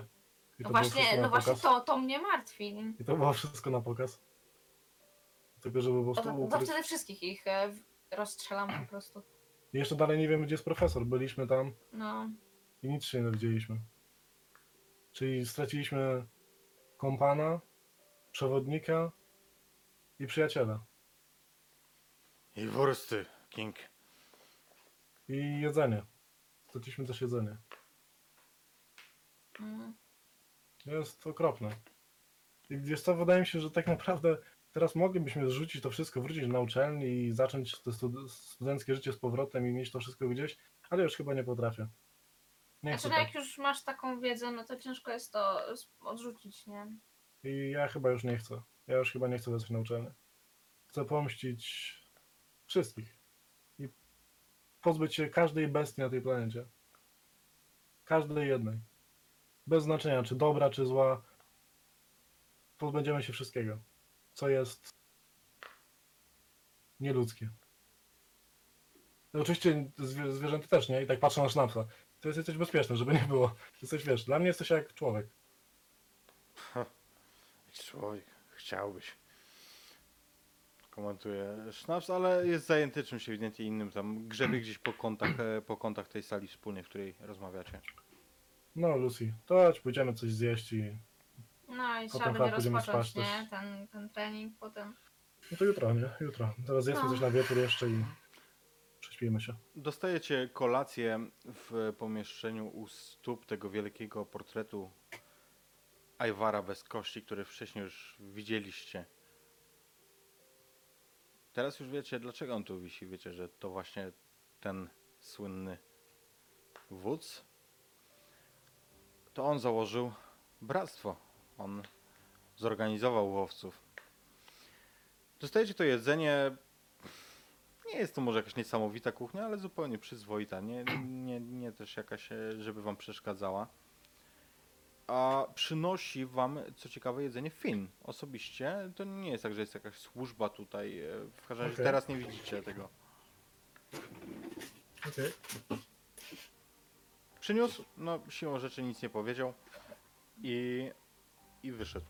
I No było właśnie, wszystko na no właśnie pokaz? to, to mnie martwi. I to było wszystko na pokaz. Tylko żeby po To, prostu to, to ukryć. wtedy wszystkich ich e, w- rozstrzelam po prostu. I jeszcze dalej nie wiemy, gdzie jest profesor. Byliśmy tam No. i nic się nie dowiedzieliśmy. Czyli straciliśmy kompana, przewodnika i przyjaciela. I wursty, King. I jedzenie. Straciliśmy też jedzenie. Mm. Jest okropne. I wiesz co, wydaje mi się, że tak naprawdę teraz moglibyśmy zrzucić to wszystko, wrócić na uczelni i zacząć to stud- studenckie życie z powrotem i mieć to wszystko gdzieś, ale już chyba nie potrafię. Nie Znaczy, no tak. jak już masz taką wiedzę, no to ciężko jest to odrzucić, nie? I ja chyba już nie chcę. Ja już chyba nie chcę wracać na uczelnię. Chcę pomścić wszystkich. I pozbyć się każdej bestii na tej planecie. Każdej jednej. Bez znaczenia, czy dobra, czy zła. Pozbędziemy się wszystkiego, co jest nieludzkie. Oczywiście zwie, zwierzęta też, nie? I tak patrzę na sznapsa. To jest jesteś bezpieczny, żeby nie było. Jesteś, wiesz, dla mnie jesteś jak człowiek. Człowiek, chciałbyś. Komentuje Sznaps, ale jest zajęty czymś ewidentnie innym. Tam grzebie gdzieś po kątach, e, po kątach tej sali wspólnie, w której rozmawiacie. No, Lucy, to chodź, pójdziemy coś zjeść i... No i trzeba Potem będzie chyba pójdziemy rozpocząć, spać też. nie? Ten, ten trening potem. No to jutro, nie? Jutro. Teraz zjedzmy No. coś na wieczór jeszcze i prześpijmy się. Dostajecie kolację w pomieszczeniu u stóp tego wielkiego portretu Ajwara bez kości, który wcześniej już widzieliście. Teraz już wiecie, dlaczego on tu wisi. Wiecie, że to właśnie ten słynny wódz. To on założył bractwo. On zorganizował łowców. Dostajecie to jedzenie nie jest to może jakaś niesamowita kuchnia, ale zupełnie przyzwoita. Nie, nie, nie też jakaś, e, żeby wam przeszkadzała. A przynosi wam, co ciekawe, jedzenie Finn. Osobiście to nie jest tak, że jest jakaś służba tutaj. e, W każdym razie Okej. teraz nie widzicie tego. Okej. Przyniósł, no siłą rzeczy nic nie powiedział i, i wyszedł.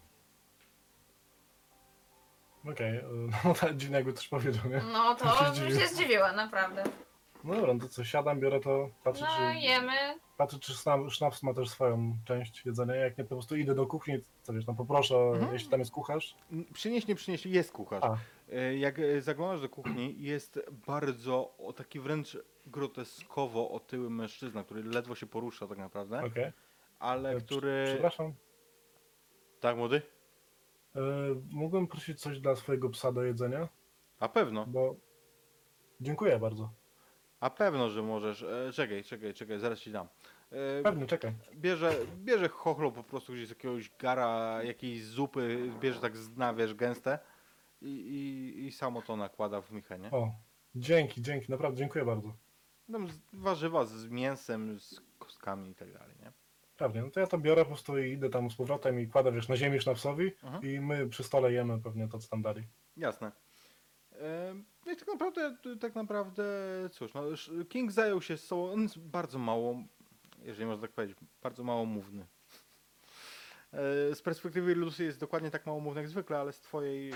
Okej, y, no tak dziwnie jakby też powiedział, nie? No się to zdziwił. się zdziwiła, naprawdę. No dobra, no to co, siadam, biorę to, patrzę No czy, jemy. patrzę, czy sznaps ma też swoją część jedzenia, jak nie, to po prostu idę do kuchni, co wiesz, tam poproszę, Mhm. jeśli tam jest kucharz. N- Przynieś, nie przynieś, jest kucharz. A, Jak e, zaglądasz do kuchni, jest bardzo o taki wręcz groteskowo otyły mężczyzna, który ledwo się porusza tak naprawdę, okej. ale E, który... Przepraszam, Tak, młody? y, mógłbym prosić coś dla swojego psa do jedzenia? A pewno, Bo... Dziękuję bardzo. a pewno, że możesz. E, czekaj, czekaj, czekaj, zaraz ci dam. E, Pewnie, czekaj. bierze, bierze chochlo po prostu gdzieś z jakiegoś gara, jakiejś zupy, bierze tak z dna, wiesz, gęste i, i, i samo to nakłada w michę, nie? O, dzięki, dzięki, naprawdę dziękuję bardzo. Tam z- warzywa z mięsem, z kostkami i tak dalej, nie? Pewnie, no to ja to biorę po prostu i idę tam z powrotem i kładę, wiesz, na ziemi sznapsowi Mhm. i my przy stole jemy pewnie to, co tam dali. Jasne. No i tak naprawdę, tak naprawdę, cóż, no, sz- King zajął się sobą, on jest bardzo mało, jeżeli można tak powiedzieć, bardzo małomówny. E, Z perspektywy Lucy jest dokładnie tak małomówny jak zwykle, ale z twojej e,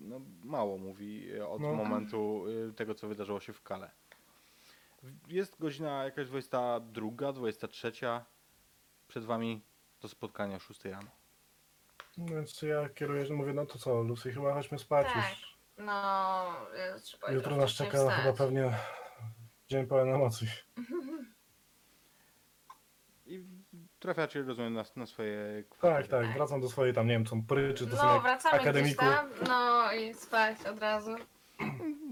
no, mało mówi e, od No. momentu e, tego, co wydarzyło się w Kale. Jest godzina jakaś 22, 23. Przed wami do spotkania o 6 rano. No Więc ja kieruję, że mówię, no to co, Lucy, chyba chodźmy spać Tak. już. No, trzeba Jutro nas czeka wstać. chyba pewnie dzień pełen emocji. I trafiacie, rozumiem, na, na swoje Tak, tak, wracam do swojej tam, nie wiem, co pryczy, są No, jak wracamy akademiku. gdzieś tam, no i spać od razu.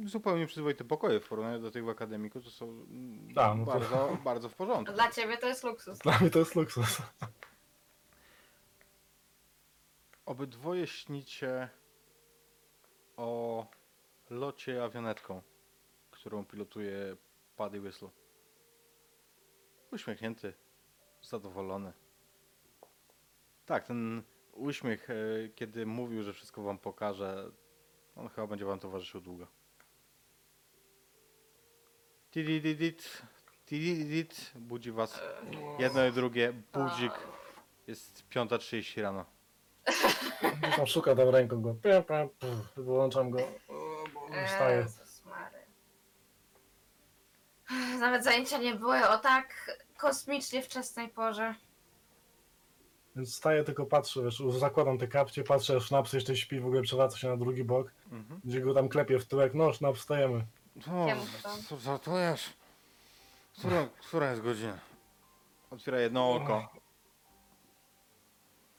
zupełnie przyzwoite pokoje w porównaniu do tych w akademiku, to są mm, Tak, no to- bardzo, bardzo w porządku. Dla ciebie to jest luksus. Dla mnie to jest luksus. Obydwoje śnicie o locie awionetką, którą pilotuje Paddy Whistle. Uśmiechnięty, zadowolony. Tak, ten uśmiech, e, kiedy mówił, że wszystko wam pokaże, on chyba będzie wam towarzyszył długo. Tidididit, tidididit, budzi was jedno i drugie, budzik. Jest 5.30 rano. Tam szuka tam ręką go. Pia, Wyłączam go. O, bo Wstaje. Jezus Mary. Nawet zajęcia nie były o tak kosmicznie wczesnej porze. Więc staję, tylko patrzę, wiesz, zakładam te kapcie, patrzę, sznaps jeszcze śpi, w ogóle przewraca się na drugi bok, Mhm. gdzie go tam klepie w tyłek, no sznaps, wstajemy. O, Jemu to. co żartujesz? Która, która jest godzina? Otwiera jedno oko.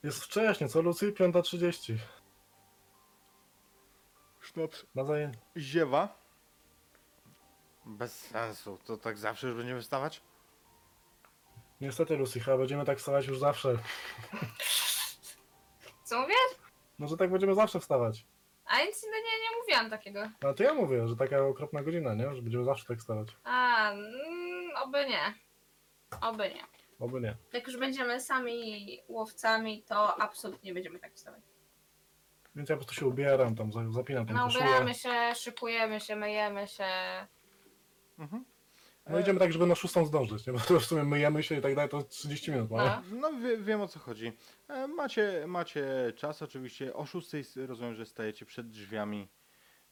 Jest wcześnie, co Lucy? 5.30. Sznaps. Na zajęcie. Ziewa. Bez sensu. To tak zawsze już będziemy wstawać? Niestety Lucy, chyba będziemy tak wstawać już zawsze. Co mówię? No, że tak będziemy zawsze wstawać. A nic nie, nie, nie mówiłam takiego. No to ja mówię, że taka okropna godzina, nie? Że będziemy zawsze tak wstawać. A, mm, oby nie. Oby nie. Oby nie. Jak już będziemy sami łowcami, to absolutnie nie będziemy tak stawać. Więc ja po prostu się ubieram, tam za- zapinam tą No koszulę. ubieramy się, szykujemy się, myjemy się. Mhm. No idziemy tak, żeby na szóstą zdążyć, nie? Bo to w sumie myjemy się i tak dalej, to 30 minut mamy. No. No wie, wiem o co chodzi. E, Macie, macie czas oczywiście. O 6 rozumiem, że stajecie przed drzwiami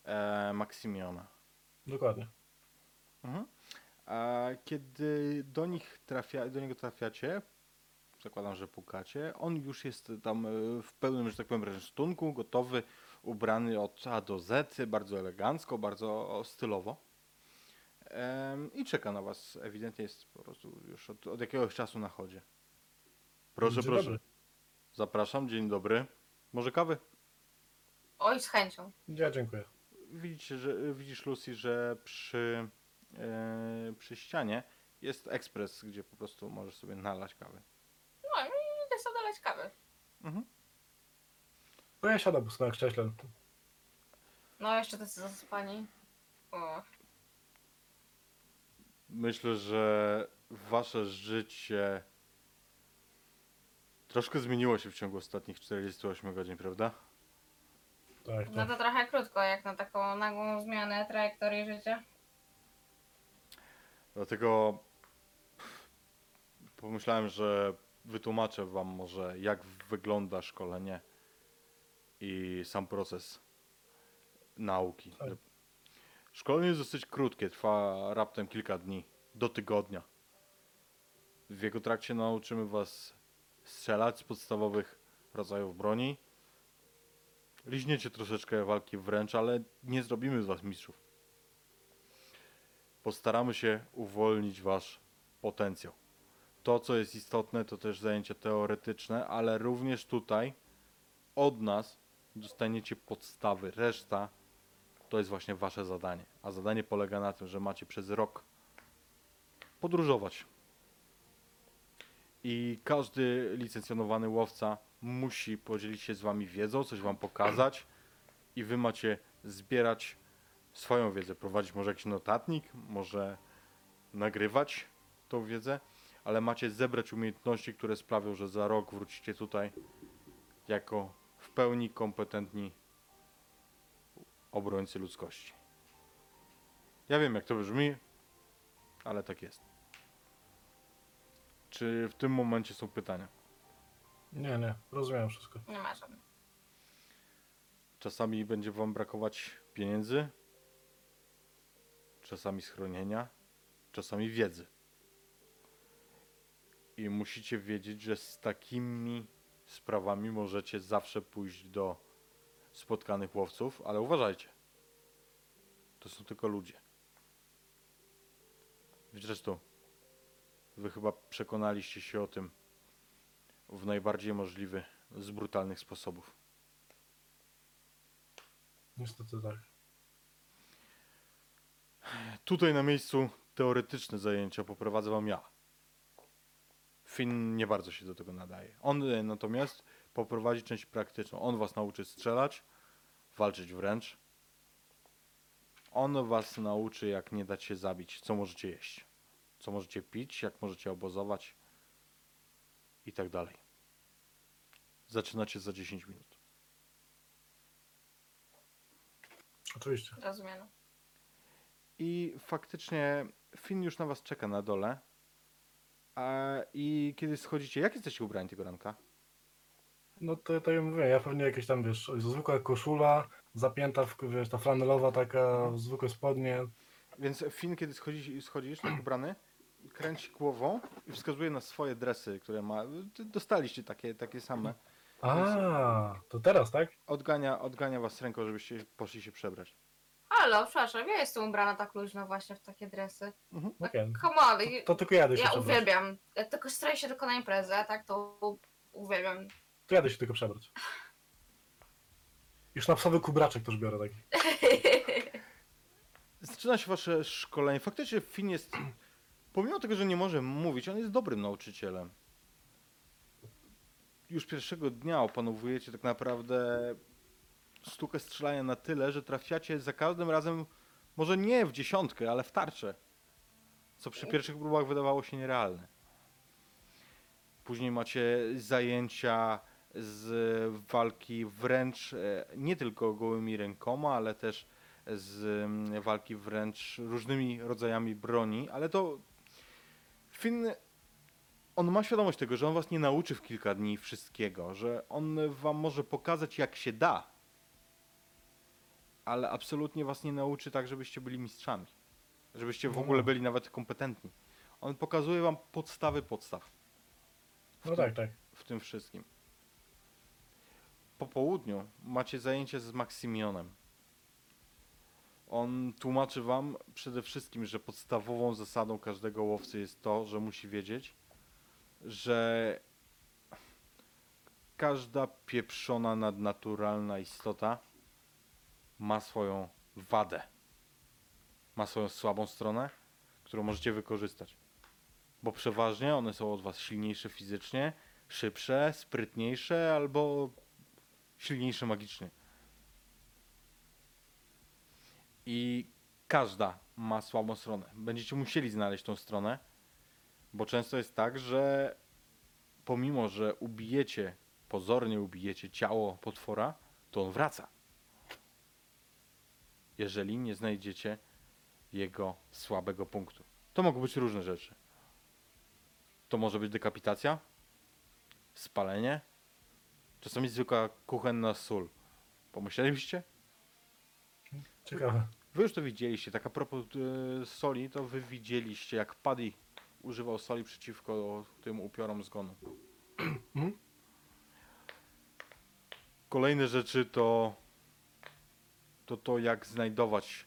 e, Maksimiona. Dokładnie. Mhm. A kiedy do nich trafia, do niego trafiacie, zakładam, że pukacie, on już jest tam e, w pełnym, że tak powiem, resztunku, gotowy, ubrany od A do Z, bardzo elegancko, bardzo stylowo. I czeka na was. Ewidentnie jest po prostu już od, od jakiegoś czasu na chodzie. Proszę, Dzień proszę. dobry. Zapraszam, dzień dobry. Może kawy? Oj, z chęcią. Ja dziękuję. Widzicie, że, widzisz Lucy, że przy, e, przy ścianie jest ekspres, gdzie po prostu możesz sobie nalać kawy. No i idę sobie dolać kawy. Mhm. To ja siadam po prostu na krześle. No jeszcze tacy zaspani. O. Myślę, że wasze życie troszkę zmieniło się w ciągu ostatnich 48 godzin, prawda? Tak, No tak. to trochę krótko, jak na taką nagłą zmianę trajektorii życia. Dlatego pomyślałem, że wytłumaczę wam może, jak wygląda szkolenie i sam proces nauki. Tak. Szkolenie jest dosyć krótkie, trwa raptem kilka dni, do tygodnia. W jego trakcie nauczymy was strzelać z podstawowych rodzajów broni. Liźniecie troszeczkę walki wręcz, ale nie zrobimy z was mistrzów postaramy się uwolnić wasz potencjał. To, co jest istotne, to też zajęcia teoretyczne, ale również tutaj od nas dostaniecie podstawy. Reszta to jest właśnie wasze zadanie. A zadanie polega na tym, że macie przez rok podróżować. I każdy licencjonowany łowca musi podzielić się z wami wiedzą, coś wam pokazać i wy macie zbierać swoją wiedzę, prowadzić może jakiś notatnik, może nagrywać tą wiedzę, ale macie zebrać umiejętności, które sprawią, że za rok wrócicie tutaj jako w pełni kompetentni obrońcy ludzkości. Ja wiem, jak to brzmi, ale tak jest. Czy w tym momencie są pytania? Nie, nie, rozumiem wszystko. Nie ma żadnych. Czasami będzie wam brakować pieniędzy, czasami schronienia, czasami wiedzy. I musicie wiedzieć, że z takimi sprawami możecie zawsze pójść do spotkanych łowców, ale uważajcie. To są tylko ludzie. Zresztą, wy chyba przekonaliście się o tym w najbardziej możliwy z brutalnych sposobów. Niestety tak. Tutaj na miejscu teoretyczne zajęcia poprowadzę wam ja. Finn nie bardzo się do tego nadaje. On e, natomiast poprowadzi część praktyczną. On was nauczy strzelać, walczyć wręcz. On was nauczy, jak nie dać się zabić, co możecie jeść, co możecie pić, jak możecie obozować i tak dalej. Zaczynacie za 10 minut. Oczywiście. Rozumiano. I faktycznie Finn już na was czeka na dole. A, I kiedy schodzicie, jak jesteście ubrani tego ranka? No to tak jak mówię, ja pewnie jakieś tam, wiesz, zwykła koszula, zapięta, w, wiesz, ta flanelowa taka, zwykłe spodnie. Więc Finn, kiedy schodzi, schodzisz tak ubrany, kręci głową i wskazuje na swoje dresy, które ma. ty Dostaliście takie, takie same. A, to teraz, tak? Odgania, odgania was ręką, żebyście poszli się przebrać. Halo, przepraszam, ja jestem ubrana tak luźno właśnie w takie dresy. Okej. Come on, To, to tylko jadę się ja przebrać. uwielbiam. Jak tylko stroję się tylko na imprezę, tak, to uwielbiam. To jadę się tylko przebrać. Już na psowy kubraczek też biorę taki. Zaczyna się wasze szkolenie. Faktycznie Finn jest, pomimo tego, że nie może mówić, on jest dobrym nauczycielem. Już pierwszego dnia opanowujecie tak naprawdę sztukę strzelania na tyle, że trafiacie za każdym razem, może nie w dziesiątkę, ale w tarczę. Co przy pierwszych próbach wydawało się nierealne. Później macie zajęcia z walki wręcz e, nie tylko gołymi rękoma, ale też z mm, walki wręcz różnymi rodzajami broni, ale to Finn on ma świadomość tego, że on was nie nauczy w kilka dni wszystkiego, że on wam może pokazać jak się da, ale absolutnie was nie nauczy tak, żebyście byli mistrzami, żebyście w No. ogóle byli nawet kompetentni. On pokazuje wam podstawy podstaw No tak, tak. w tym wszystkim. Po południu macie zajęcie z Maksymionem. On tłumaczy wam przede wszystkim, że podstawową zasadą każdego łowcy jest to, że musi wiedzieć, że każda pieprzona nadnaturalna istota ma swoją wadę. Ma swoją słabą stronę, którą możecie wykorzystać. Bo przeważnie one są od was silniejsze fizycznie, szybsze, sprytniejsze albo silniejsze magicznie. I każda ma słabą stronę. Będziecie musieli znaleźć tą stronę, bo często jest tak, że pomimo, że ubijecie, pozornie ubijecie ciało potwora, to on wraca. Jeżeli nie znajdziecie jego słabego punktu. To mogą być różne rzeczy. To może być dekapitacja, spalenie, czasami zwykła kuchenna sól. Pomyśleliście? Ciekawe. Wy już to widzieliście. Tak a propos e, soli, to wy widzieliście, jak Paddy używał soli przeciwko tym upiorom zgonu. Mhm. Kolejne rzeczy to to to, jak znajdować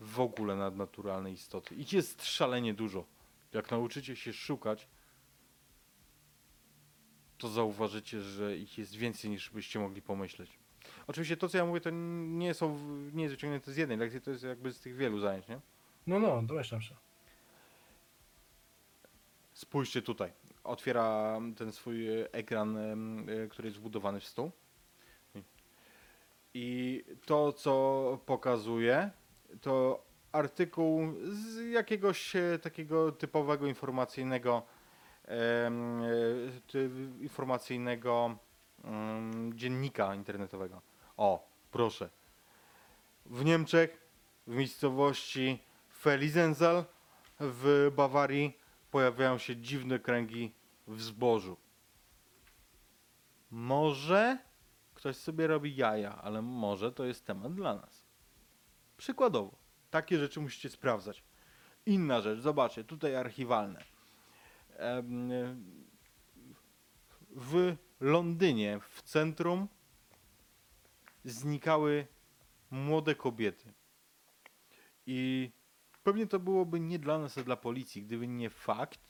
w ogóle nadnaturalne istoty. Ich jest szalenie dużo. Jak nauczycie się szukać, to zauważycie, że ich jest więcej niż byście mogli pomyśleć. Oczywiście to, co ja mówię, to nie są, nie jest wyciągnięte z jednej lekcji, to jest jakby z tych wielu zajęć, nie? No, no, domyślam się. Spójrzcie tutaj. Otwiera ten swój ekran, e, który jest wbudowany w stół. I to, co pokazuje, to artykuł z jakiegoś e, takiego typowego informacyjnego informacyjnego em, dziennika internetowego. O, proszę. W Niemczech, w miejscowości Felizensal w Bawarii pojawiają się dziwne kręgi w zbożu. Może ktoś sobie robi jaja, ale może to jest temat dla nas. Przykładowo, takie rzeczy musicie sprawdzać. Inna rzecz, zobaczcie, tutaj archiwalne. W Londynie, w centrum, znikały młode kobiety. I pewnie to byłoby nie dla nas, a dla policji, gdyby nie fakt,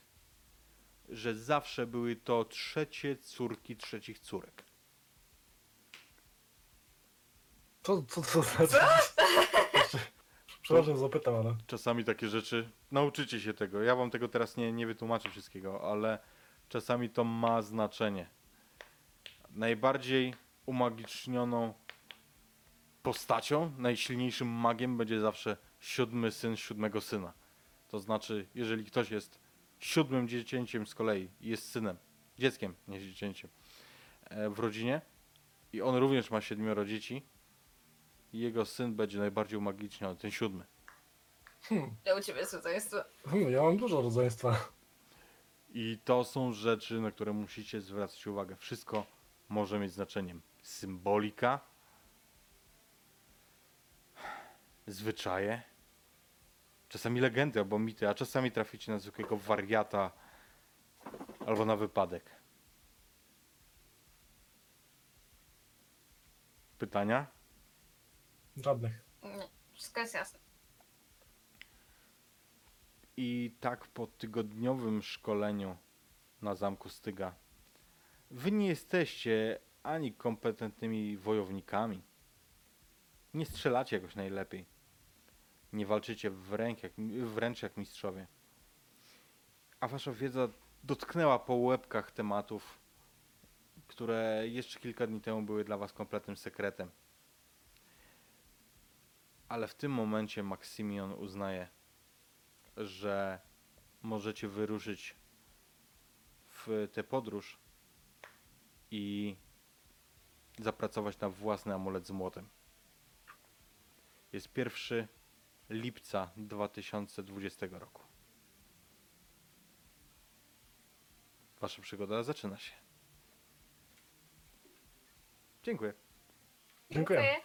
że zawsze były to trzecie córki trzecich córek. Co, co, co znaczy? Przepraszam, zapytam, ale... Czasami takie rzeczy, nauczycie się tego. Ja wam tego teraz nie, nie wytłumaczę wszystkiego, ale czasami to ma znaczenie. Najbardziej umagicznioną postacią, najsilniejszym magiem będzie zawsze siódmy syn siódmego syna. To znaczy, jeżeli ktoś jest siódmym dziecięciem z kolei i jest synem, dzieckiem, nie dziecięciem, e, w rodzinie i on również ma siedmioro dzieci, jego syn będzie najbardziej umagiczniony, ten siódmy. Hmm, Ja u ciebie jest hmm, ja mam dużo rodzeństwa. I to są rzeczy, na które musicie zwracać uwagę. Wszystko może mieć znaczenie. Symbolika, zwyczaje, czasami legendy albo mity, a czasami traficie na zwykłego wariata albo na wypadek. Pytania? Żadnych. Nie, wszystko jest jasne. I tak po tygodniowym szkoleniu na zamku Styga, wy nie jesteście ani kompetentnymi wojownikami, nie strzelacie jakoś najlepiej, nie walczycie wręcz jak, wręcz jak mistrzowie, a wasza wiedza dotknęła po łebkach tematów, które jeszcze kilka dni temu były dla was kompletnym sekretem. Ale w tym momencie Maksymion uznaje, że możecie wyruszyć w w tę podróż i zapracować na własny amulet z młotem. Jest 1 lipca 2020 roku. Wasza przygoda zaczyna się. Dziękuję. Dziękuję.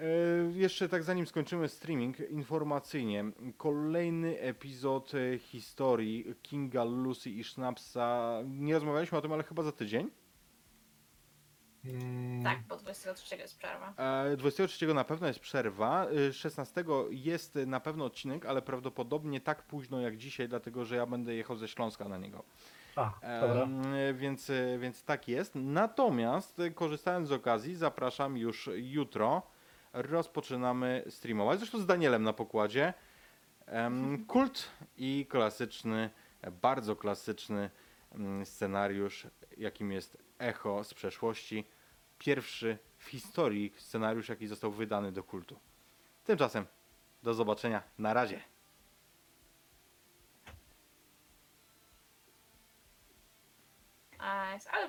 E, jeszcze tak zanim skończymy streaming, informacyjnie, kolejny epizod e, historii Kinga, Lucy i Schnapsa. Nie rozmawialiśmy o tym, ale chyba za tydzień. Mm, Tak, bo 23 jest przerwa. E, 23 na pewno jest przerwa, e, 16 jest na pewno odcinek, ale prawdopodobnie tak późno jak dzisiaj, dlatego że ja będę jechał ze Śląska na niego. A, dobra. Więc, e, więc tak jest. Natomiast e, korzystając z okazji, zapraszam już jutro. Rozpoczynamy streamować. Zresztą z Danielem na pokładzie. Kult i klasyczny, bardzo klasyczny mm, scenariusz, jakim jest Echo z przeszłości. Pierwszy w historii scenariusz, jaki został wydany do kultu. Tymczasem do zobaczenia. Na razie. Ale